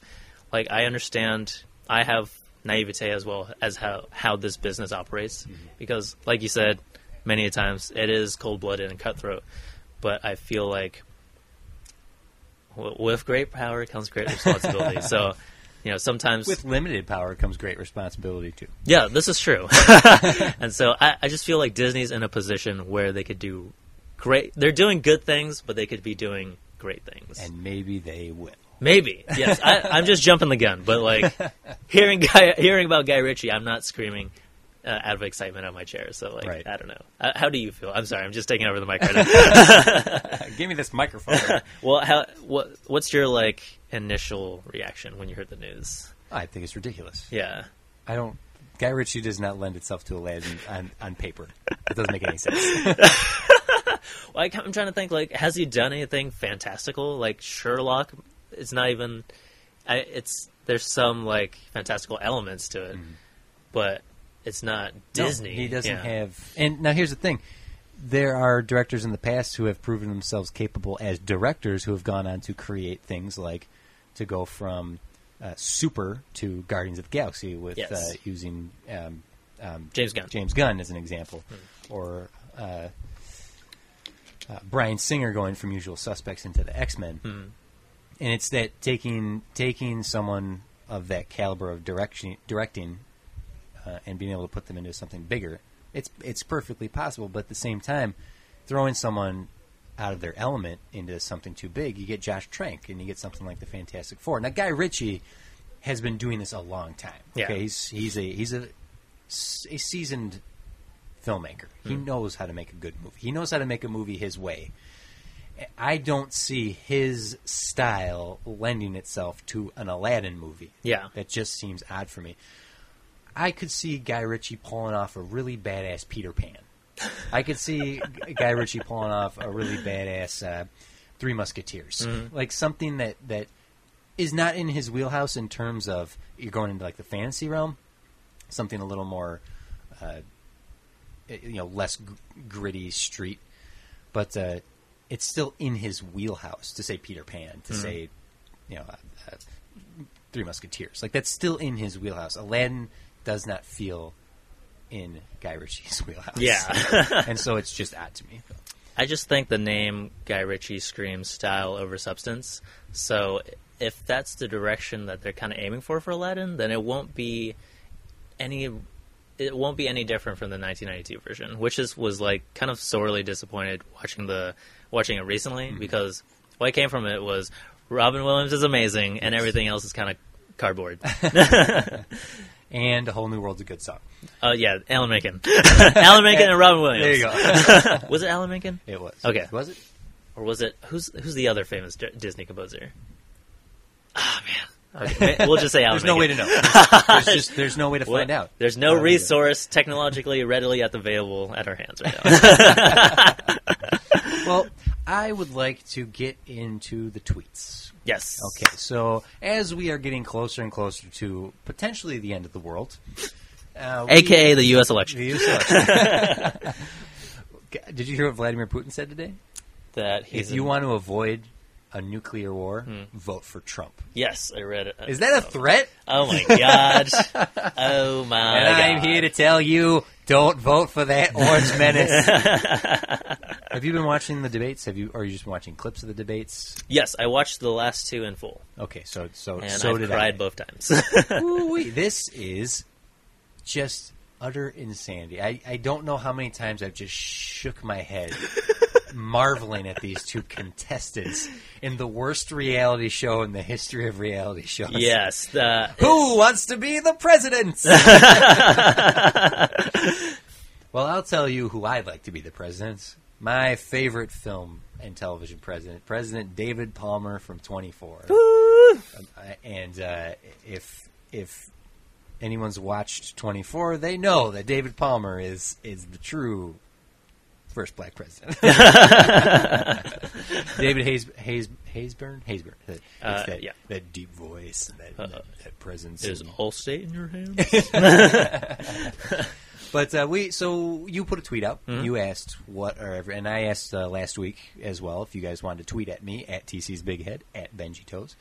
Speaker 2: like, I understand I have naivete as well as how how this business operates. Mm-hmm. Because, like you said many a times, it is cold blooded and cutthroat. But I feel like w- with great power comes great responsibility. so. You know, sometimes
Speaker 1: With limited power comes great responsibility too.
Speaker 2: yeah, this is true. and so I, I just feel like Disney's in a position where they could do great. They're doing good things, but they could be doing great things.
Speaker 1: And maybe they will.
Speaker 2: Maybe yes, I, I'm just jumping the gun, but like hearing guy hearing about Guy Ritchie, I'm not screaming uh, out of excitement on my chair. So like
Speaker 1: Right.
Speaker 2: I don't know. Uh, how do you feel? I'm sorry, I'm just taking over the mic right now.
Speaker 1: Give me this microphone.
Speaker 2: well, how what what's your like initial reaction when you heard the news?
Speaker 1: I think it's ridiculous.
Speaker 2: Yeah.
Speaker 1: I don't. Guy Ritchie does not lend itself to Aladdin on, on paper. It doesn't make any sense.
Speaker 2: Well, I, am trying to think. Like, has he done anything fantastical? Like Sherlock, it's not even. I, it's there's some like fantastical elements to it, but it's not Disney.
Speaker 1: No, he doesn't
Speaker 2: Yeah.
Speaker 1: have. And now here's the thing: there are directors in the past who have proven themselves capable as directors who have gone on to create things like to go from uh, Super to Guardians of the Galaxy with
Speaker 2: Yes.
Speaker 1: uh, using um, um,
Speaker 2: James Gunn.
Speaker 1: James Gunn as an example, or uh, uh, Bryan Singer going from Usual Suspects into the X Men. And it's that taking taking someone of that caliber of direction directing uh, and being able to put them into something bigger. It's it's perfectly possible, but at the same time, throwing someone out of their element into something too big, you get Josh Trank and you get something like the Fantastic Four. Now, Guy Ritchie has been doing this a long time.
Speaker 2: Yeah.
Speaker 1: He's he's a he's a, a seasoned filmmaker. He knows how to make a good movie. He knows how to make a movie his way. I don't see his style lending itself to an Aladdin movie.
Speaker 2: Yeah.
Speaker 1: That just seems odd for me. I could see Guy Ritchie pulling off a really badass Peter Pan. I could see Guy Ritchie pulling off a really badass uh, Three Musketeers. Like something that, that is not in his wheelhouse in terms of you're going into like the fantasy realm. Something a little more, uh, you know, less g- gritty street. But uh, it's still in his wheelhouse to say Peter Pan, to say, you know, uh, uh, Three Musketeers. Like that's still in his wheelhouse. Aladdin does not feel in Guy Ritchie's wheelhouse.
Speaker 2: Yeah.
Speaker 1: and so it's just odd to me.
Speaker 2: I just think the name Guy Ritchie screams style over substance. So if that's the direction that they're kind of aiming for for Aladdin, then it won't be any. It won't be any different from the 1992 version, which is was like kind of sorely disappointed watching the watching it recently mm-hmm. because what came from it was Robin Williams is amazing and everything else is kind of cardboard.
Speaker 1: and A Whole New World's a good song.
Speaker 2: Oh yeah, Alan Menken, Alan Menken and Robin Williams.
Speaker 1: There you go.
Speaker 2: was it Alan Menken,
Speaker 1: it was.
Speaker 2: Okay.
Speaker 1: Was it?
Speaker 2: or was it who's who's the other famous D- Disney composer? Ah man, okay, we'll just say Alan.
Speaker 1: There's no way to know. There's just there's no way to
Speaker 2: Well,
Speaker 1: find out.
Speaker 2: There's no resource technologically readily at available at our hands right now.
Speaker 1: Well, I would like to get into the tweets.
Speaker 2: Yes.
Speaker 1: Okay, so as we are getting closer and closer to potentially the end of the world, uh, we-
Speaker 2: AKA the U.S. election.
Speaker 1: the US election. Did you hear what Vladimir Putin said today?
Speaker 2: That he's
Speaker 1: if you
Speaker 2: in-
Speaker 1: want to avoid a nuclear war, vote for Trump.
Speaker 2: Yes, I read it.
Speaker 1: Is that a threat?
Speaker 2: Oh my god. oh my
Speaker 1: and. I'm here to tell you, don't vote for that orange menace. Have you been watching the debates? Have you, or are you just been watching clips of the debates?
Speaker 2: Yes, I watched the last two in full,
Speaker 1: Okay, so so
Speaker 2: and
Speaker 1: so
Speaker 2: I've
Speaker 1: did
Speaker 2: cried
Speaker 1: I.
Speaker 2: both times.
Speaker 1: This is just utter insanity. I, I don't know how many times I've just shook my head, marveling at these two contestants in the worst reality show in the history of reality shows.
Speaker 2: yes, the,
Speaker 1: Who wants to be the president? well, I'll tell you who I'd like to be the president. My favorite film and television president, President David Palmer from 24. Um, and uh, if if anyone's watched 24, they know that David Palmer is is the true first black president. David Hayes Hayes Haysburn Haysburn. It's
Speaker 2: Uh,
Speaker 1: that,
Speaker 2: yeah.
Speaker 1: that deep voice and that,
Speaker 2: Uh,
Speaker 1: that, that presence.
Speaker 2: is
Speaker 1: and-
Speaker 2: all state in your hands?
Speaker 1: But uh, we so you put a tweet out.
Speaker 2: Mm-hmm.
Speaker 1: You asked what or ever, and I asked uh, last week as well if you guys wanted to tweet at me at TC's Big Head at Benji Toes,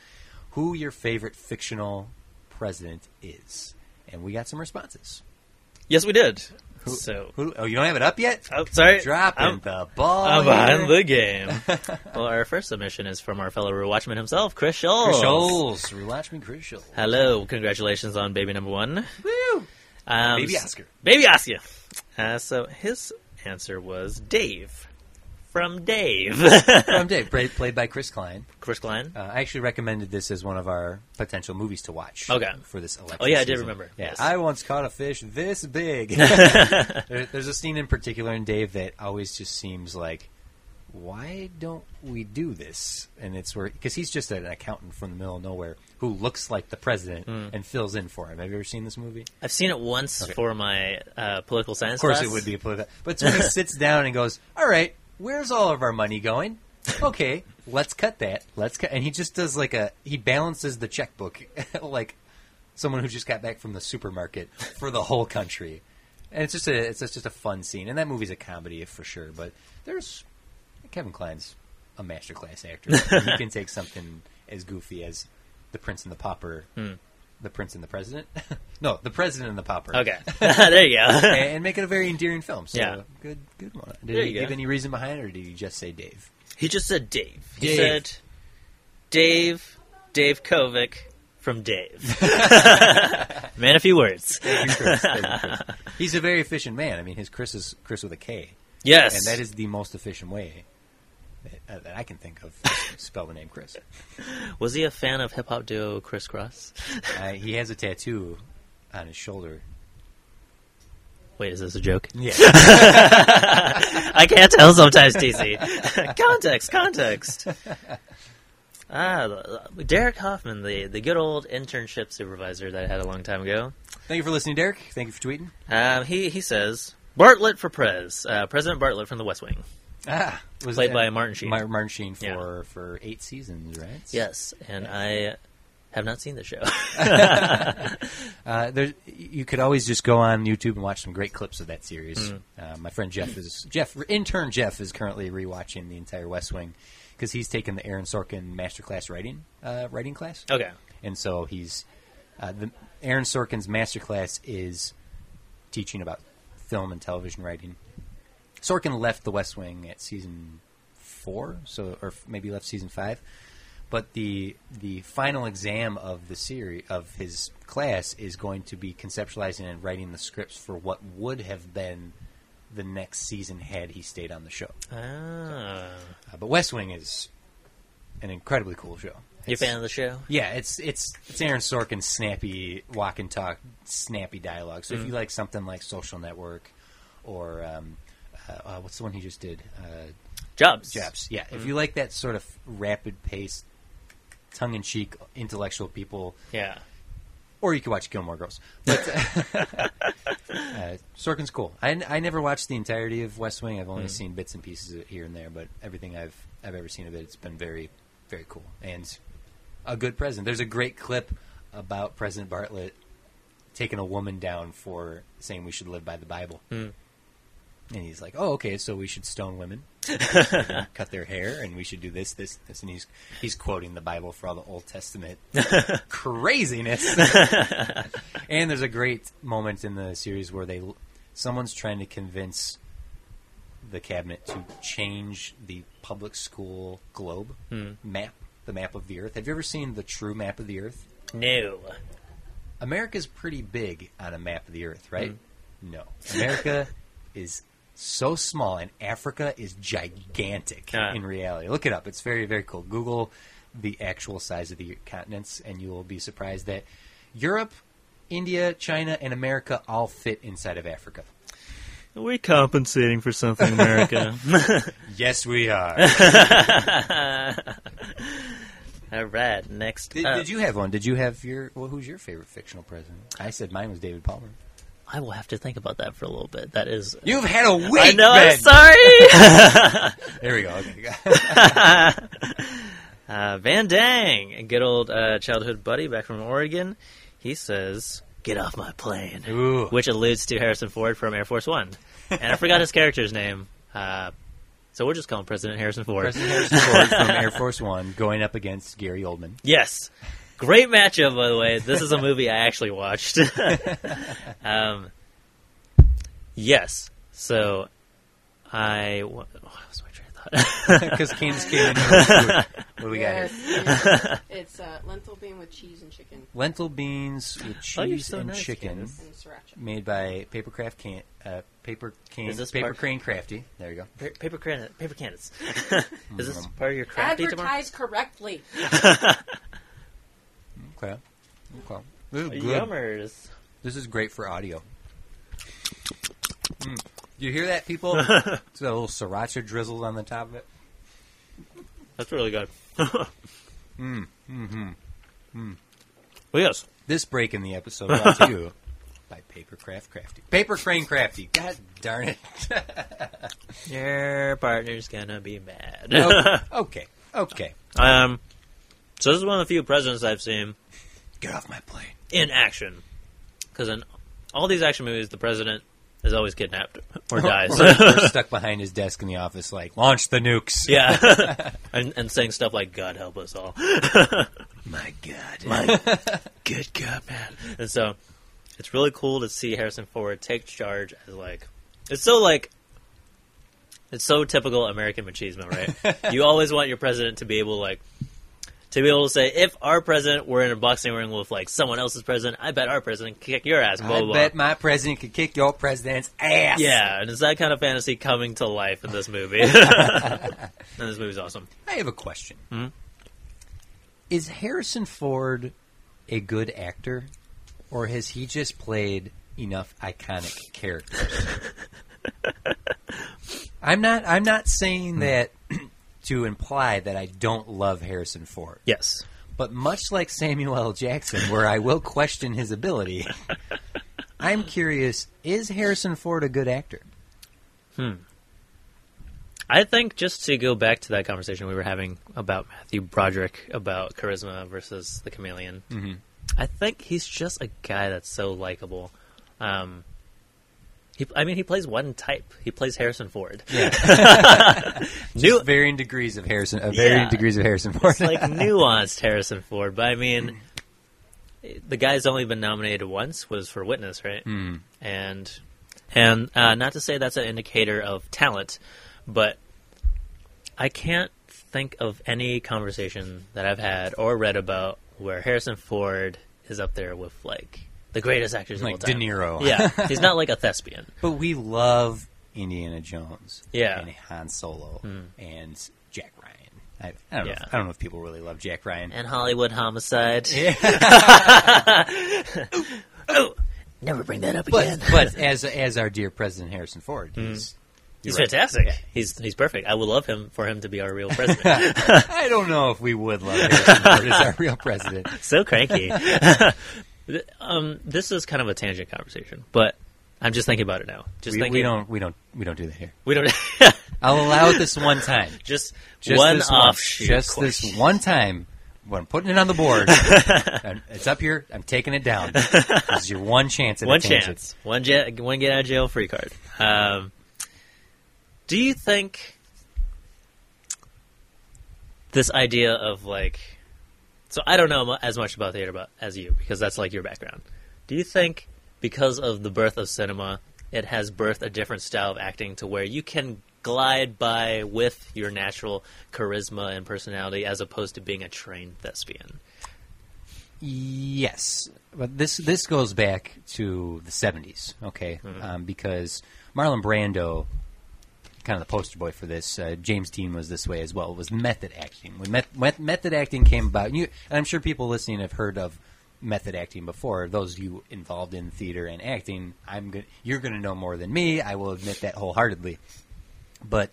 Speaker 1: who your favorite fictional president is, and we got some responses.
Speaker 2: yes, we did.
Speaker 1: Who,
Speaker 2: so,
Speaker 1: who, oh, you don't have it up yet?
Speaker 2: oh, sorry,
Speaker 1: Dropping
Speaker 2: I'm,
Speaker 1: the ball.
Speaker 2: I'm behind the game. well, our first submission is from our fellow rewatchman himself, Chris Scholes.
Speaker 1: Chris Scholes. Rewatch me, Chris Scholes.
Speaker 2: Hello, congratulations on baby number one.
Speaker 1: Woo!
Speaker 2: Um,
Speaker 1: Baby Oscar.
Speaker 2: Baby Oscar. Uh, so his answer was Dave from Dave.
Speaker 1: From Dave, played, played by Chris Klein.
Speaker 2: Chris Klein.
Speaker 1: Uh, I actually recommended this as one of our potential movies to watch.
Speaker 2: Okay.
Speaker 1: For this election.
Speaker 2: Oh, yeah, I did
Speaker 1: season.
Speaker 2: remember.
Speaker 1: Yeah,
Speaker 2: Yes.
Speaker 1: I once caught a fish this big. There- there's a scene in particular in Dave that always just seems like, why don't we do this? And it's where because he's just an accountant from the middle of nowhere who looks like the president
Speaker 2: Hmm.
Speaker 1: and fills in for him. Have you ever seen this movie?
Speaker 2: I've seen it once
Speaker 1: Okay.
Speaker 2: for my uh, political science
Speaker 1: Of course,
Speaker 2: class.
Speaker 1: it would be a political. But when he sits down and goes, "All right, where's all of our money going? Okay, let's cut that. Let's cut." And he just does like a he balances the checkbook like someone who just got back from the supermarket for the whole country. And it's just a it's just a fun scene. And that movie's a comedy for sure. But there's Kevin Kline's a masterclass actor. he can take something as goofy as the Prince and the Pauper. Hmm. The Prince and the President? no, the President and the Pauper
Speaker 2: Okay, there you go.
Speaker 1: and make it a very endearing film. So
Speaker 2: Yeah.
Speaker 1: good, good one. Did
Speaker 2: There
Speaker 1: he
Speaker 2: you go.
Speaker 1: give any reason behind it, or did he just say Dave?
Speaker 2: he just said Dave. He
Speaker 1: Dave.
Speaker 2: said Dave, Dave Kovic from Dave. Man, a few words.
Speaker 1: Thank you, Chris. Thank you, Chris. He's a very efficient man. I mean, his Chris is Chris with a K,
Speaker 2: Yes,
Speaker 1: and that is the most efficient way uh, that I can think of spell the name Chris.
Speaker 2: Was he a fan of hip hop duo Kris Kross?
Speaker 1: Uh, he has a tattoo on his shoulder.
Speaker 2: Wait, is this a joke?
Speaker 1: Yeah,
Speaker 2: I can't tell sometimes, TC. context, context. Ah, Derek Hoffman, the, the good old internship supervisor that I had a long time ago.
Speaker 1: thank you for listening, Derek. Thank you for tweeting.
Speaker 2: Um, he he says Bartlet for Prez, uh, President Bartlet from The West Wing.
Speaker 1: Ah, was
Speaker 2: Played by Martin Sheen.
Speaker 1: Mar- Martin Sheen for
Speaker 2: Yeah.
Speaker 1: for eight seasons, right?
Speaker 2: Yes, and I have not seen the show.
Speaker 1: Uh, there, you could always just go on YouTube and watch some great clips of that series.
Speaker 2: Mm.
Speaker 1: Uh, my friend Jeff is Jeff intern Jeff is currently rewatching the entire West Wing because he's taken the Aaron Sorkin masterclass writing uh, writing class,
Speaker 2: okay,
Speaker 1: and so he's uh, the Aaron Sorkin's masterclass is teaching about film and television writing. Sorkin left the West Wing at season four, so or maybe left season five. But the the final exam of the series of his class is going to be conceptualizing and writing the scripts for what would have been the next season had he stayed on the show.
Speaker 2: ah,
Speaker 1: Uh, but West Wing is an incredibly cool show.
Speaker 2: You a fan of the show?
Speaker 1: Yeah, it's it's it's Aaron Sorkin's snappy walk and talk, snappy dialogue. So if
Speaker 2: Mm.
Speaker 1: you like something like Social Network, or um, uh, uh, what's the one he just did? Uh,
Speaker 2: Jobs.
Speaker 1: Jobs. Yeah,
Speaker 2: Mm.
Speaker 1: if you like that sort of rapid pace, tongue in cheek, intellectual people,
Speaker 2: Yeah.
Speaker 1: or you could watch Gilmore Girls. But uh, Sorkin's cool. I, I never watched the entirety of West Wing. I've only
Speaker 2: Mm.
Speaker 1: seen bits and pieces of it here and there, but everything I've I've ever seen of it, it's been very very cool and a good president. There's a great clip about President Bartlet taking a woman down for saying we should live by the Bible.
Speaker 2: Mm.
Speaker 1: And he's like, "Oh, okay, so we should stone women, cut their hair, and we should do this, this, this." And he's he's quoting the Bible for all the Old Testament craziness. and there's a great moment in the series where they someone's trying to convince the cabinet to change the public school globe
Speaker 2: Hmm.
Speaker 1: map, the map of the Earth. Have you ever seen the true map of the Earth?
Speaker 2: No.
Speaker 1: America's pretty big on a map of the Earth, right?
Speaker 2: Hmm.
Speaker 1: No, America is so small, and Africa is gigantic
Speaker 2: Ah.
Speaker 1: in reality. Look it up; it's very, very cool. Google the actual size of the continents, and you will be surprised that Europe, India, China, and America all fit inside of Africa.
Speaker 2: Are we compensating for something, America?
Speaker 1: Yes, we are.
Speaker 2: All right, next.
Speaker 1: did,
Speaker 2: up.
Speaker 1: did you have one? Did you have your? Well, who's your favorite fictional president? I said mine was David Palmer.
Speaker 2: I will have to think about that for a little bit. That is.
Speaker 1: You've had a week.
Speaker 2: I know.
Speaker 1: Ben.
Speaker 2: I'm sorry.
Speaker 1: There we go. Okay.
Speaker 2: uh, Van Dang, a good old uh, childhood buddy back from Oregon. He says, "Get off my plane,"
Speaker 1: Ooh.
Speaker 2: which alludes to Harrison Ford from Air Force One, and I forgot his character's name. Uh, so we'll just call him President Harrison Ford.
Speaker 1: President Harrison Ford from Air Force One going up against Gary Oldman.
Speaker 2: Yes. Great matchup, by the way. This is a movie I actually watched. um, yes. So, I. What was my train of thought?
Speaker 1: Because Kane's came in. here with food. What do we got here?
Speaker 8: it's, it's uh, lentil bean with cheese and chicken
Speaker 1: Lentil beans with
Speaker 2: Oh,
Speaker 1: cheese
Speaker 2: so
Speaker 1: and
Speaker 2: nice,
Speaker 1: chicken,
Speaker 2: Candace.
Speaker 8: and sriracha.
Speaker 1: made by Papercraft Can, uh, Paper Cane,
Speaker 2: Is this
Speaker 1: Paper
Speaker 2: part-
Speaker 1: Crane Crafty. There you go.
Speaker 2: Pa- paper can paper cannons. is this part of your crafty tomorrow?
Speaker 8: Advertise correctly.
Speaker 1: Okay. Okay. This is good.
Speaker 2: Yummers.
Speaker 1: This is great for audio. Mm. Do you hear that, people? it's got a little sriracha drizzled on the top of it.
Speaker 2: That's really good.
Speaker 1: Mm. Mm-hmm. Mm.
Speaker 2: Well, yes.
Speaker 1: This break in the episode brought to you by Papercraft Crafty. Paper Crane Crafty. God darn it.
Speaker 2: Your partner's gonna be mad.
Speaker 1: okay. Okay. Okay.
Speaker 2: um, so this is one of the few presidents I've seen
Speaker 1: Get off my plane.
Speaker 2: in action. Because in all these action movies, the president is always kidnapped or dies.
Speaker 1: Or, or stuck behind his desk in the office, like, launch the nukes.
Speaker 2: yeah, and, and saying stuff like "God help us all."
Speaker 1: My God.
Speaker 2: My good God, man! And so it's really cool to see Harrison Ford take charge as like it's so like it's so typical American machismo, right? you always want your president to be able like to be able to say, if our president were in a boxing ring with like someone else's president, I bet our president could kick your ass. Blah
Speaker 1: I
Speaker 2: blah.
Speaker 1: bet
Speaker 2: blah.
Speaker 1: my president could kick your president's ass.
Speaker 2: Yeah, and it's that kind of fantasy coming to life in this movie. and this movie's awesome.
Speaker 1: I have a question.
Speaker 2: Mhm.
Speaker 1: Is Harrison Ford a good actor, or has he just played enough iconic characters? I'm not. I'm not saying that to imply that I don't love Harrison Ford.
Speaker 2: Yes.
Speaker 1: But much like Samuel L. Jackson, where I will question his ability, I'm curious: Is Harrison Ford a good actor? Hmm.
Speaker 2: I think just to go back to that conversation we were having about Matthew Broderick about charisma versus the chameleon,
Speaker 1: Mhm.
Speaker 2: I think he's just a guy that's so likable. Um, he, I mean, he plays one type. He plays Harrison Ford. New,
Speaker 1: Varying degrees of Harrison. Uh, varying
Speaker 2: Yeah.
Speaker 1: degrees of Harrison Ford.
Speaker 2: it's like nuanced Harrison Ford, but I mean, the guy's only been nominated once. Was for Witness, right?
Speaker 1: Hmm.
Speaker 2: And and uh, not to say that's an indicator of talent, but I can't think of any conversation that I've had or read about where Harrison Ford is up there with like the greatest actors of all
Speaker 1: like
Speaker 2: time.
Speaker 1: De Niro.
Speaker 2: Yeah, he's not like a thespian.
Speaker 1: But we love Indiana Jones.
Speaker 2: Yeah.
Speaker 1: And Han Solo
Speaker 2: Hmm.
Speaker 1: and Jack Ryan. I, I don't know.
Speaker 2: Yeah.
Speaker 1: If, I don't know if people really love Jack Ryan.
Speaker 2: And Hollywood Homicide. oh, never bring that up
Speaker 1: but
Speaker 2: again.
Speaker 1: but as as our dear President Harrison Ford, he's
Speaker 2: He's
Speaker 1: you're right.
Speaker 2: fantastic. He's he's perfect. I would love him for him to be our real president.
Speaker 1: I don't know if we would love Harrison Ford as our real president.
Speaker 2: so cranky. Um, this is kind of a tangent conversation, but I'm just thinking about it now. Just
Speaker 1: We,
Speaker 2: thinking,
Speaker 1: we don't we don't we don't do that here.
Speaker 2: we don't.
Speaker 1: I'll allow it this one time.
Speaker 2: just,
Speaker 1: Just
Speaker 2: one offshoot.
Speaker 1: Just
Speaker 2: question.
Speaker 1: this one time. When I'm putting it on the board, it's up here. I'm taking it down. This is your one chance at
Speaker 2: one
Speaker 1: a
Speaker 2: chance, one ja- one get out of jail free card. Um, do you think this idea of like? So I don't know as much about theater about, as you because that's like your background. Do you think because of the birth of cinema, it has birthed a different style of acting to where you can glide by with your natural charisma and personality as opposed to being a trained thespian?
Speaker 1: Yes, but this this goes back to the '70s, okay? Um, because Marlon Brando, kind of the poster boy for this, uh, James Dean was this way as well. It was method acting when met, met, method acting came about? and You, and I'm sure people listening have heard of method acting before. Those of you involved in theater and acting, I'm go- you're going to know more than me. I will admit that wholeheartedly. But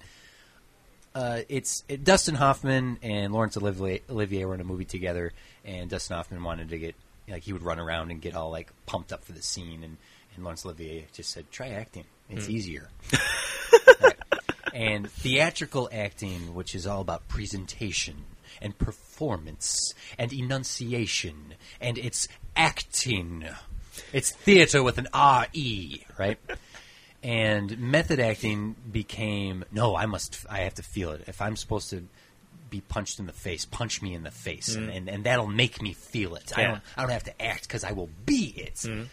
Speaker 1: uh, it's it, Dustin Hoffman and Laurence Olivier, Olivier were in a movie together, and Dustin Hoffman wanted to get like he would run around and get all like pumped up for the scene, and, and Laurence Olivier just said, "Try acting; it's easier." And theatrical acting, which is all about presentation and performance and enunciation, and it's acting. It's theater with an R E, right? and method acting became no i must i have to feel it. If i'm supposed to be punched in the face punch me in the face. And, and, and that'll make me feel it. I, don't, I don't have to act because i will be it. Mm.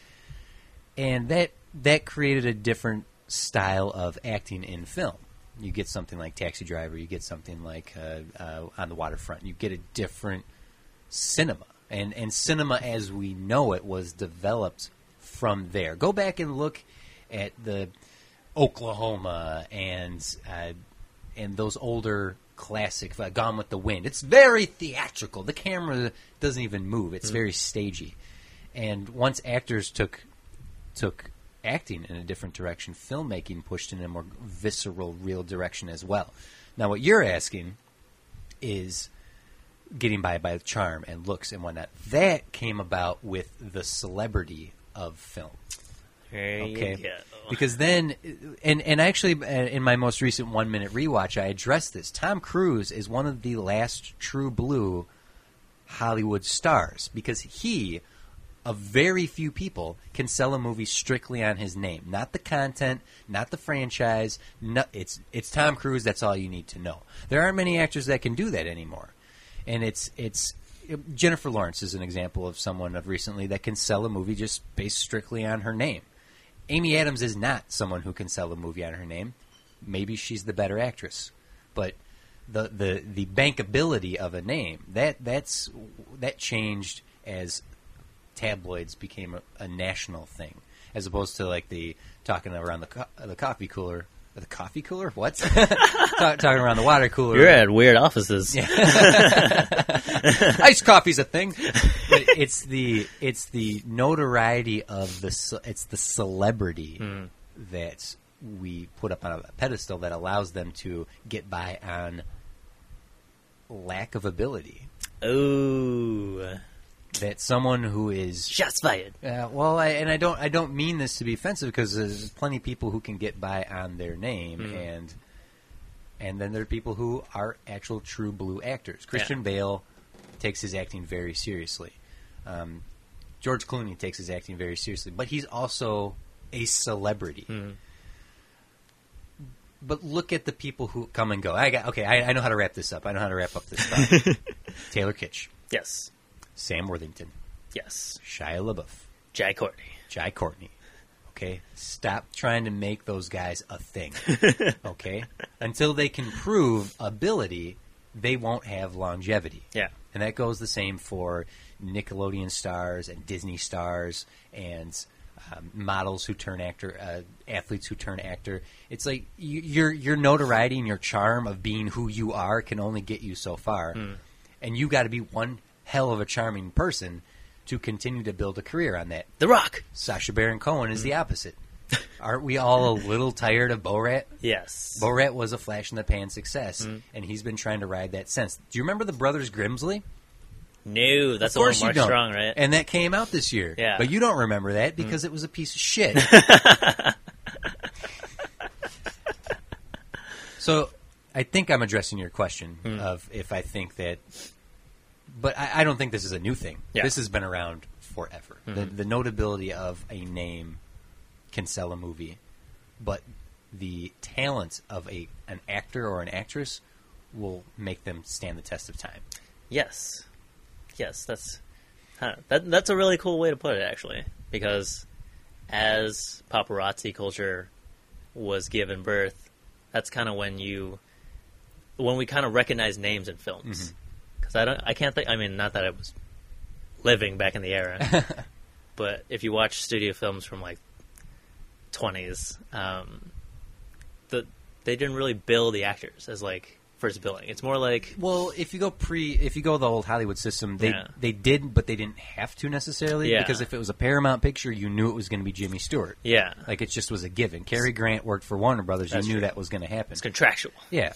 Speaker 1: And that that created a different style of acting in film you get something like taxi driver you get something like uh, uh, on the waterfront. You get a different cinema. And and cinema as we know it was developed from there. Go back and look at the Oklahoma and uh, and those older classic uh, Gone with the Wind. It's very theatrical. The camera doesn't even move. It's very stagey. And once actors took took acting in a different direction filmmaking pushed in a more visceral real direction as well now what you're asking is getting by by charm and looks and whatnot. That came about with the celebrity of film.
Speaker 2: There
Speaker 1: Okay, because then, and and actually, uh, in my most recent one minute rewatch, I addressed this. Tom Cruise is one of the last true blue Hollywood stars because he, of very few people, can sell a movie strictly on his name, not the content, not the franchise. No, it's it's Tom Cruise. That's all you need to know. There aren't many actors that can do that anymore, and it's it's. Jennifer Lawrence is an example of someone of recently that can sell a movie just based strictly on her name. Amy Adams is not someone who can sell a movie on her name. Maybe she's the better actress, but the the the bankability of a name that that's that changed as tabloids became a, a national thing, as opposed to like the talking around the co- the coffee cooler. The coffee cooler? What? Talk, talking around the water cooler.
Speaker 2: You're at weird offices.
Speaker 1: Iced coffee's a thing. But it's the it's the notoriety of the ce- it's the celebrity hmm. that we put up on a pedestal that allows them to get by on lack of ability.
Speaker 2: Ooh,
Speaker 1: That someone who is
Speaker 2: shots fired.
Speaker 1: uh, well, I, and I don't I don't mean this to be offensive because there's plenty of people who can get by on their name and and then there are people who are actual true blue actors. Christian Bale takes his acting very seriously. Um, George Clooney takes his acting very seriously, but he's also a celebrity. But look at the people who come and go. I got okay. I, I know how to wrap this up. I know how to wrap up this. Taylor Kitsch,
Speaker 2: Yes,
Speaker 1: Sam Worthington,
Speaker 2: yes.
Speaker 1: Shia LaBeouf,
Speaker 2: Jai Courtney.
Speaker 1: Jai Courtney. Okay, stop trying to make those guys a thing. Okay, until they can prove ability, they won't have longevity.
Speaker 2: Yeah.
Speaker 1: and that goes the same for Nickelodeon stars and Disney stars and um, models who turn actor, uh, athletes who turn actor. It's like you, your your notoriety and your charm of being who you are can only get you so far, and you got to be one hell of a charming person to continue to build a career on that.
Speaker 2: The Rock.
Speaker 1: Sacha Baron Cohen is the mm-hmm. opposite. Aren't we all a little tired of Borat?
Speaker 2: Yes.
Speaker 1: Borat was a flash in the pan success, mm-hmm. and he's been trying to ride that since. Do you remember the Brothers Grimsley?
Speaker 2: no, that's
Speaker 1: of
Speaker 2: the one
Speaker 1: course
Speaker 2: Mark
Speaker 1: you don't.
Speaker 2: Strong, right?
Speaker 1: And that came out this year.
Speaker 2: Yeah.
Speaker 1: But you don't remember that mm-hmm. because it was a piece of shit. so I think I'm addressing your question
Speaker 2: Hmm.
Speaker 1: of if I think that. But I, I don't think this is a new thing.
Speaker 2: Yeah.
Speaker 1: This has been around forever. The, mm-hmm. the notability of a name can sell a movie, but the talent of a an actor or an actress will make them stand the test of time.
Speaker 2: Yes, yes, that's huh, that. That's a really cool way to put it, actually, because as paparazzi culture was given birth, that's kind of when you when we kind of recognize names in films. Mm-hmm. Because I don't, I can't think. I mean, not that I was living back in the era, but if you watch studio films from like twenties, um, the they didn't really bill the actors as like first billing. It's more like
Speaker 1: Well, if you go pre, if you go the old Hollywood system, they
Speaker 2: Yeah.
Speaker 1: they did, but they didn't have to necessarily
Speaker 2: Yeah.
Speaker 1: because if it was a Paramount picture, you knew it was going to be Jimmy Stewart.
Speaker 2: yeah,
Speaker 1: Like it just was a given. Cary Grant worked for Warner Brothers.
Speaker 2: That's
Speaker 1: you knew
Speaker 2: true.
Speaker 1: that was going to happen.
Speaker 2: it's contractual.
Speaker 1: Yeah,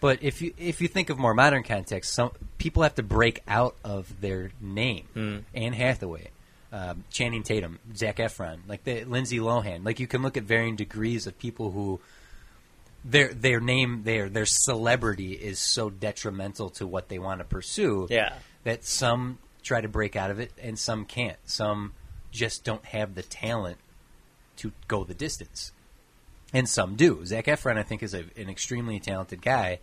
Speaker 1: but if you if you think of more modern context, some people have to break out of their name.
Speaker 2: Mm.
Speaker 1: Anne Hathaway, um, Channing Tatum, Zac Efron, like the Lindsay Lohan. Like you can look at varying degrees of people who their their name their their celebrity is so detrimental to what they want to pursue.
Speaker 2: Yeah.
Speaker 1: that some try to break out of it and some can't. Some just don't have the talent to go the distance and some do. Zac Efron, I think, is a, an extremely talented guy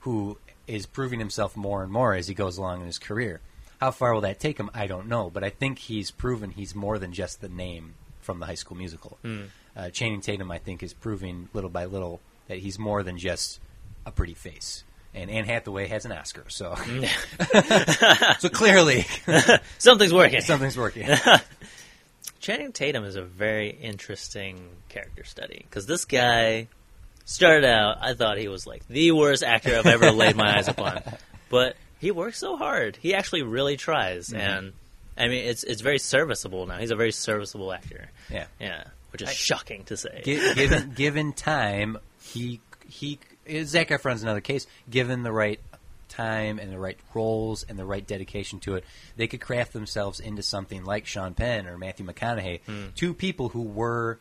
Speaker 1: who is proving himself more and more as he goes along in his career. How far will that take him? I don't know, but I think he's proven he's more than just the name from the High School Musical. Uh, Channing Tatum, I think, is proving little by little that he's more than just a pretty face. And Anne Hathaway has an Oscar, so so clearly
Speaker 2: Something's working.
Speaker 1: something's working.
Speaker 2: Channing Tatum is a very interesting character study because this guy started out. I thought he was like the worst actor I've ever laid my eyes upon, but he works so hard. He actually really tries,
Speaker 1: Mm-hmm.
Speaker 2: and I mean, it's it's very serviceable now. He's a very serviceable actor.
Speaker 1: Yeah.
Speaker 2: Yeah, which is shocking to say.
Speaker 1: Gi- given given time, he he Zac Efron's another case. Given the right time and the right roles and the right dedication to it, they could craft themselves into something like Sean Penn or Matthew McConaughey,
Speaker 2: Hmm.
Speaker 1: two people who were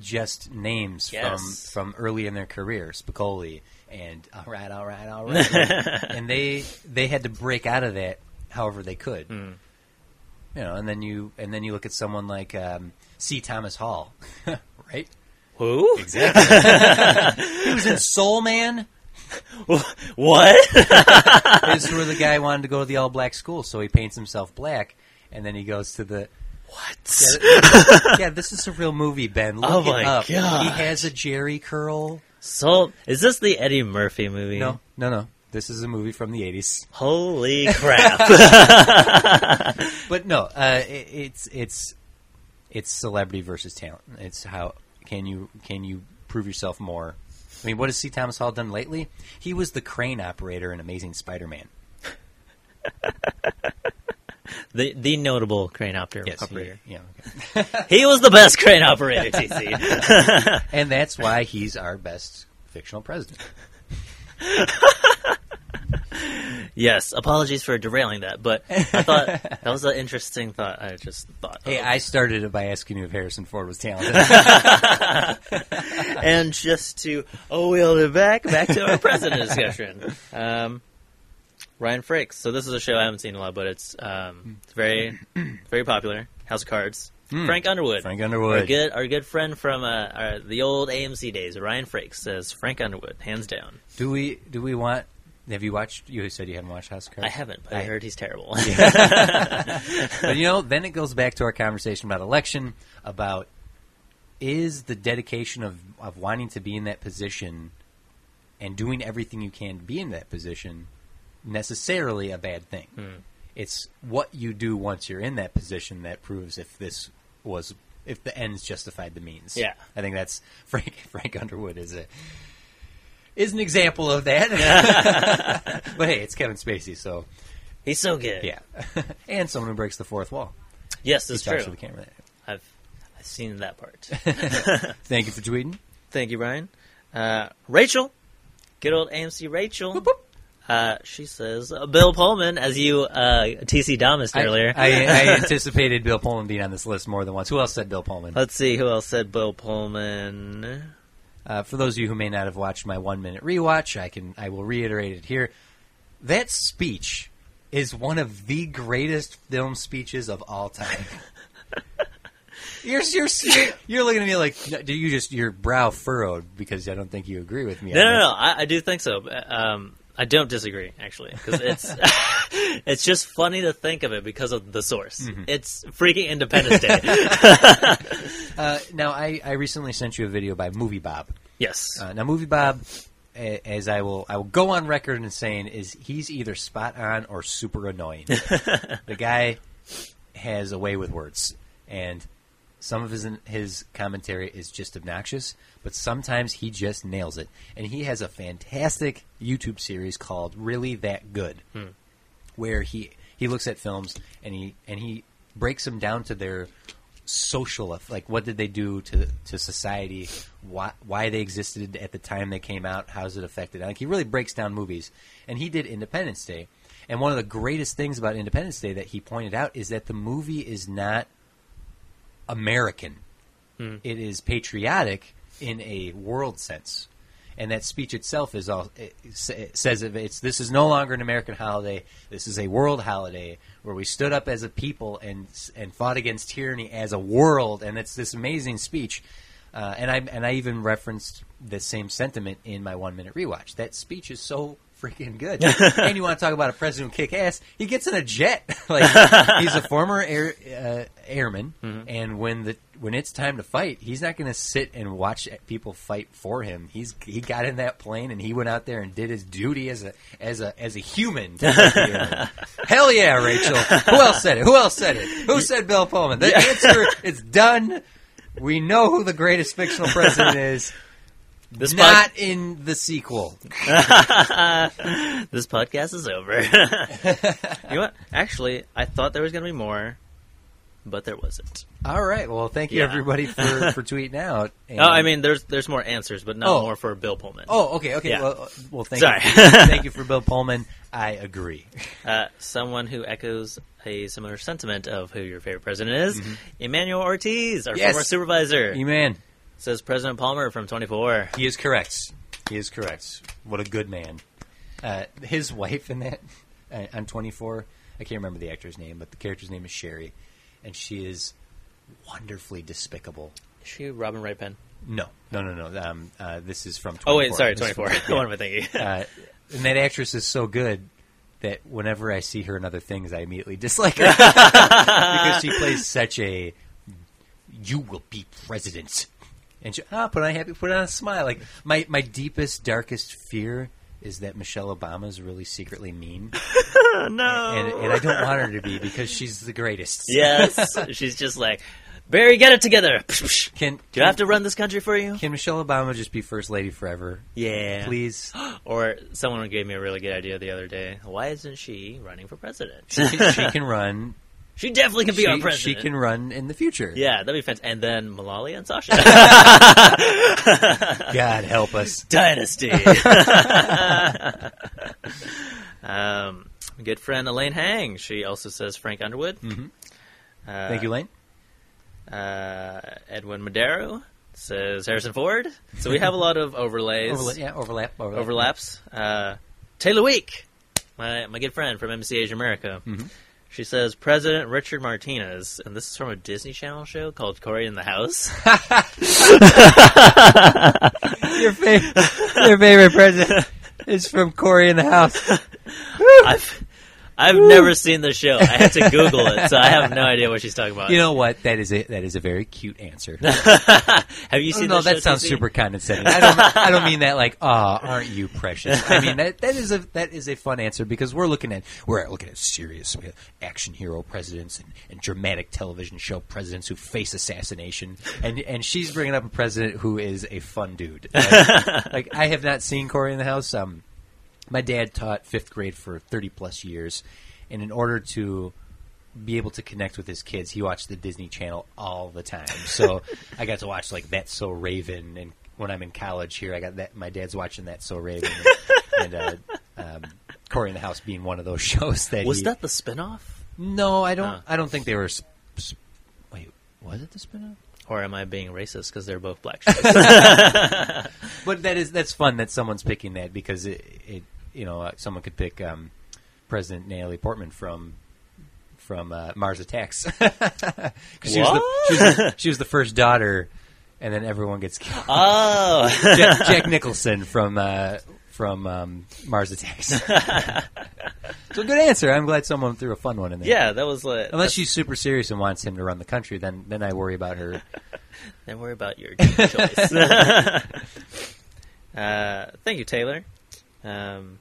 Speaker 1: just names
Speaker 2: Yes.
Speaker 1: from from early in their career, Spicoli and all right, all right, all right, and they they had to break out of that however they could.
Speaker 2: Hmm.
Speaker 1: You know, and then you and then you look at someone like um, C. Thomas Howell, right?
Speaker 2: Who?
Speaker 1: Exactly. he was in Soul Man.
Speaker 2: What?
Speaker 1: It's where the guy wanted to go to the all black school, so he paints himself black, and then he goes to the.
Speaker 2: what?
Speaker 1: Yeah, yeah, this is a real movie, Ben. Look
Speaker 2: Oh
Speaker 1: it
Speaker 2: my
Speaker 1: up.
Speaker 2: gosh.
Speaker 1: He has a Jheri curl.
Speaker 2: So is this the Eddie Murphy movie?
Speaker 1: No, no, no. This is a movie from the '80s.
Speaker 2: Holy crap!
Speaker 1: But no, uh, it, it's it's it's celebrity versus talent. It's how can you can you prove yourself more? I mean, what has C. Thomas Howell done lately? He was the crane operator in Amazing Spider-Man.
Speaker 2: the the notable crane operator.
Speaker 1: Yes, he, yeah. okay.
Speaker 2: He was the best crane operator, TC.
Speaker 1: and that's why he's our best fictional president.
Speaker 2: Yes, apologies for derailing that, but I thought that was an interesting thought. I just thought.
Speaker 1: Hey. I started it by asking you if Harrison Ford was talented.
Speaker 2: and just to oh wheel it back back to our president discussion. Um, Ryan Frakes. So this is a show I haven't seen a lot, but it's um, it's very very popular. House of Cards. Frank Underwood.
Speaker 1: Frank Underwood.
Speaker 2: Our good, our good friend from uh, our, the old AMC days, Ryan Frakes, says Frank Underwood, hands down.
Speaker 1: do we do we want? Have you watched? You said you haven't watched House of Cards.
Speaker 2: I haven't, but I,
Speaker 1: I-
Speaker 2: heard he's terrible.
Speaker 1: but you know, then it goes back to our conversation about election, about is the dedication of, of wanting to be in that position and doing everything you can to be in that position necessarily a bad thing. Hmm. It's what you do once you're in that position that proves if this was if the ends justified the means.
Speaker 2: Yeah.
Speaker 1: I think that's Frank Frank Underwood is a is an example of that. but hey, it's Kevin Spacey, so
Speaker 2: He's so good.
Speaker 1: yeah, and someone who breaks the fourth wall.
Speaker 2: Yes,
Speaker 1: He
Speaker 2: that's
Speaker 1: talks
Speaker 2: true.
Speaker 1: to the camera.
Speaker 2: I've I've seen that part.
Speaker 1: Thank you for tweeting.
Speaker 2: Thank you, Ryan. Uh, Rachel, good old AMC Rachel. Uh, she says uh, Bill Pullman, as you uh, TC Damas
Speaker 1: I-
Speaker 2: earlier.
Speaker 1: I, I anticipated Bill Pullman being on this list more than once. Who else said Bill Pullman?
Speaker 2: Let's see who else said Bill Pullman.
Speaker 1: Uh, for those of you who may not have watched my one minute rewatch, I can I will reiterate it here. That speech is one of the greatest film speeches of all time. you're, you're you're looking at me like do you just your brow furrowed because I don't think you agree with me.
Speaker 2: No, no, no. I, I do think so. Um, I don't disagree actually because it's it's just funny to think of it because of the source.
Speaker 1: Mm-hmm.
Speaker 2: It's freaking Independence Day.
Speaker 1: Uh, now I, I recently sent you a video by Movie Bob.
Speaker 2: yes.
Speaker 1: Uh, now, Movie Bob, as I will, I will go on record in saying, is he's either spot on or super annoying. the guy has a way with words, and some of his his commentary is just obnoxious, but sometimes he just nails it. And he has a fantastic YouTube series called "Really That Good," hmm. where he he looks at films and he and he breaks them down to their social like what did they do to to society? Why why they existed at the time they came out? How's it affected? Like he really breaks down movies. And he did Independence Day. And one of the greatest things about Independence Day that he pointed out is that the movie is not American it is patriotic in a world sense and that speech itself is all it says it's this is no longer an American holiday. This is a world holiday where we stood up as a people and and fought against tyranny as a world. And it's this amazing speech. Uh, and I and I even referenced the same sentiment in my one minute rewatch. That speech is so freaking good. and you want to talk about a president who kick ass? He gets in a jet. like he's a former air, uh, airman, and when the when it's time to fight, he's not going to sit and watch people fight for him. He's he got in that plane and he went out there and did his duty as a as a as a human. to fight the airmen. Hell yeah, Rachel. Who else said it? Who else said it? Who said Bill Pullman? The answer is done. We know who the greatest fictional president is.
Speaker 2: This pod-
Speaker 1: Not in the sequel.
Speaker 2: this podcast is over. you know what? Actually, I thought there was going to be more, but there wasn't.
Speaker 1: All right. Well, thank you
Speaker 2: Yeah.
Speaker 1: everybody for, for tweeting out. And-
Speaker 2: Oh, I mean, there's there's more answers, but not
Speaker 1: Oh.
Speaker 2: more for Bill Pullman.
Speaker 1: Oh, okay, okay.
Speaker 2: Yeah.
Speaker 1: Well, well, thank
Speaker 2: Sorry.
Speaker 1: you. thank you for Bill Pullman. I agree.
Speaker 2: Uh, someone who echoes a similar sentiment of who your favorite president is, Emmanuel Ortiz, our
Speaker 1: Mm-hmm. Yes.
Speaker 2: former supervisor,
Speaker 1: man,
Speaker 2: says President Palmer from 24.
Speaker 1: he is correct. He is correct. What a good man. Uh, his wife in that uh, on 24. I can't remember the actor's name, but the character's name is Sherry, and she is wonderfully despicable.
Speaker 2: Is she Robin Wright Penn?
Speaker 1: No, no, no, no. Um, uh, this is from. 24.
Speaker 2: Oh wait, sorry, 24.
Speaker 1: from-
Speaker 2: what am I thinking?
Speaker 1: uh, and that actress is so good that whenever I see her in other things, I immediately dislike her because she plays such a "you will be president," and she, ah, put on a happy, put on a smile. Like my my deepest, darkest fear is that Michelle Obama is really secretly mean,
Speaker 2: no.
Speaker 1: and and I don't want her to be because she's the greatest.
Speaker 2: yes, she's just like Barry, get it together.
Speaker 1: Can
Speaker 2: Do I have to run this country for you?
Speaker 1: Can Michelle Obama just be first lady forever,
Speaker 2: Yeah.
Speaker 1: please?
Speaker 2: Or someone gave me a really good idea the other day. Why isn't she running for president?
Speaker 1: She she can run.
Speaker 2: She definitely can be
Speaker 1: she,
Speaker 2: our president.
Speaker 1: she can run in the future.
Speaker 2: Yeah, that'd be fantastic. And then Malia and Sasha.
Speaker 1: God help us.
Speaker 2: Dynasty. um, good friend Elaine Hang. She also says Frank Underwood.
Speaker 1: Mhm.
Speaker 2: Uh,
Speaker 1: Thank you, Elaine.
Speaker 2: Uh, Edwin Madero says Harrison Ford. So we have a lot of overlays,
Speaker 1: Overlap, yeah, overlap, overlap.
Speaker 2: overlaps. Uh, Taylor Week, my my good friend from NBC Asia America.
Speaker 1: Mm-hmm.
Speaker 2: She says President Richard Martinez, and this is from a Disney Channel show called Cory in the House.
Speaker 1: Your favorite, your favorite president is from Cory in the House.
Speaker 2: I've I've never seen the show. I had to Google it, so I have no idea what she's talking about.
Speaker 1: You know what? That is a that is a very cute answer.
Speaker 2: have you seen?
Speaker 1: no, that sounds
Speaker 2: TC?
Speaker 1: super condescending. I don't. I don't mean that like, "Ah, aren't you precious?" I mean that that is a that is a fun answer because we're looking at we're looking at serious action hero presidents and, and dramatic television show presidents who face assassination, and and she's bringing up a president who is a fun dude. Like, like, I have not seen Cory in the House. Um, my dad taught fifth grade for thirty plus years, and in order to be able to connect with his kids, he watched the Disney Channel all the time. So I got to watch like That's So Raven, and when I'm in college here, I got that. My dad's watching That's So Raven, and, and uh, um, Cory in the House being one of those shows that
Speaker 2: Was
Speaker 1: he-
Speaker 2: that the spinoff,
Speaker 1: No, I don't.
Speaker 2: Oh.
Speaker 1: I don't think they were. Sp- sp- wait, was it the spin-off?
Speaker 2: or am I being racist because they're both black shows?
Speaker 1: But that is that's fun that someone's picking that because it, it you know uh, someone could pick um, President Natalie Portman from from uh, Mars Attacks 'Cause she was, the, she, was the, she was the first daughter, and then everyone gets killed.
Speaker 2: oh,
Speaker 1: Jack, Jack Nicholson from uh, from um, Mars Attacks. so good answer. I'm glad someone threw a fun one in there.
Speaker 2: yeah, that was like.
Speaker 1: Unless she's super serious and wants him to run the country, then then I worry about her.
Speaker 2: Don't worry about your choice. uh, thank you, Taylor. Um,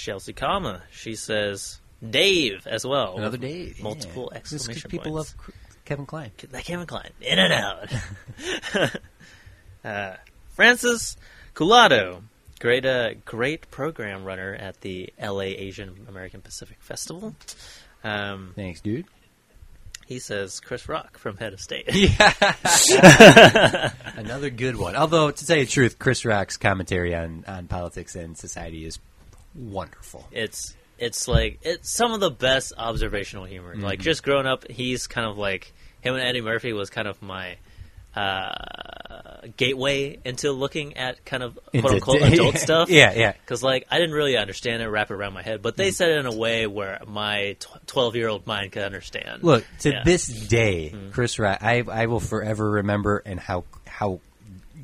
Speaker 2: Chelsea Kama, she says Dave as well.
Speaker 1: Another yeah.
Speaker 2: Multiple
Speaker 1: 'cause
Speaker 2: exclamation
Speaker 1: people love Kevin Kline.
Speaker 2: That Kevin Kline, in and out. uh, Francis Culado, great, uh, great program runner at the LA Asian American Pacific Festival. Um,
Speaker 1: Thanks, dude.
Speaker 2: he says Chris Rock from Head of State.
Speaker 1: Another good one. Although, to tell you the truth, Chris Rock's commentary on, on politics and society is wonderful.
Speaker 2: it's it's like it's some of the best observational humor.
Speaker 1: Mm-hmm.
Speaker 2: Like just growing up, he's kind of like him and Eddie Murphy was kind of my uh, gateway into looking at kind of quote unquote adult stuff.
Speaker 1: yeah, yeah.
Speaker 2: Because like I didn't really understand it, wrap it around my head, but
Speaker 1: Mm.
Speaker 2: they said it in a way where my twelve year old mind could understand.
Speaker 1: Look, to
Speaker 2: Yeah.
Speaker 1: This day, Chris Rock, I, I will forever remember and how how.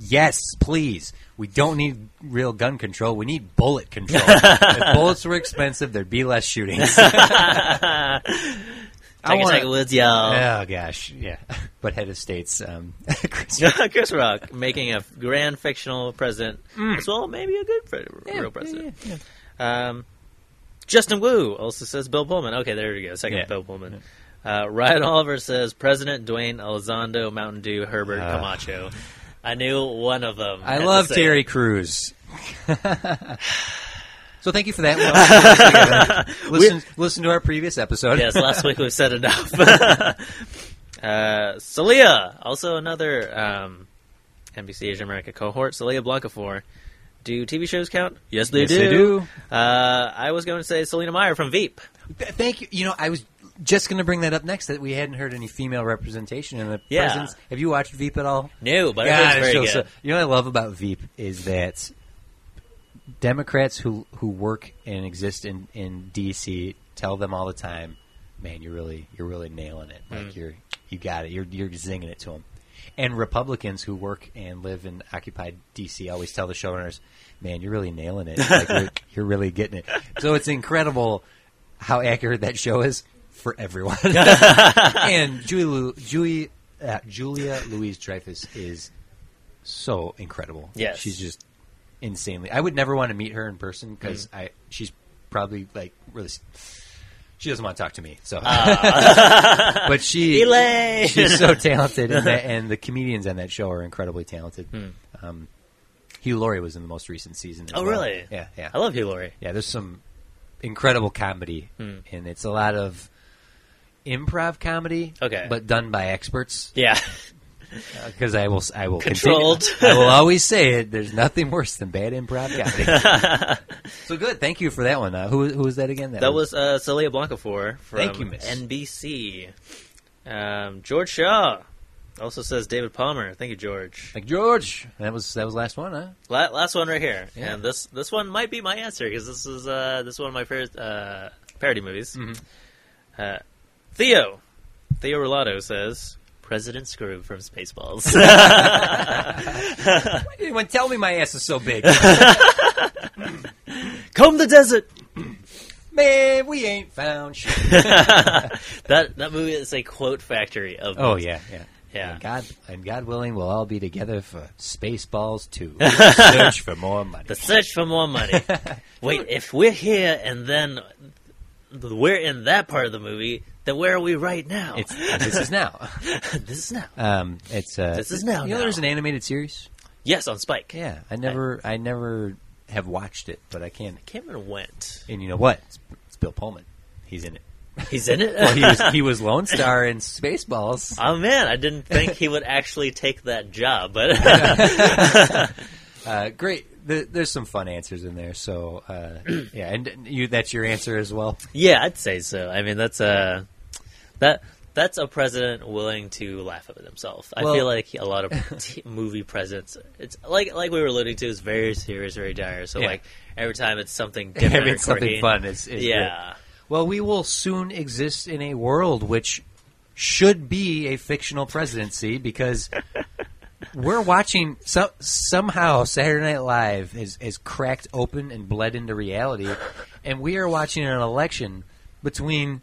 Speaker 1: Yes, please. We don't need real gun control. We need bullet control. if bullets were expensive, there'd be less shootings. I wanna-
Speaker 2: Woods, y'all.
Speaker 1: Oh gosh, yeah. But head of states, um, Chris
Speaker 2: Chris Rock making a grand fictional president as well, maybe a good pre- real president.
Speaker 1: Mm. yeah,
Speaker 2: Um, Justin Wu also says Bill Pullman. Okay, there we go. Second
Speaker 1: Yeah.
Speaker 2: Bill Pullman. Uh, Ryan Oliver says President Dwayne Elizondo, Mountain Dew, Herbert
Speaker 1: Ah.
Speaker 2: Camacho. I knew one of them.
Speaker 1: I love
Speaker 2: say
Speaker 1: Terry
Speaker 2: it.
Speaker 1: Crews. so thank you for that. Well, listen, listen to our previous episode.
Speaker 2: Yes, last week we said enough. uh, Celia, also another um, NBC Asia America cohort. Celia Blancafor. Do TV shows count? Yes, they
Speaker 1: Yes,
Speaker 2: do.
Speaker 1: they do.
Speaker 2: Uh, I was going to say Selina Meyer from Veep.
Speaker 1: Th- Thank you. You know, I was just going to bring that up next. That we hadn't heard any female representation in the
Speaker 2: Yeah.
Speaker 1: presence. Have you watched Veep at all?
Speaker 2: No, but
Speaker 1: God,
Speaker 2: it's very good.
Speaker 1: so- you know what I love about Veep is that Democrats who who work and exist in in DC tell them all the time, "Man, you're really you're really nailing it. Like
Speaker 2: Mm.
Speaker 1: you're you got it. You're you're zinging it to them." And Republicans who work and live in occupied DC always tell the showrunners, "Man, you're really nailing it. Like you're, you're really getting it." So it's incredible how accurate that show is for everyone. and Julie, Julie, uh, Julia Louise Dreyfus is so incredible.
Speaker 2: Yes.
Speaker 1: she's just insanely. I would never want to meet her in person because I she's probably like really. She doesn't want to talk to me, so. but she,
Speaker 2: Elaine!
Speaker 1: she's so talented, and, that, and the comedians on that show are incredibly talented. Um, Hugh Laurie was in the most recent season. as
Speaker 2: Oh,
Speaker 1: well.
Speaker 2: really?
Speaker 1: Yeah, yeah.
Speaker 2: I love Hugh Laurie.
Speaker 1: Yeah, there's some incredible comedy,
Speaker 2: Hmm.
Speaker 1: and it's a lot of improv comedy.
Speaker 2: Okay.
Speaker 1: but done by experts.
Speaker 2: Yeah.
Speaker 1: Because I will, I will
Speaker 2: Controlled.
Speaker 1: Continue, I will always say it. There's nothing worse than bad improv comedy. so good. Thank you for that one. Uh, who, who was that again?
Speaker 2: That was uh, Celia Blancafor from
Speaker 1: Thank you, miss.
Speaker 2: NBC. Um, George Shaw also says David Palmer. Thank you, George.
Speaker 1: like George. That was that was last one, huh?
Speaker 2: La- last one right here,
Speaker 1: Yeah.
Speaker 2: and this this one might be my answer because this is uh, this is one of my favorite uh, parody movies.
Speaker 1: Mhm.
Speaker 2: Theo Theo Rolado says President Skroob from Spaceballs.
Speaker 1: Why did anyone tell me my ass is so big?
Speaker 2: Comb the desert.
Speaker 1: Man, we ain't found shit.
Speaker 2: that that movie is a quote factory of
Speaker 1: oh yeah, yeah.
Speaker 2: Yeah.
Speaker 1: And God and God willing, we'll all be together for Spaceballs too. Search for more money.
Speaker 2: the search for more money. Wait, if we're here and then we're in that part of the movie, then where are we right now?
Speaker 1: It's this is now.
Speaker 2: this is now.
Speaker 1: Um, it's uh,
Speaker 2: This is now,
Speaker 1: You know,
Speaker 2: now.
Speaker 1: there's an animated series.
Speaker 2: Yes, on Spike.
Speaker 1: Yeah, I never, I never have watched it, but I can.
Speaker 2: i can Cameron went.
Speaker 1: And you know what? It's, it's Bill Pullman. He's in it.
Speaker 2: He's in it.
Speaker 1: Well, he was he was Lone Star in Spaceballs.
Speaker 2: oh man, I didn't think he would actually take that job, but
Speaker 1: Uh, great. The, there's some fun answers in there. So uh, yeah, and you that's your answer as well.
Speaker 2: yeah, I'd say so. I mean, that's a that that's a president willing to laugh at himself. I
Speaker 1: Well-
Speaker 2: feel like a lot of t- movie presidents, it's like like we were alluding to, is very serious, very dire. So
Speaker 1: Yeah.
Speaker 2: like every time it's something different, or
Speaker 1: something fun is, is
Speaker 2: yeah.
Speaker 1: great. Well, we will soon exist in a world which should be a fictional presidency because we're watching some somehow Saturday Night Live has, has cracked open and bled into reality, and we are watching an election between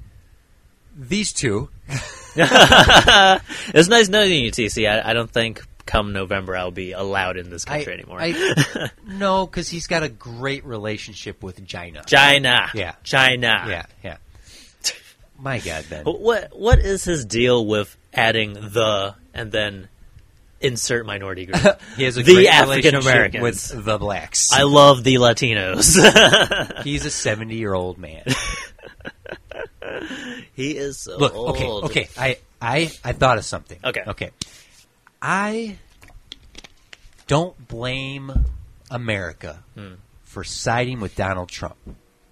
Speaker 1: these two.
Speaker 2: It's nice knowing you, TC. I, I don't think come November I'll be allowed in this country anymore.
Speaker 1: I, no, because he's got a great relationship with China.
Speaker 2: China,
Speaker 1: Yeah.
Speaker 2: China.
Speaker 1: Yeah, yeah. My God, Ben.
Speaker 2: What what is his deal with adding the and then insert minority group?
Speaker 1: He has a
Speaker 2: The
Speaker 1: great
Speaker 2: African
Speaker 1: relationship
Speaker 2: Americans.
Speaker 1: with the blacks.
Speaker 2: I love the Latinos.
Speaker 1: He's a seventy-year-old man.
Speaker 2: he is so
Speaker 1: Look,
Speaker 2: old.
Speaker 1: okay, okay. I, I, I thought of something.
Speaker 2: Okay.
Speaker 1: okay. I don't blame America
Speaker 2: Hmm.
Speaker 1: for siding with Donald Trump.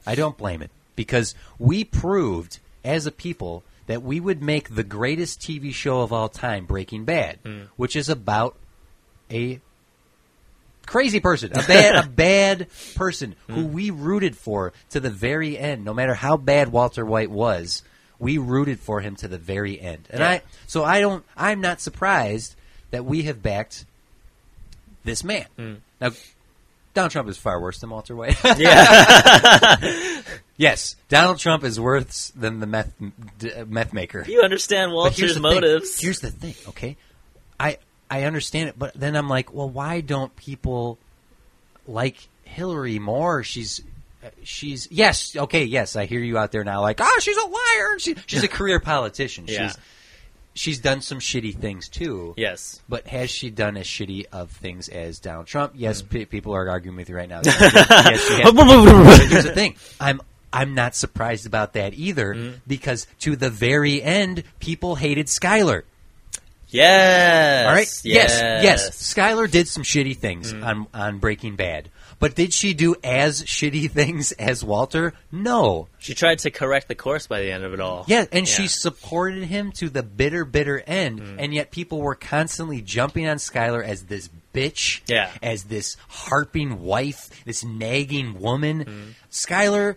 Speaker 1: I don't blame it because we proved as a people that we would make the greatest TV show of all time, Breaking Bad,
Speaker 2: Hmm.
Speaker 1: which is about a crazy person, a bad, a bad person who
Speaker 2: Hmm.
Speaker 1: we rooted for to the very end. No matter how bad Walter White was, we rooted for him to the very end. And
Speaker 2: Yeah.
Speaker 1: I, so I don't, I'm not surprised that we have backed this man.
Speaker 2: Hmm.
Speaker 1: Now, Donald Trump is far worse than Walter White.
Speaker 2: Yeah,
Speaker 1: yes, Donald Trump is worse than the meth d- meth maker.
Speaker 2: you understand
Speaker 1: But
Speaker 2: Walter's
Speaker 1: the
Speaker 2: motives.
Speaker 1: Thing. Here's the thing, okay? I understand it, but then I'm like, well, why don't people like Hillary more? She's uh, she's yes, okay, yes, I hear you out there now, like, oh, she's a liar. She, she's a career politician.
Speaker 2: Yeah.
Speaker 1: She's she's done some shitty things too.
Speaker 2: yes,
Speaker 1: But has she done as shitty of things as Donald Trump? Yes,
Speaker 2: Mm.
Speaker 1: pe- people are arguing with you right now. yes, she has. Here's the thing. I'm I'm not surprised about that either
Speaker 2: Mm.
Speaker 1: because to the very end, people hated Skyler.
Speaker 2: Yes,
Speaker 1: All right. Yes.
Speaker 2: yes,
Speaker 1: Yes. Skyler did some shitty things
Speaker 2: Mm.
Speaker 1: on on Breaking Bad, but did she do as shitty things as Walter? No.
Speaker 2: She tried to correct the course by the end of it all.
Speaker 1: Yeah, and she
Speaker 2: Yeah. Mm.
Speaker 1: supported him to the bitter, bitter end, and yet people were constantly jumping on Skyler as this bitch,
Speaker 2: Yeah.
Speaker 1: as this harping wife, this nagging woman.
Speaker 2: Mm.
Speaker 1: Skyler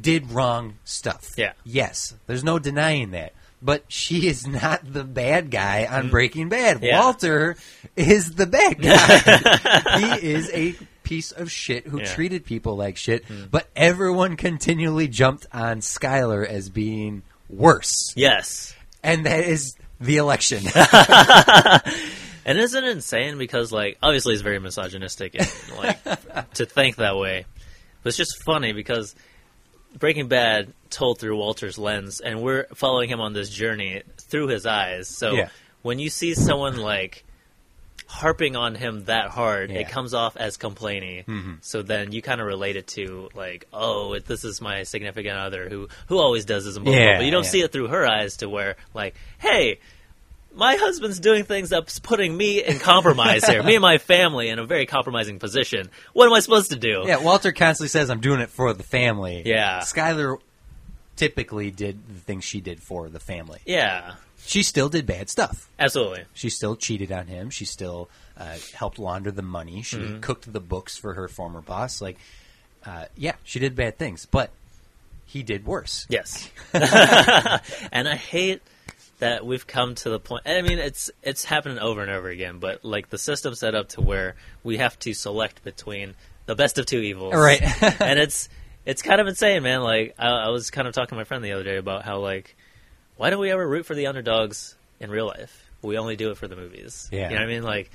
Speaker 1: did wrong stuff.
Speaker 2: Yeah.
Speaker 1: Yes, there's no denying that. But she is not the bad guy on Breaking Bad.
Speaker 2: Mm. Yeah.
Speaker 1: Walter is the bad guy. he is a piece of shit who
Speaker 2: Yeah. Mm.
Speaker 1: treated people like shit, but everyone continually jumped on Skyler as being worse.
Speaker 2: Yes.
Speaker 1: And that is the election.
Speaker 2: And isn't it insane because like obviously it's very misogynistic and like to think that way. But it's just funny because Breaking Bad told through Walter's lens and we're following him on this journey through his eyes. So
Speaker 1: Yeah.
Speaker 2: when you see someone like harping on him that hard,
Speaker 1: Yeah.
Speaker 2: it comes off as complaining.
Speaker 1: Mhm.
Speaker 2: So then you kind of relate it to like, oh, it, this is my significant other who who always does this, and blah, blah, blah.
Speaker 1: Yeah,
Speaker 2: but you don't
Speaker 1: yeah.
Speaker 2: see it through her eyes to where like, hey, my husband's doing things that's putting me in compromise here. Me and my family in a very compromising position. What am I supposed to do?
Speaker 1: yeah, Walter constantly says, I'm doing it for the family.
Speaker 2: Yeah.
Speaker 1: Skyler typically did the things she did for the family.
Speaker 2: Yeah,
Speaker 1: She still did bad stuff.
Speaker 2: absolutely.
Speaker 1: She still cheated on him. She still uh, helped launder the money. She
Speaker 2: Mm-hmm.
Speaker 1: cooked the books for her former boss. Like, uh, yeah, she did bad things, but he did worse.
Speaker 2: Yes. and I hate that we've come to the point. I mean, it's it's happening over and over again. But like the system set up to where we have to select between the best of two evils,
Speaker 1: Right.
Speaker 2: and it's it's kind of insane, man. Like I, I was kind of talking to my friend the other day about how like why don't we ever root for the underdogs in real life? We only do it for the movies.
Speaker 1: Yeah.
Speaker 2: you know what I mean? Like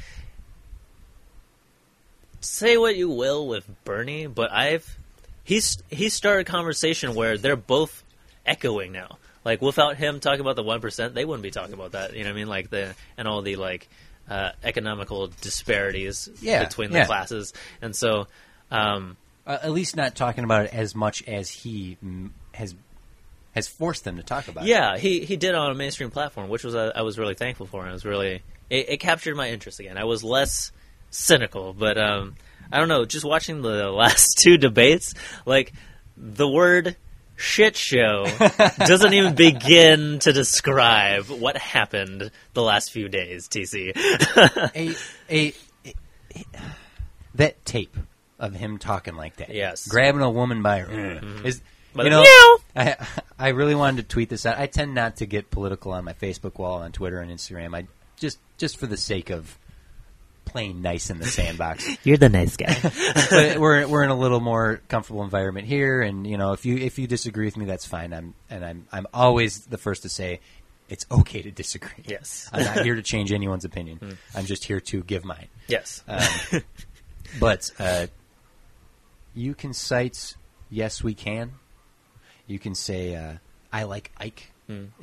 Speaker 2: say what you will with Bernie, but I've he's he started a conversation where they're both echoing now. Like without him talking about the one percent, they wouldn't be talking about that. You know what I mean? Like the and all the like uh, economical disparities
Speaker 1: Yeah,
Speaker 2: between the
Speaker 1: yeah.
Speaker 2: classes, and so um,
Speaker 1: Uh, at least not talking about it as much as he mm, has has forced them to talk about. it.
Speaker 2: yeah, he he did it on a mainstream platform, which was uh, I was really thankful for. And it was really it, it captured my interest again. I was less cynical, but um, I don't know. Just watching the last two debates, like the word shit show doesn't even begin to describe what happened the last few days. TC.
Speaker 1: a, a, a- that tape of him talking like that.
Speaker 2: Yes.
Speaker 1: grabbing a woman by her mm-hmm. mm. is.
Speaker 2: But
Speaker 1: you know. I I really wanted to tweet this out. I tend not to get political on my Facebook wall, on Twitter and Instagram. I just just for the sake of playing nice in the sandbox.
Speaker 2: You're the nice guy.
Speaker 1: but we're we're in a little more comfortable environment here, and you know, if you if you disagree with me, that's fine. I'm and I'm I'm always the first to say it's okay to disagree.
Speaker 2: Yes.
Speaker 1: I'm not here to change anyone's opinion. I'm just here to give mine.
Speaker 2: yes.
Speaker 1: Um, but uh, you can cite yes, we can. You can say uh, I like Ike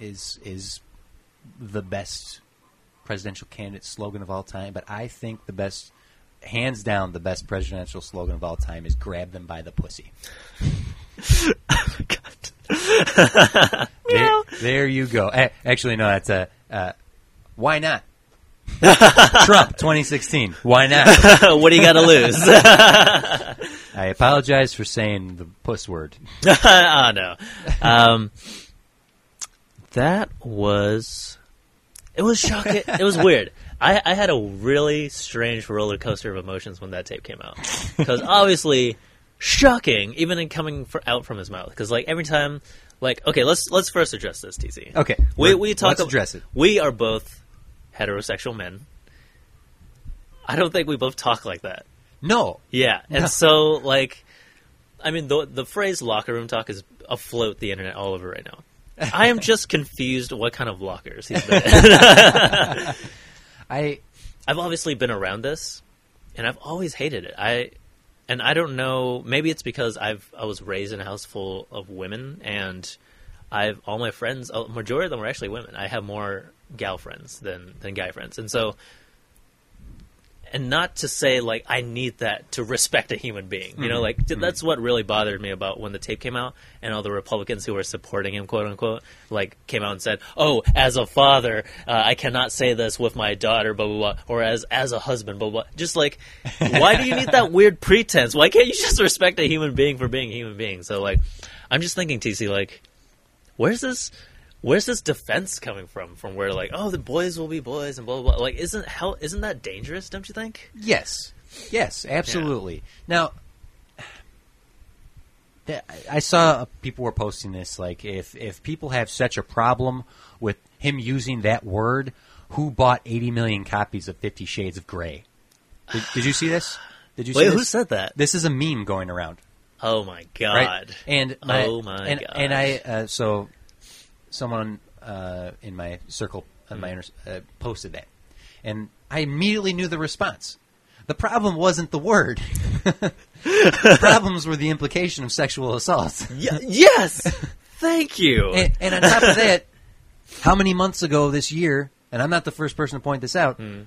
Speaker 1: is is the best presidential candidate slogan of all time. But I think the best, hands down, the best presidential slogan of all time is "Grab them by the pussy." Oh my there, there you go. Actually, no, that's a. Uh, why not? Trump 2016. Why not?
Speaker 2: what do you got to lose?
Speaker 1: I apologize for saying the puss word.
Speaker 2: oh no. Um, that was. It was shocking. it was weird. I, I had a really strange roller coaster of emotions when that tape came out because obviously shocking, even in coming for, out from his mouth. Because like every time, like okay, let's let's first address this, TC.
Speaker 1: Okay,
Speaker 2: we
Speaker 1: we're-
Speaker 2: talk.
Speaker 1: let's
Speaker 2: ab-
Speaker 1: address it.
Speaker 2: We are both heterosexual men. I don't think we both talk like that.
Speaker 1: No,
Speaker 2: Yeah, and
Speaker 1: No.
Speaker 2: so like, I mean, the the phrase locker room talk is afloat the internet all over right now. I am just confused what kind of lockers he's been in.
Speaker 1: I
Speaker 2: I've obviously been around this, and I've always hated it. I and I don't know. Maybe it's because I've I was raised in a house full of women, and I've all my friends. A majority of them are actually women. I have more gal friends than than guy friends, and so. And not to say like I need that to respect a human being, you know, like that's what really bothered me about when the tape came out, and all the Republicans who were supporting him, quote unquote, like came out and said, "Oh, as a father, uh, I cannot say this with my daughter, blah blah blah," or as as a husband, blah. blah. Just like, why do you need that weird pretense? Why can't you just respect a human being for being a human being? So like, I'm just thinking, TC, like, where's this? Where's this defense coming from? From where like, oh, the boys will be boys and blah blah blah. Like, isn't hell? Isn't that dangerous? Don't you think?
Speaker 1: yes, yes, absolutely. Now, I saw people were posting this like if if people have such a problem with him using that word, who bought 80 million copies of Fifty Shades of Grey? Did, did you see this? Did you see
Speaker 2: Wait,
Speaker 1: this?
Speaker 2: who said that?
Speaker 1: This is a meme going around.
Speaker 2: Oh my god!
Speaker 1: right? And
Speaker 2: Oh my
Speaker 1: and,
Speaker 2: God.
Speaker 1: And I uh, so someone uh, in my circle on my inner, uh, posted that, and I immediately knew the response. The problem wasn't the word. the problems were the implication of sexual assault.
Speaker 2: Y- yes, thank you.
Speaker 1: And, and on top of that, how many months ago this year? And I'm not the first person to point this out.
Speaker 2: Hmm.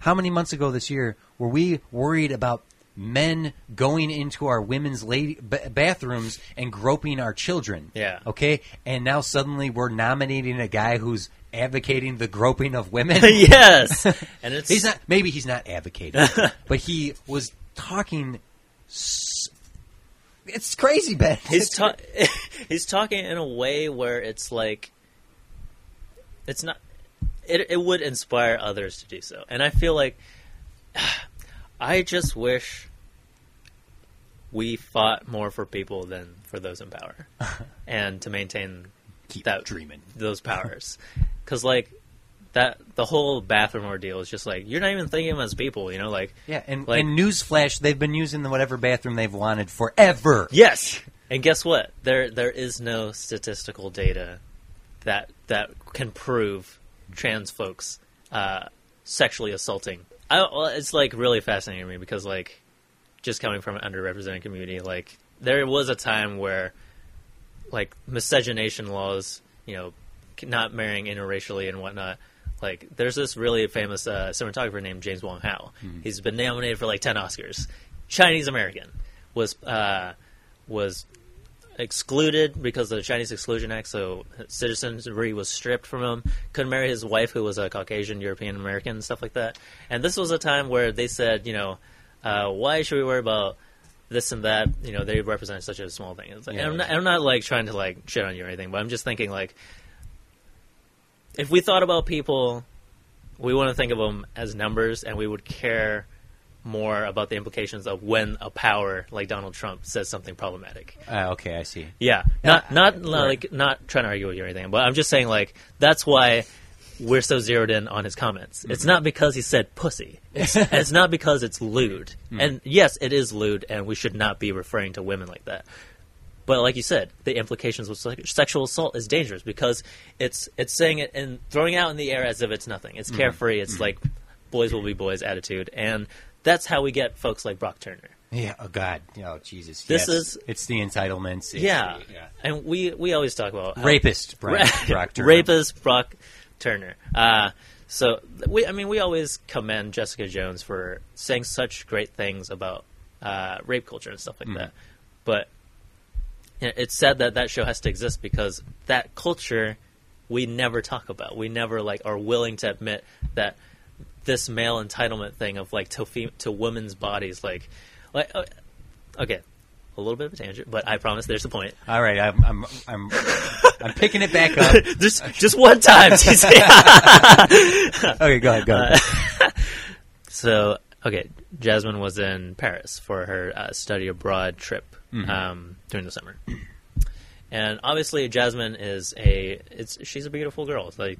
Speaker 1: How many months ago this year were we worried about men going into our women's lady ba- bathrooms and groping our children?
Speaker 2: Yeah.
Speaker 1: Okay. And now suddenly we're nominating a guy who's advocating the groping of women.
Speaker 2: yes, and it's
Speaker 1: He's not. Maybe he's not advocating, but he was talking. s- It's crazy, Ben.
Speaker 2: he's ta- he's talking in a way where it's like it's not it it would inspire others to do so and i feel like i just wish we fought more for people than for those in power and to maintain
Speaker 1: Keep
Speaker 2: that
Speaker 1: dreaming.
Speaker 2: those powers cuz like that the whole bathroom ordeal is just like you're not even thinking of them as people you know like
Speaker 1: Yeah, and,
Speaker 2: Like-
Speaker 1: and newsflash, they've been using the whatever bathroom they've wanted forever.
Speaker 2: yes And guess what? There there is no statistical data that that can prove trans folks uh, sexually assaulting. I, it's like really fascinating to me because like just coming from an underrepresented community, like there was a time where like miscegenation laws, you know, not marrying interracially and whatnot. Like, there's this really famous uh, cinematographer named James Wong Howe. He's been nominated for like ten Oscars. Chinese American was uh, was excluded because of the Chinese Exclusion Act, so citizenry was stripped from him. Couldn't marry his wife, who was a Caucasian European American, and stuff like that. And this was a time where they said, you know, uh, why should we worry about this and that? You know, they represent such a small thing. It's like, and I'm, not, I'm not like trying to like shit on you or anything, but I'm just thinking like, if we thought about people, we want to think of them as numbers, and we would care more about the implications of when a power like Donald Trump says something problematic.
Speaker 1: Uh, okay, I see.
Speaker 2: Yeah, not not
Speaker 1: right.
Speaker 2: like not trying to argue with you or anything, but I'm just saying like that's why we're so zeroed in on his comments. It's mm-hmm. not because he said pussy. It's, it's not because it's lewd. Mm-hmm. And yes, it is lewd, and we should not be referring to women like that. But like you said, the implications with se- sexual assault is dangerous because it's it's saying it and throwing it out in the air as if it's nothing. It's mm-hmm. carefree. It's like boys will be boys attitude, and that's how we get folks like Brock Turner.
Speaker 1: Yeah. Oh God. Oh Jesus.
Speaker 2: This
Speaker 1: Yes.
Speaker 2: is-
Speaker 1: It's the entitlements. It's
Speaker 2: yeah.
Speaker 1: the- yeah.
Speaker 2: and we we always talk about
Speaker 1: Rapist. Brock, Brock Turner.
Speaker 2: rapist Brock Turner. Uh, so we, I mean, we always commend Jessica Jones for saying such great things about uh, rape culture and stuff like
Speaker 1: Mm-hmm.
Speaker 2: that. But it's sad that that show has to exist because that culture we never talk about. We never like are willing to admit that this male entitlement thing of like to fem- to women's bodies, like, like uh, okay. A little bit of a tangent, but I promise there's a point.
Speaker 1: All right. I'm. I'm. I'm. I'm picking it back up.
Speaker 2: Just, just one time.
Speaker 1: Okay. Go ahead. Go ahead.
Speaker 2: So, okay, Jasmine was in Paris for her uh, study abroad trip um, during the summer, and obviously Jasmine is a it's she's a beautiful girl. It's like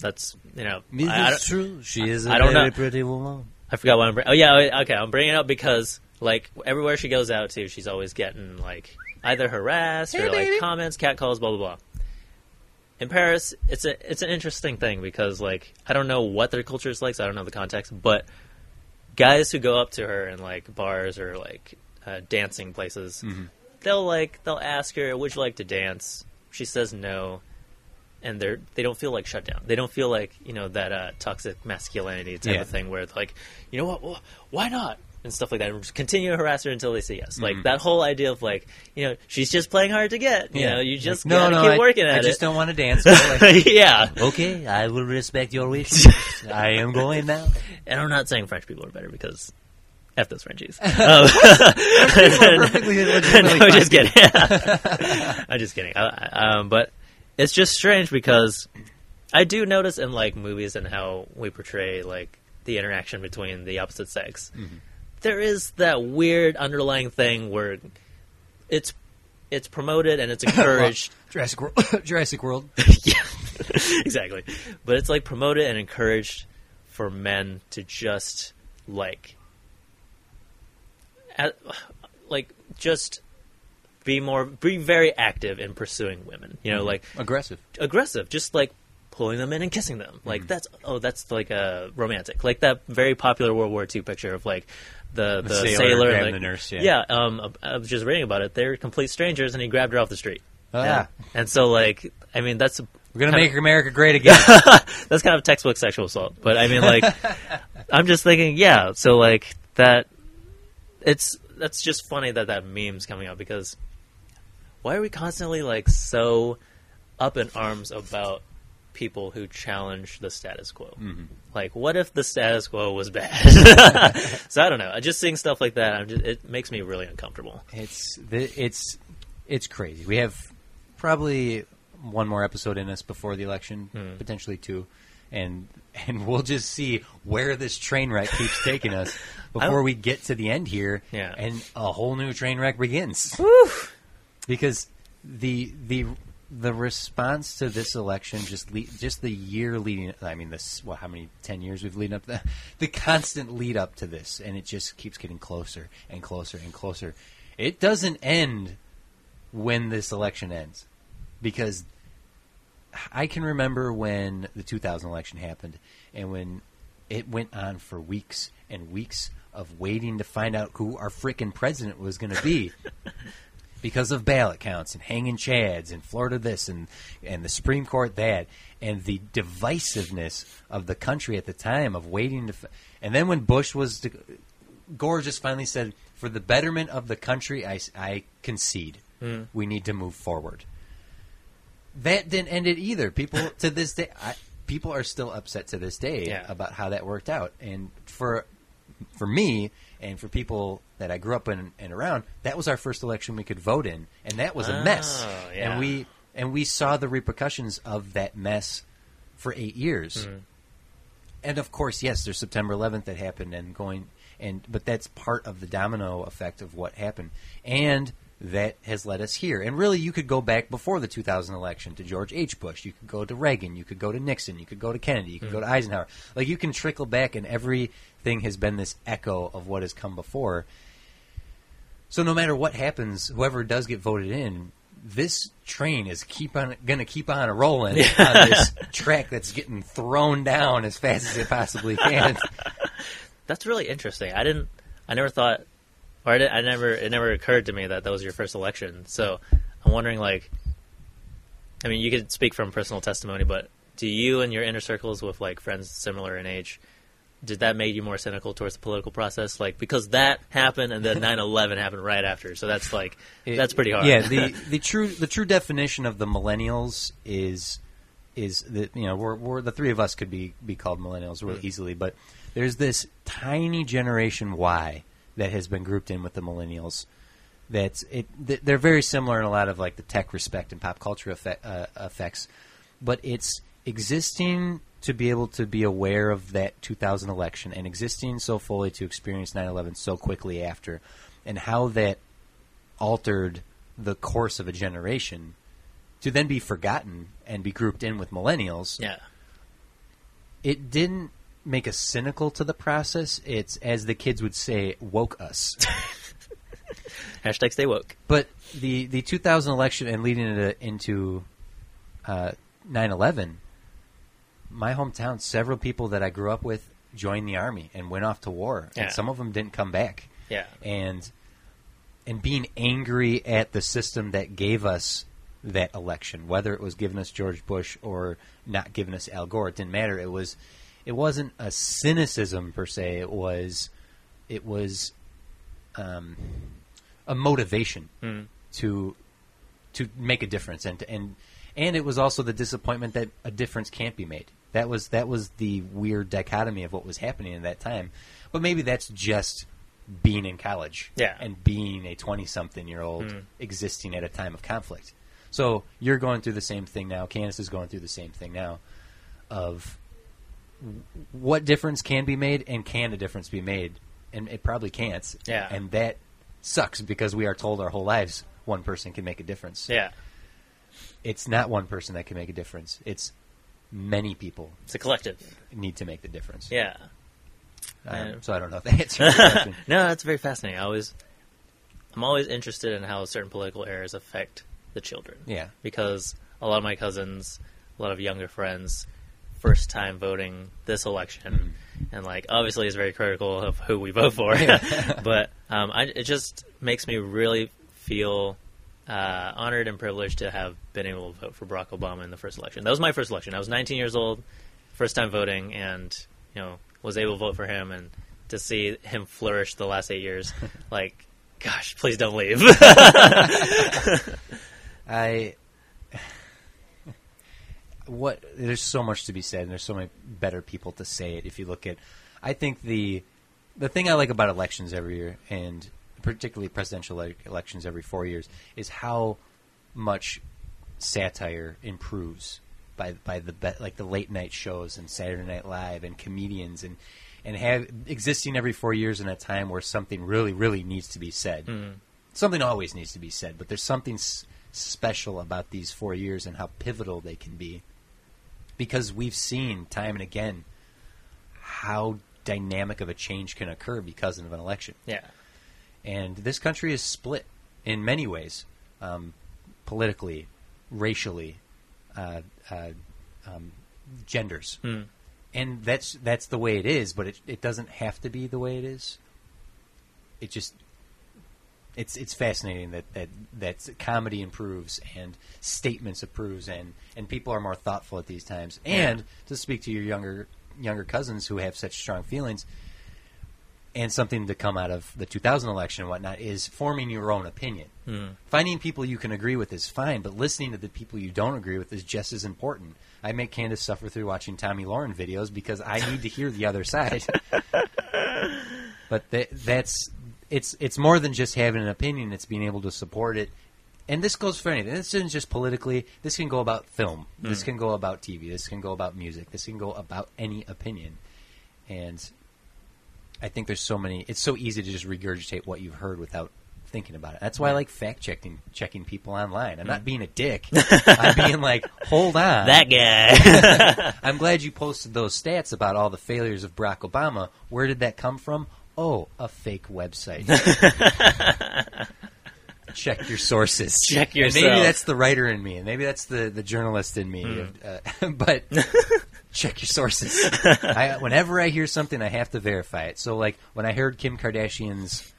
Speaker 2: that's you know I, I
Speaker 1: true. She is
Speaker 2: a I don't very know.
Speaker 1: pretty woman.
Speaker 2: I forgot what I'm. Bring- oh yeah, okay. I'm bringing it up because like everywhere she goes out to, she's always getting like either harassed or like comments, catcalls, blah blah blah. In Paris, it's a it's an interesting thing because like I don't know what their culture is like, so I don't know the context. But guys who go up to her in like bars or like uh, dancing places, they'll like they'll ask her, "Would you like to dance?" She says no, and they're they don't feel like shut down. They don't feel like you know that uh, toxic masculinity type
Speaker 1: Yeah.
Speaker 2: of thing where it's like, you know what, well, why not? And stuff like that, and just continue to harass her until they say yes. Like that whole idea of like, you know, she's just playing hard to get. You know, you just
Speaker 1: no,
Speaker 2: gotta
Speaker 1: no.
Speaker 2: keep
Speaker 1: I,
Speaker 2: working at it.
Speaker 1: I
Speaker 2: it.
Speaker 1: just don't want to dance. But like,
Speaker 2: yeah,
Speaker 1: okay, I will respect your wish. I am going now.
Speaker 2: and I'm not saying French people are better because f those Frenchies. Um,
Speaker 1: perfectly
Speaker 2: no, I'm just kidding. I'm just kidding. I, I- um, but it's just strange because I do notice in like movies and how we portray like the interaction between the opposite sex.
Speaker 1: Mm-hmm.
Speaker 2: There is that weird underlying thing where it's it's promoted and it's encouraged.
Speaker 1: Jurassic World. Jurassic World.
Speaker 2: yeah, exactly. But it's like promoted and encouraged for men to just like, at, like just be more, be very active in pursuing women. You know, like
Speaker 1: Aggressive.
Speaker 2: aggressive, just like pulling them in and kissing them. Like
Speaker 1: Mm-hmm.
Speaker 2: that's oh, that's like a romantic, like that very popular World War II picture of like the the,
Speaker 1: sailor
Speaker 2: sailor, and the,
Speaker 1: the nurse, yeah.
Speaker 2: Um, I was just reading about it. They're complete strangers, and he grabbed her off the street.
Speaker 1: Oh, yeah.
Speaker 2: and so like, I mean, that's
Speaker 1: We're gonna make
Speaker 2: of-
Speaker 1: America great again.
Speaker 2: that's kind of textbook sexual assault. But I mean, like, I'm just thinking, yeah. So like that, it's that's just funny that that meme's coming out because why are we constantly like so up in arms about people who challenge the status quo? Like, what if the status quo was bad? so I don't know. Just seeing stuff like that, I'm just, it makes me really uncomfortable.
Speaker 1: It's the, it's it's crazy. We have probably one more episode in us before the election,
Speaker 2: Hmm.
Speaker 1: potentially two, and and we'll just see where this train wreck keeps taking us before we get to the end here,
Speaker 2: Yeah.
Speaker 1: and a whole new train wreck begins. Because the the the response to this election just le- just the year leading I mean this well how many 10 years we've leading up to the constant lead up to this and it just keeps getting closer and closer and closer It doesn't end when this election ends, because I can remember when the 2000 election happened, and when it went on for weeks and weeks of waiting to find out who our frickin' president was going to be. because of ballot counts and hanging chads and Florida this and and the Supreme Court that and the divisiveness of the country at the time of waiting to f- and then when Bush was to, Gore just finally said for the betterment of the country I I concede. Hmm. We need to move forward. That didn't end it either. People to this day I, people are still upset to this day
Speaker 2: Yeah.
Speaker 1: about how that worked out. And for for me and for people that I grew up in and around, that was our first election we could vote in, and that was a mess.
Speaker 2: Oh, yeah.
Speaker 1: And we and we saw the repercussions of that mess for eight years.
Speaker 2: Hmm.
Speaker 1: And of course, yes, there's September 11th that happened, and going and but that's part of the domino effect of what happened, and that has led us here. And really, you could go back before the 2000 election to George H. Bush. You could go to Reagan. You could go to Nixon. You could go to Kennedy. You could go to hmm. Eisenhower. Like you can trickle back, and everything has been this echo of what has come before. So no matter what happens, whoever does get voted in, this train is keep on going to keep on rolling on this track that's getting thrown down as fast as it possibly can.
Speaker 2: That's really interesting. I didn't. I never thought, or I, did, I never. It never occurred to me that that was your first election. So I'm wondering, like, I mean, you could speak from personal testimony, but do you and your inner circles with like friends similar in age, did that make you more cynical towards the political process? Like, because that happened and then 9/11 happened right after, so that's like that's pretty hard.
Speaker 1: Yeah, the the true the true definition of the millennials is is that you know we're, we're the three of us could be be called millennials really hmm. easily, but there's this tiny generation Y that has been grouped in with the millennials. That's it. th- They're very similar in a lot of like the tech respect and pop culture effect, uh, effects, but it's existing to be able to be aware of that 2000 election and existing so fully to experience 9/11 so quickly after, and how that altered the course of a generation to then be forgotten and be grouped in with millennials
Speaker 2: yeah,
Speaker 1: it didn't make us cynical to the process it's as the kids would say woke us
Speaker 2: hashtag stay woke.
Speaker 1: but the the 2000 election and leading it into uh, 9/11 my hometown several people that I grew up with joined the army and went off to war
Speaker 2: Yeah.
Speaker 1: and some of them didn't come back
Speaker 2: Yeah,
Speaker 1: and and being angry at the system that gave us that election, whether it was giving us George Bush or not giving us Al Gore, it didn't matter. It was it wasn't a cynicism per se. It was it was um, a motivation to to make a difference and and and it was also the disappointment that a difference can't be made. That was that was the weird dichotomy of what was happening in that time. But maybe that's just being in college
Speaker 2: Yeah.
Speaker 1: and being a 20 something year old existing at a time of conflict. So you're going through the same thing now. Candace is going through the same thing now of what difference can be made and can a difference be made? And it probably can't.
Speaker 2: Yeah.
Speaker 1: And that sucks because we are told our whole lives one person can make a difference.
Speaker 2: yeah.
Speaker 1: It's not one person that can make a difference. It's many people
Speaker 2: It's a collective.
Speaker 1: need to make the difference.
Speaker 2: Yeah.
Speaker 1: Um, so I don't know if that answers your question.
Speaker 2: No, that's very fascinating. I always, I'm always interested in how certain political errors affect the children.
Speaker 1: Yeah.
Speaker 2: Because a lot of my cousins, a lot of younger friends, first time voting this election, and like obviously is very critical of who we vote for. but um, I, it just makes me really feel uh, honored and privileged to have been able to vote for Barack Obama in the first election. That was my first election. I was 19 years old, first time voting, and you know was able to vote for him and to see him flourish the last eight years. like, gosh, please don't leave.
Speaker 1: I what there's so much to be said, and there's so many better people to say it. If you look at, I think the the thing I like about elections every year, and particularly presidential ele- elections every four years, is how much satire improves by by the be- like the late night shows and Saturday Night Live and comedians and and have existing every four years in a time where something really really needs to be said hmm. something always needs to be said, but there's something s- special about these four years and how pivotal they can be. Because we've seen time and again how dynamic of a change can occur because of an election.
Speaker 2: yeah,
Speaker 1: and this country is split in many ways, um, politically, racially, uh, uh, um, genders,
Speaker 2: Hmm.
Speaker 1: and that's that's the way it is. But it it doesn't have to be the way it is. It just it's it's fascinating that that that comedy improves and statements improves and and people are more thoughtful at these times. And to speak to your younger younger cousins who have such strong feelings, and something to come out of the 2000 election and whatnot is forming your own opinion. Hmm. Finding people you can agree with is fine, but listening to the people you don't agree with is just as important. I make Candace suffer through watching Tomi Lahren videos because I need to hear the other side. but that, that's it's it's more than just having an opinion; it's being able to support it. And this goes for anything. This isn't just politically. This can go about film. This mm. can go about TV. This can go about music. This can go about any opinion. And I think there's so many. It's so easy to just regurgitate what you've heard without thinking about it. That's why I like fact checking checking people online. I'm not mm. being a dick. I'm being like, hold on.
Speaker 2: That guy.
Speaker 1: I'm glad you posted those stats about all the failures of Barack Obama. Where did that come from? Oh, a fake website. Check your sources.
Speaker 2: Check
Speaker 1: And maybe. That's the writer in me, and maybe that's the, the journalist in me. Uh, but check your sources. I, whenever I hear something, I have to verify it. So, like when I heard Kim Kardashian's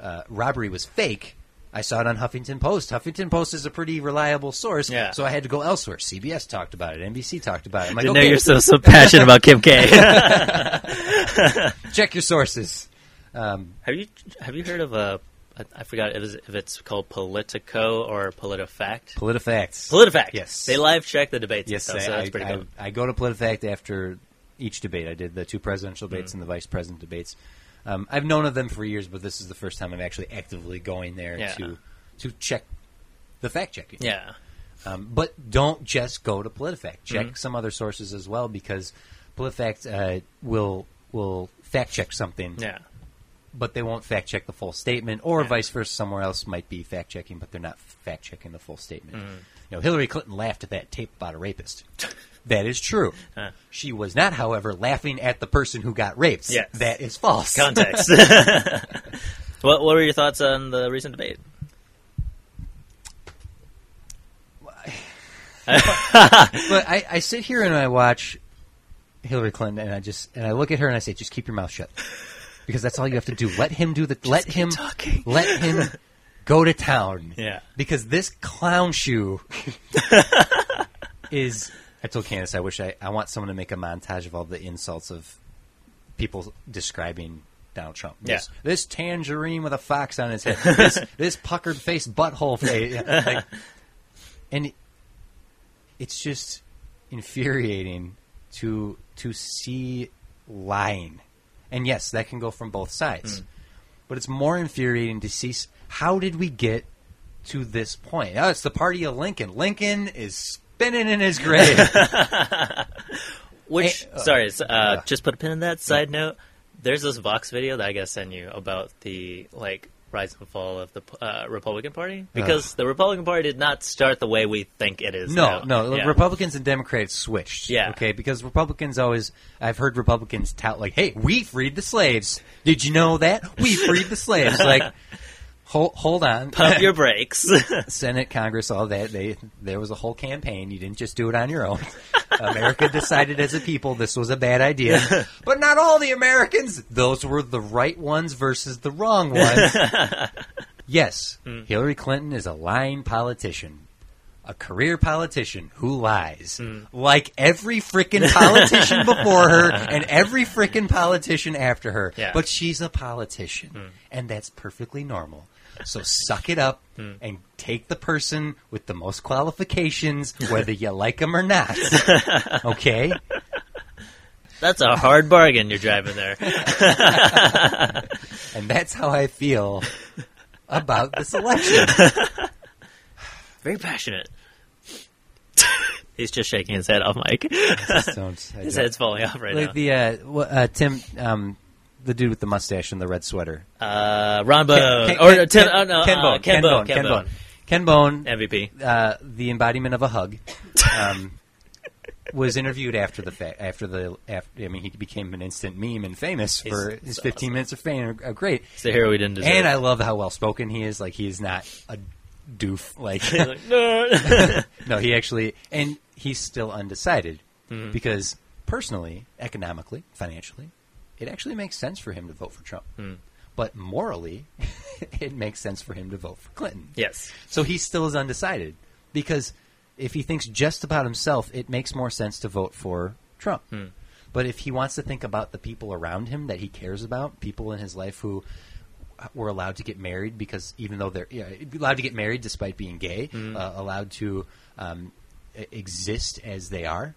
Speaker 1: uh, robbery was fake, I saw it on Huffington Post. Huffington Post is a pretty reliable source,
Speaker 2: Yeah.
Speaker 1: so I had to go elsewhere. CBS talked about it. NBC talked about it. I'm like,
Speaker 2: Didn't know
Speaker 1: okay,
Speaker 2: you're so so passionate about Kim K.
Speaker 1: check your sources. Um,
Speaker 2: have you have you heard of a? I- I forgot if it's, if it's called Politico or PolitiFact.
Speaker 1: PolitiFacts.
Speaker 2: PolitiFact.
Speaker 1: Yes.
Speaker 2: They live check the debates.
Speaker 1: Yes,
Speaker 2: and
Speaker 1: I,
Speaker 2: so that's pretty
Speaker 1: I,
Speaker 2: cool.
Speaker 1: I go to PolitiFact after each debate. I did the two presidential
Speaker 2: Mm.
Speaker 1: debates and the vice president debates. Um, I've known of them for years, but this is the first time I'm actually actively going there
Speaker 2: Yeah.
Speaker 1: to to check the fact checking.
Speaker 2: Yeah.
Speaker 1: Um, but don't just go to PolitiFact. Check
Speaker 2: Mhm.
Speaker 1: some other sources as well because PolitiFact uh, will will fact check something.
Speaker 2: Yeah.
Speaker 1: But they won't fact check the full statement, or
Speaker 2: Yeah.
Speaker 1: vice versa. Somewhere else might be fact checking, but they're not fact checking the full statement.
Speaker 2: Mhm.
Speaker 1: You know, Hillary Clinton laughed at that tape about a rapist. that is true.
Speaker 2: Huh.
Speaker 1: She was not, however, laughing at the person who got raped.
Speaker 2: Yes.
Speaker 1: That is false.
Speaker 2: Context. what What were your thoughts on the recent debate?
Speaker 1: but I, I sit here and I watch Hillary Clinton, and I just and I look at her and I say, just keep your mouth shut, because that's all you have to do. Let him do the. let him
Speaker 2: talking.
Speaker 1: Let him go to town.
Speaker 2: Yeah.
Speaker 1: Because this clown shoe is. I told Candace I wish I I want someone to make a montage of all the insults of people describing Donald Trump.
Speaker 2: Yeah.
Speaker 1: This, this tangerine with a fox on his head. This this puckered face butthole face. Like, and it's just infuriating to to see lying. And yes, that can go from both sides. But it's more infuriating to see s- how did we get to this point? Oh, it's the party of Lincoln. Lincoln is spinning in his grave.
Speaker 2: Which,
Speaker 1: uh,
Speaker 2: sorry, uh,
Speaker 1: uh,
Speaker 2: just put a pin in that. Side note: There's this Vox video that I gotta send you about the like rise and fall of the uh, Republican Party because the Republican Party did not start the way we think it is.
Speaker 1: No,
Speaker 2: now.
Speaker 1: no.
Speaker 2: Yeah.
Speaker 1: Republicans and Democrats switched.
Speaker 2: Yeah.
Speaker 1: Okay, because Republicans always, I've heard Republicans tout like, "Hey, we freed the slaves. Did you know that? We freed the slaves." Like, hold, hold on.
Speaker 2: Pump your brakes.
Speaker 1: Senate, Congress, all that. They there was a whole campaign. You didn't just do it on your own. America decided as a people this was a bad idea, but not all the Americans. Those were the right ones versus the wrong ones. yes, hmm. Hillary Clinton is a lying politician. A career politician who lies. Hmm. Like every frickin' politician before her and every frickin' politician after her.
Speaker 2: Yeah.
Speaker 1: But she's a politician. Hmm. And that's perfectly normal. So suck it up and take the person with the most qualifications, whether you like them or not. Okay?
Speaker 2: That's a hard bargain you're driving there.
Speaker 1: And that's how I feel about this election.
Speaker 2: Very passionate. He's just shaking his head off, Mike.
Speaker 1: Just don't- I
Speaker 2: his head's falling off right
Speaker 1: Like
Speaker 2: now.
Speaker 1: the uh, uh, Tim, um, the dude with the mustache and the red sweater.
Speaker 2: Uh, Ron Bone
Speaker 1: Ken-
Speaker 2: or
Speaker 1: Ken-
Speaker 2: Tim,
Speaker 1: Ken-
Speaker 2: oh, no,
Speaker 1: Ken
Speaker 2: uh,
Speaker 1: Bone,
Speaker 2: Ken, Bone, Ken Bone,
Speaker 1: Ken Bone,
Speaker 2: MVP.
Speaker 1: uh, the embodiment of a hug. Um, was interviewed after the fact. After the, after, I mean, he became an instant meme and famous for his
Speaker 2: he's
Speaker 1: 15
Speaker 2: awesome.
Speaker 1: minutes of fame. Uh, Great,
Speaker 2: It's the hero we didn't deserve.
Speaker 1: and I love how well spoken he is. Like he is not a doof. Like
Speaker 2: He's like, "No."
Speaker 1: no, he actually, and he's still undecided
Speaker 2: Mm-hmm.
Speaker 1: because personally, economically, financially, it actually makes sense for him to vote for Trump.
Speaker 2: Hmm.
Speaker 1: But morally, it makes sense for him to vote for Clinton.
Speaker 2: yes.
Speaker 1: So he still is undecided because if he thinks just about himself, it makes more sense to vote for Trump.
Speaker 2: Hmm.
Speaker 1: But if he wants to think about the people around him that he cares about, people in his life who were allowed to get married because even though they're yeah, allowed to get married despite being gay,
Speaker 2: Hmm.
Speaker 1: uh, allowed to um, exist as they are,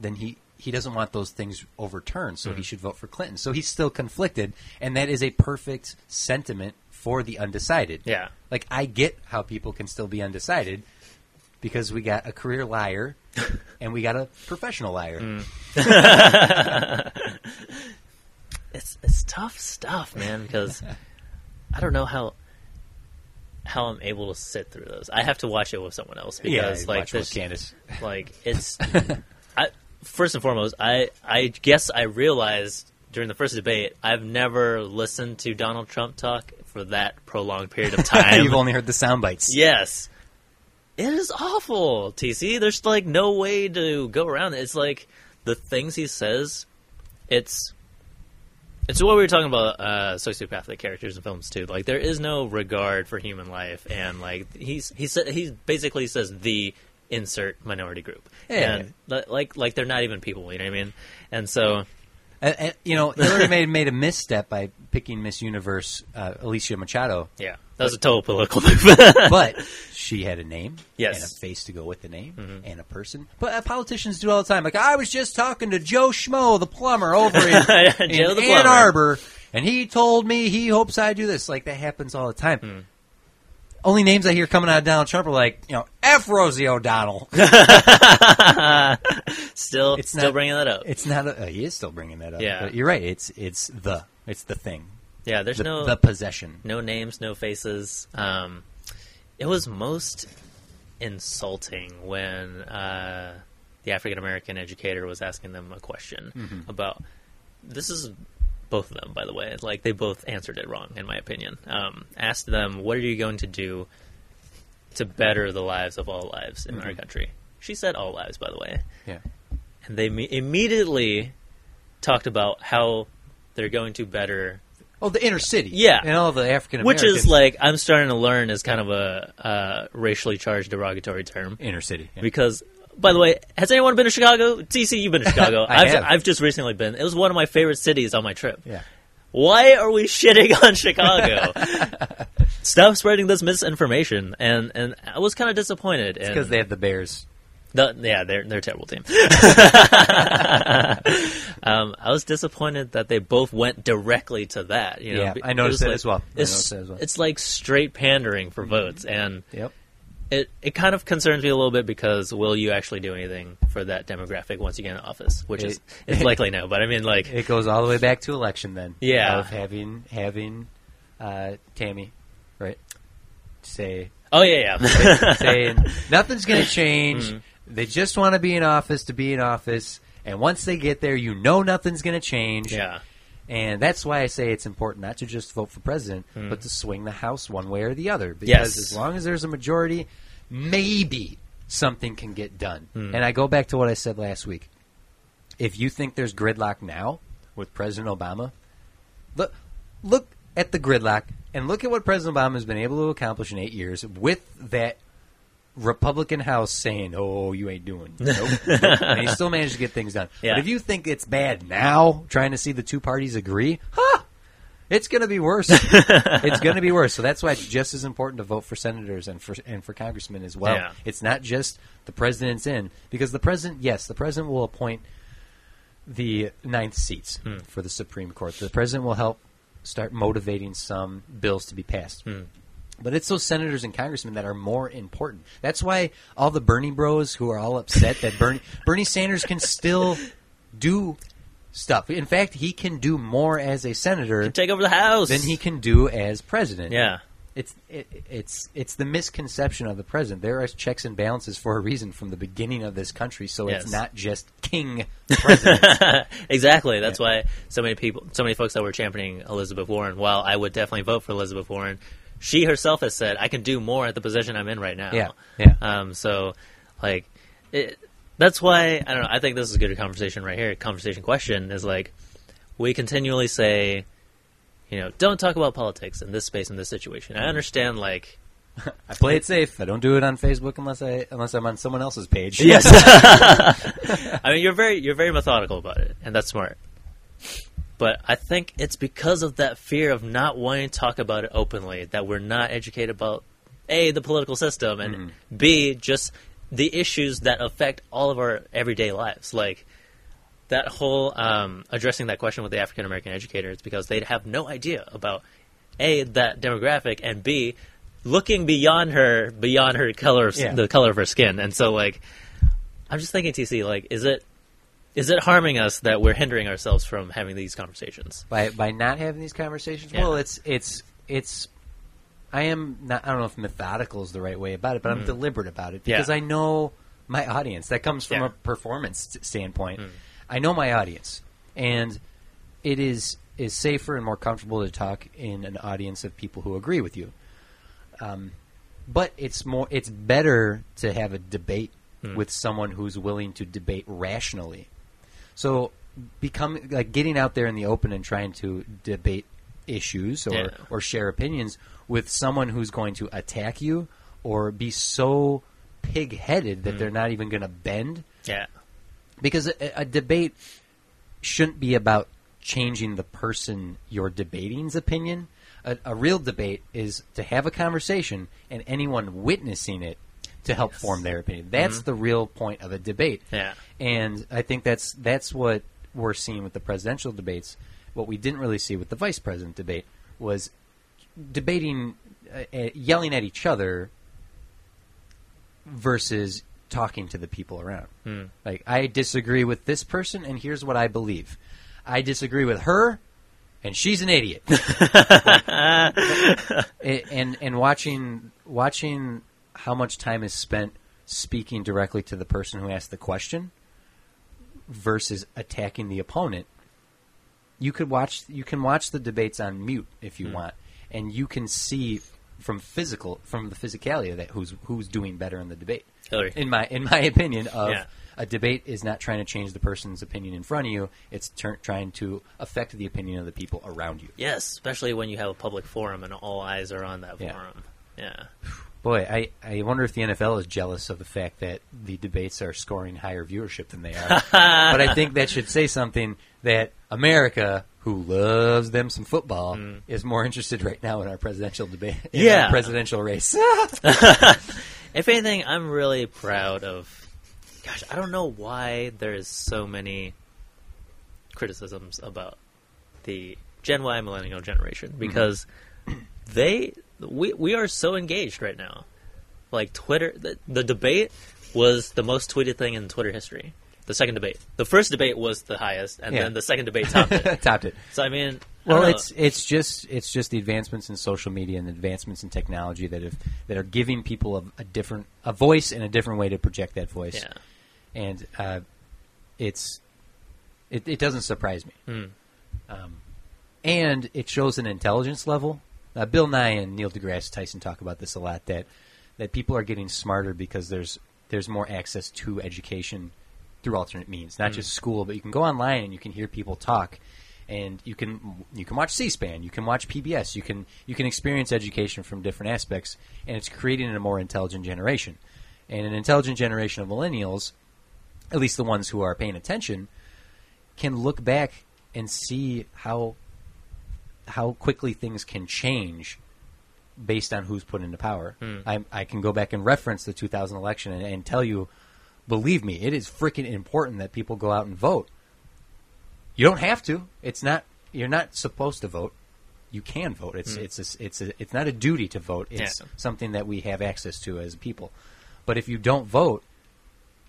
Speaker 1: then he he doesn't want those things overturned. So he mm-hmm. should vote for Clinton. So he's still conflicted, and that is a perfect sentiment for the undecided.
Speaker 2: Yeah.
Speaker 1: Like I get how people can still be undecided because we got a career liar and we got a professional liar. Mm.
Speaker 2: it's it's tough stuff, man. Because I don't know how how I'm able to sit through those. I have to watch it with someone else
Speaker 1: Yeah,
Speaker 2: because like
Speaker 1: watch with
Speaker 2: this,
Speaker 1: Candace.
Speaker 2: like it's. First and foremost, I I guess I realized during the first debate I've never listened to Donald Trump talk for that prolonged period of time.
Speaker 1: You've only heard the sound bites.
Speaker 2: Yes. It is awful, TC. There's like no way to go around it. It's like the things he says, it's it's what we were talking about uh sociopathic characters in films too. Like there is no regard for human life and like he's he said he basically says the insert minority group.
Speaker 1: Yeah.
Speaker 2: And like like they're not even people, you know what I mean? And so
Speaker 1: And, and, you know, Hillary made made a misstep by picking Miss Universe uh, Alicia Machado,
Speaker 2: yeah, that was a total political move.
Speaker 1: but she had a name
Speaker 2: Yes.
Speaker 1: and a face to go with the name and a person. But uh, politicians do all the time. Like I was just talking to Joe Schmo, the plumber over in, in Ann. Arbor, and he told me he hopes I do this. Like that happens all the time.
Speaker 2: Hmm.
Speaker 1: Only names I hear coming out of Donald Trump are like, you know, F. Rosie O'Donnell.
Speaker 2: still
Speaker 1: It's
Speaker 2: still
Speaker 1: not-
Speaker 2: bringing that up.
Speaker 1: It's not. A, uh, he is still bringing that up.
Speaker 2: Yeah.
Speaker 1: but you're right. It's it's the it's the thing.
Speaker 2: Yeah, there's
Speaker 1: The,
Speaker 2: no
Speaker 1: the possession.
Speaker 2: no names, no faces. Um, it was most insulting when uh, the African American educator was asking them a question
Speaker 1: Mm-hmm.
Speaker 2: about. This is both of them, by the way. Like they both answered it wrong, in my opinion. Um, asked them, "What are you going to do to better the lives of all lives in our country?" She said, "All lives," by the way
Speaker 1: Yeah.
Speaker 2: and they me- immediately talked about how they're going to better
Speaker 1: Oh, the inner city.
Speaker 2: Yeah.
Speaker 1: and all the African
Speaker 2: which is like i'm starting to learn is kind of a uh, racially charged derogatory term
Speaker 1: inner city. yeah.
Speaker 2: because by the way has anyone been to chicago tc you've been to chicago
Speaker 1: I
Speaker 2: have
Speaker 1: have.
Speaker 2: I've just recently been it was one of my favorite cities on my trip
Speaker 1: yeah.
Speaker 2: why are we shitting on chicago stop spreading this misinformation and and i was kind of disappointed
Speaker 1: Because they have the Bears.
Speaker 2: The, yeah, they're they're a terrible team. um, I was disappointed that they both went directly to that. You know,
Speaker 1: Yeah, I noticed that
Speaker 2: like-
Speaker 1: as well. I
Speaker 2: It's,
Speaker 1: noticed that as well.
Speaker 2: it's like straight pandering for votes, and
Speaker 1: Yep.
Speaker 2: It it kind of concerns me a little bit because will you actually do anything for that demographic once you get in office? Which is it's likely no, but I mean like
Speaker 1: It goes all the way back to election then.
Speaker 2: Yeah.
Speaker 1: Of having having uh, Tammy, right? Say
Speaker 2: oh yeah yeah
Speaker 1: saying nothing's going to change.
Speaker 2: Mm-hmm.
Speaker 1: They just want to be in office to be in office, and once they get there, you know nothing's going to change.
Speaker 2: yeah
Speaker 1: And that's why I say it's important not to just vote for president, but to swing the House one way or the other. Because.
Speaker 2: Yes.
Speaker 1: as long as there's a majority, maybe something can get done.
Speaker 2: Hmm.
Speaker 1: And I go back to what I said last week. If you think there's gridlock now with President Obama, look look at the gridlock and look at what President Obama has been able to accomplish in eight years with that Republican House saying, "Oh, you ain't doing," nope, he still managed to get things done.
Speaker 2: Yeah.
Speaker 1: But if you think it's bad now, trying to see the two parties agree, huh? It's going to be worse. it's going to be worse. So that's why it's just as important to vote for senators and for and for congressmen as well.
Speaker 2: Yeah.
Speaker 1: It's not just the president's in because the president, yes, the president will appoint the ninth seats
Speaker 2: Hmm.
Speaker 1: for the Supreme Court. The president will help start motivating some bills to be passed.
Speaker 2: Hmm.
Speaker 1: But it's those senators and congressmen that are more important. That's why all the Bernie bros who are all upset that Bernie Bernie Sanders can still do stuff. In fact, he can do more as a senator
Speaker 2: take over the house
Speaker 1: than he can do as president.
Speaker 2: yeah
Speaker 1: It's it, it's it's the misconception of the president. There are checks and balances for a reason from the beginning of this country, so
Speaker 2: Yes.
Speaker 1: it's not just king president.
Speaker 2: exactly. That's why so many people, so many folks that were championing Elizabeth Warren. While I would definitely vote for Elizabeth Warren, she herself has said, "I can do more at the position I'm in right now."
Speaker 1: Yeah, yeah.
Speaker 2: Um. So, like, it, that's why I don't know. I think this is a good conversation right here. Conversation question is like, we continually say, you know, don't talk about politics in this space in this situation. I understand, like,
Speaker 1: I play it safe. I don't do it on Facebook unless I unless I'm on someone else's page.
Speaker 2: Yes. I mean, you're very you're very methodical about it, and that's smart. But I think it's because of that fear of not wanting to talk about it openly that we're not educated about a the political system and b just the issues that affect all of our everyday lives. Like that whole um, addressing that question with the African American educators because they'd have no idea about a that demographic and b looking beyond her beyond her color of,
Speaker 1: Yeah.
Speaker 2: the color of her skin and so like i'm just thinking tc like is it is it harming us that we're hindering ourselves from having these conversations
Speaker 1: by by not having these conversations.
Speaker 2: Yeah.
Speaker 1: Well, it's it's it's. I am not. I don't know if methodical is the right way about it, but I'm deliberate about it
Speaker 2: Mm. Yeah.
Speaker 1: because I know my audience. That comes from
Speaker 2: Yeah.
Speaker 1: a performance standpoint.
Speaker 2: Mm.
Speaker 1: I know my audience, and it is is safer and more comfortable to talk in an audience of people who agree with you. Um, but it's more. It's better to have a debate
Speaker 2: Mm.
Speaker 1: with someone who's willing to debate rationally. So become like getting out there in the open and trying to debate issues or,
Speaker 2: Yeah.
Speaker 1: or share opinions with someone who's going to attack you or be so pig-headed that mm. they're not even going to bend
Speaker 2: yeah
Speaker 1: because a, a debate shouldn't be about changing the person you're debating's opinion. A, a real debate is to have a conversation and anyone witnessing it to help form their opinion. That's mm-hmm. the real point of a debate.
Speaker 2: Yeah.
Speaker 1: And I think that's that's what we're seeing with the presidential debates. What we didn't really see with the vice president debate was debating, uh, uh, yelling at each other versus talking to the people around. Like, I disagree with this person, and here's what I believe. I disagree with her, and she's an idiot. A- and and watching watching how much time is spent speaking directly to the person who asked the question versus attacking the opponent. You could watch you can watch the debates on mute if you hmm. want, and you can see from physical from the physicality of that who's who's doing better in the debate.
Speaker 2: Oh, Hillary.
Speaker 1: In my in my opinion, of
Speaker 2: Yeah.
Speaker 1: a debate is not trying to change the person's opinion in front of you; it's tur trying to affect the opinion of the people around you.
Speaker 2: yes especially when you have a public forum and all eyes are on that
Speaker 1: Yeah.
Speaker 2: forum yeah
Speaker 1: Boy, I, I wonder if the NFL is jealous of the fact that the debates are scoring higher viewership than they are. but I think that should say something that America, who loves them some football, mm. is more interested right now in our presidential debate,
Speaker 2: Yeah.
Speaker 1: presidential race.
Speaker 2: if anything i'm really proud of gosh i don't know why there's so many criticisms about the gen y millennial generation because mm-hmm. they we we are so engaged right now like twitter the, the debate was the most tweeted thing in twitter history the second debate the first debate was the highest and
Speaker 1: Yeah.
Speaker 2: then the second debate topped it
Speaker 1: Topped it.
Speaker 2: so i mean
Speaker 1: Well,
Speaker 2: don't
Speaker 1: it's it's just it's just the advancements in social media and the advancements in technology that have that are giving people a, a different a voice and a different way to project that voice.
Speaker 2: yeah
Speaker 1: and uh, it's it, it doesn't surprise me.
Speaker 2: Hmm.
Speaker 1: Um, and it shows an intelligence level. Uh, Bill Nye and Neil deGrasse Tyson talk about this a lot. That that people are getting smarter because there's there's more access to education through alternate means, not just school, but you can go online and you can hear people talk. And you can you can watch C-SPAN, you can watch PBS, you can you can experience education from different aspects, and it's creating a more intelligent generation. And an intelligent generation of millennials at least the ones who are paying attention, can look back and see how how quickly things can change based on who's put into power. Hmm. I, I can go back and reference the 2000 election and, and tell you, believe me, it is freaking important that people go out and vote. You don't have to. It's not. You're not supposed to vote. You can vote. It's hmm. it's a, it's a, it's not a duty to vote. It's
Speaker 2: Yeah.
Speaker 1: something that we have access to as people. But if you don't vote,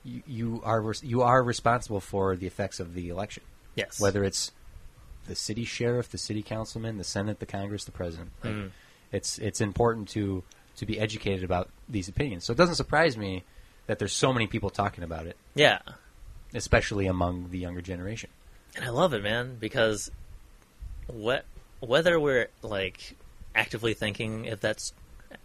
Speaker 1: you, you are you are responsible for the effects of the election.
Speaker 2: yes
Speaker 1: Whether it's the city sheriff, the city councilman, the senate, the congress, the president. Like, It's it's important to to be educated about these opinions. So it doesn't surprise me that there's so many people talking about it,
Speaker 2: Yeah,
Speaker 1: especially among the younger generation.
Speaker 2: and I love it, man, because what whether we're like actively thinking if that's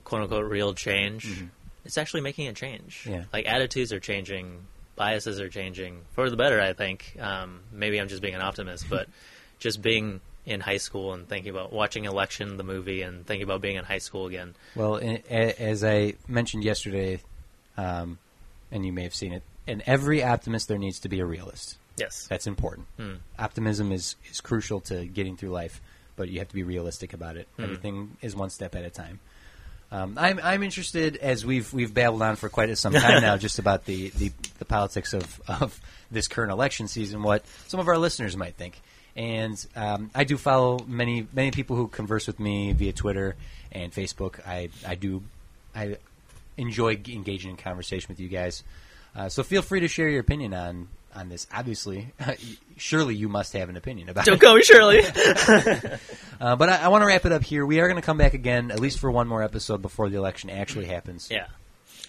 Speaker 2: quote unquote real change, it's actually making a change.
Speaker 1: Yeah.
Speaker 2: Like attitudes are changing, biases are changing for the better. I think. Um, maybe I'm just being an optimist, but just being in high school and thinking about watching Election, the movie, and thinking about being in high school again.
Speaker 1: Well, in, a, as I mentioned yesterday, um, and you may have seen it, in every optimist there needs to be a realist.
Speaker 2: Yes.
Speaker 1: That's important.
Speaker 2: Hmm.
Speaker 1: Optimism is, is crucial to getting through life, but you have to be realistic about it.
Speaker 2: Hmm.
Speaker 1: Everything is one step at a time. Um, I'm I'm interested as we've we've babbled on for quite some time now, just about the, the, the politics of, of this current election season, what some of our listeners might think. And um, I do follow many many people who converse with me via Twitter and Facebook. I I do I enjoy engaging in conversation with you guys. Uh, so feel free to share your opinion on on this. Obviously, surely you must have an opinion about
Speaker 2: Don't
Speaker 1: it.
Speaker 2: call me Shirley.
Speaker 1: Uh, but I, I want to wrap it up here. We are going to come back again, at least for one more episode before the election actually happens.
Speaker 2: yeah.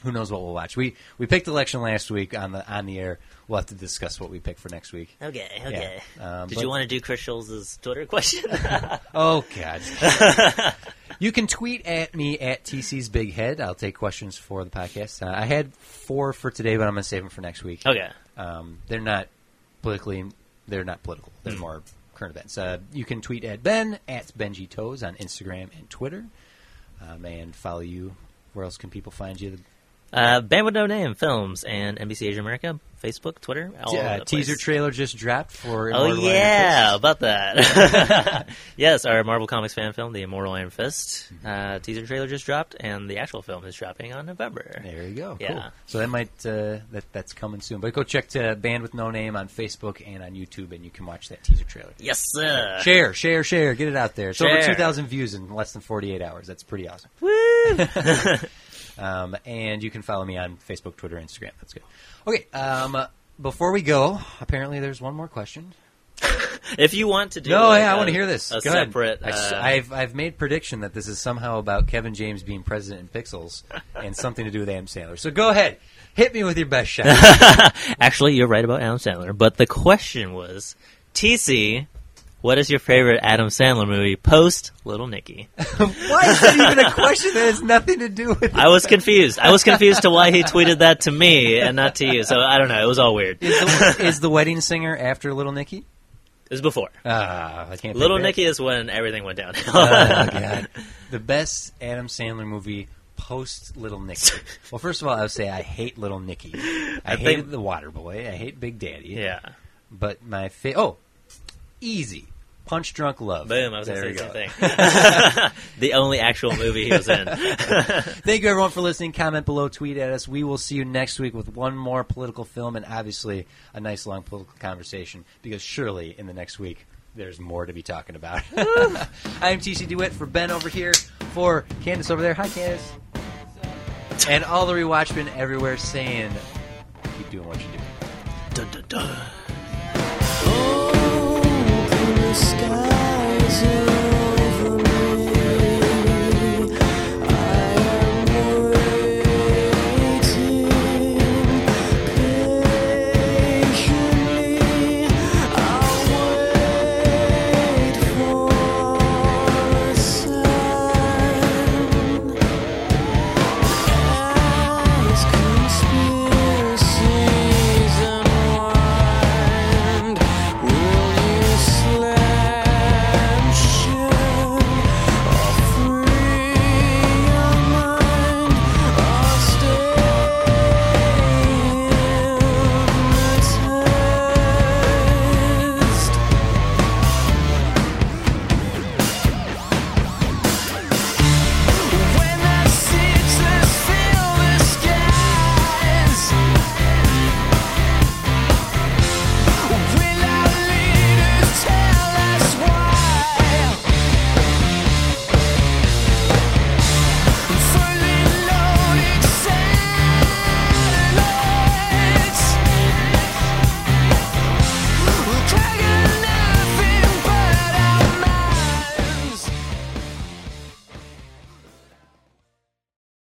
Speaker 1: Who knows what we'll watch? We we picked election last week on the on the air. We'll have to discuss what we pick for next week.
Speaker 2: Okay. Okay.
Speaker 1: Um,
Speaker 2: Did
Speaker 1: but-
Speaker 2: you want to do Chris Schultz's Twitter question?
Speaker 1: Oh God! you can tweet at me at TC's Big Head. I'll take questions for the podcast. Uh, I had four for today, but I'm going to save them for next week.
Speaker 2: okay.
Speaker 1: Um, they're not politically. They're not political. They're
Speaker 2: Hmm.
Speaker 1: more current events. Uh, you can tweet at Ben at Benji Toes on Instagram and Twitter, um, and follow you. Where else can people find you?
Speaker 2: Uh, Band with No Name Films and NBC Asia America, Facebook, Twitter. The
Speaker 1: teaser trailer just dropped for.
Speaker 2: Oh
Speaker 1: Immortal Iron
Speaker 2: yeah, about that. yes, our Marvel Comics fan film, The Immortal Iron Fist,
Speaker 1: Mm-hmm.
Speaker 2: uh, teaser trailer just dropped, and the actual film is dropping on November.
Speaker 1: There you go.
Speaker 2: Yeah.
Speaker 1: Cool. So that might uh, that that's coming soon. But go check to Band with No Name on Facebook and on YouTube, and you can watch that teaser trailer.
Speaker 2: Yes, sir.
Speaker 1: Share, share, share. Get it out there. It's over 2,000 views in less than 48 hours. That's pretty awesome.
Speaker 2: Woo!
Speaker 1: Um, and you can follow me on Facebook, Twitter, Instagram. That's good. Okay. Um, before we go, apparently there's one more question.
Speaker 2: if you want to do,
Speaker 1: no,
Speaker 2: like,
Speaker 1: yeah, I
Speaker 2: a-
Speaker 1: want to hear this.
Speaker 2: A
Speaker 1: Go
Speaker 2: separate.
Speaker 1: I s-
Speaker 2: uh,
Speaker 1: I've I've made prediction that this is somehow about Kevin James being president in Pixels and something to do with Adam Sandler. So go ahead, hit me with your best shot.
Speaker 2: Actually, you're right about Adam Sandler, but the question was, TC, what is your favorite Adam Sandler movie post Little Nicky?
Speaker 1: Why is that even a question that has nothing to do with?
Speaker 2: I was confused. I was confused to why he tweeted that to me and not to you. So I don't know. It was all weird.
Speaker 1: Is the, is the wedding singer after Little Nicky?
Speaker 2: It was before.
Speaker 1: Ah, I can't.
Speaker 2: Little Nicky is when everything went downhill.
Speaker 1: Oh god, the best Adam Sandler movie post Little Nicky. Well, first of all, I would say I hate Little Nicky. I,
Speaker 2: I
Speaker 1: hated
Speaker 2: think-
Speaker 1: the Water Boy. I hate Big Daddy.
Speaker 2: yeah.
Speaker 1: But my fa- oh, easy. Punch Drunk Love.
Speaker 2: Boom. I was
Speaker 1: there
Speaker 2: going to say
Speaker 1: go.
Speaker 2: the same thing. the only actual movie he was in.
Speaker 1: Thank you everyone for listening. Comment below, tweet at us. We will see you next week with one more political film and obviously a nice long political conversation because surely in the next week there's more to be talking about. I am TC DeWitt for Ben over here, for Candace over there. Hi Candace. And all the rewatchmen everywhere saying keep doing what you do.
Speaker 2: dun, dun, dun.
Speaker 9: The skies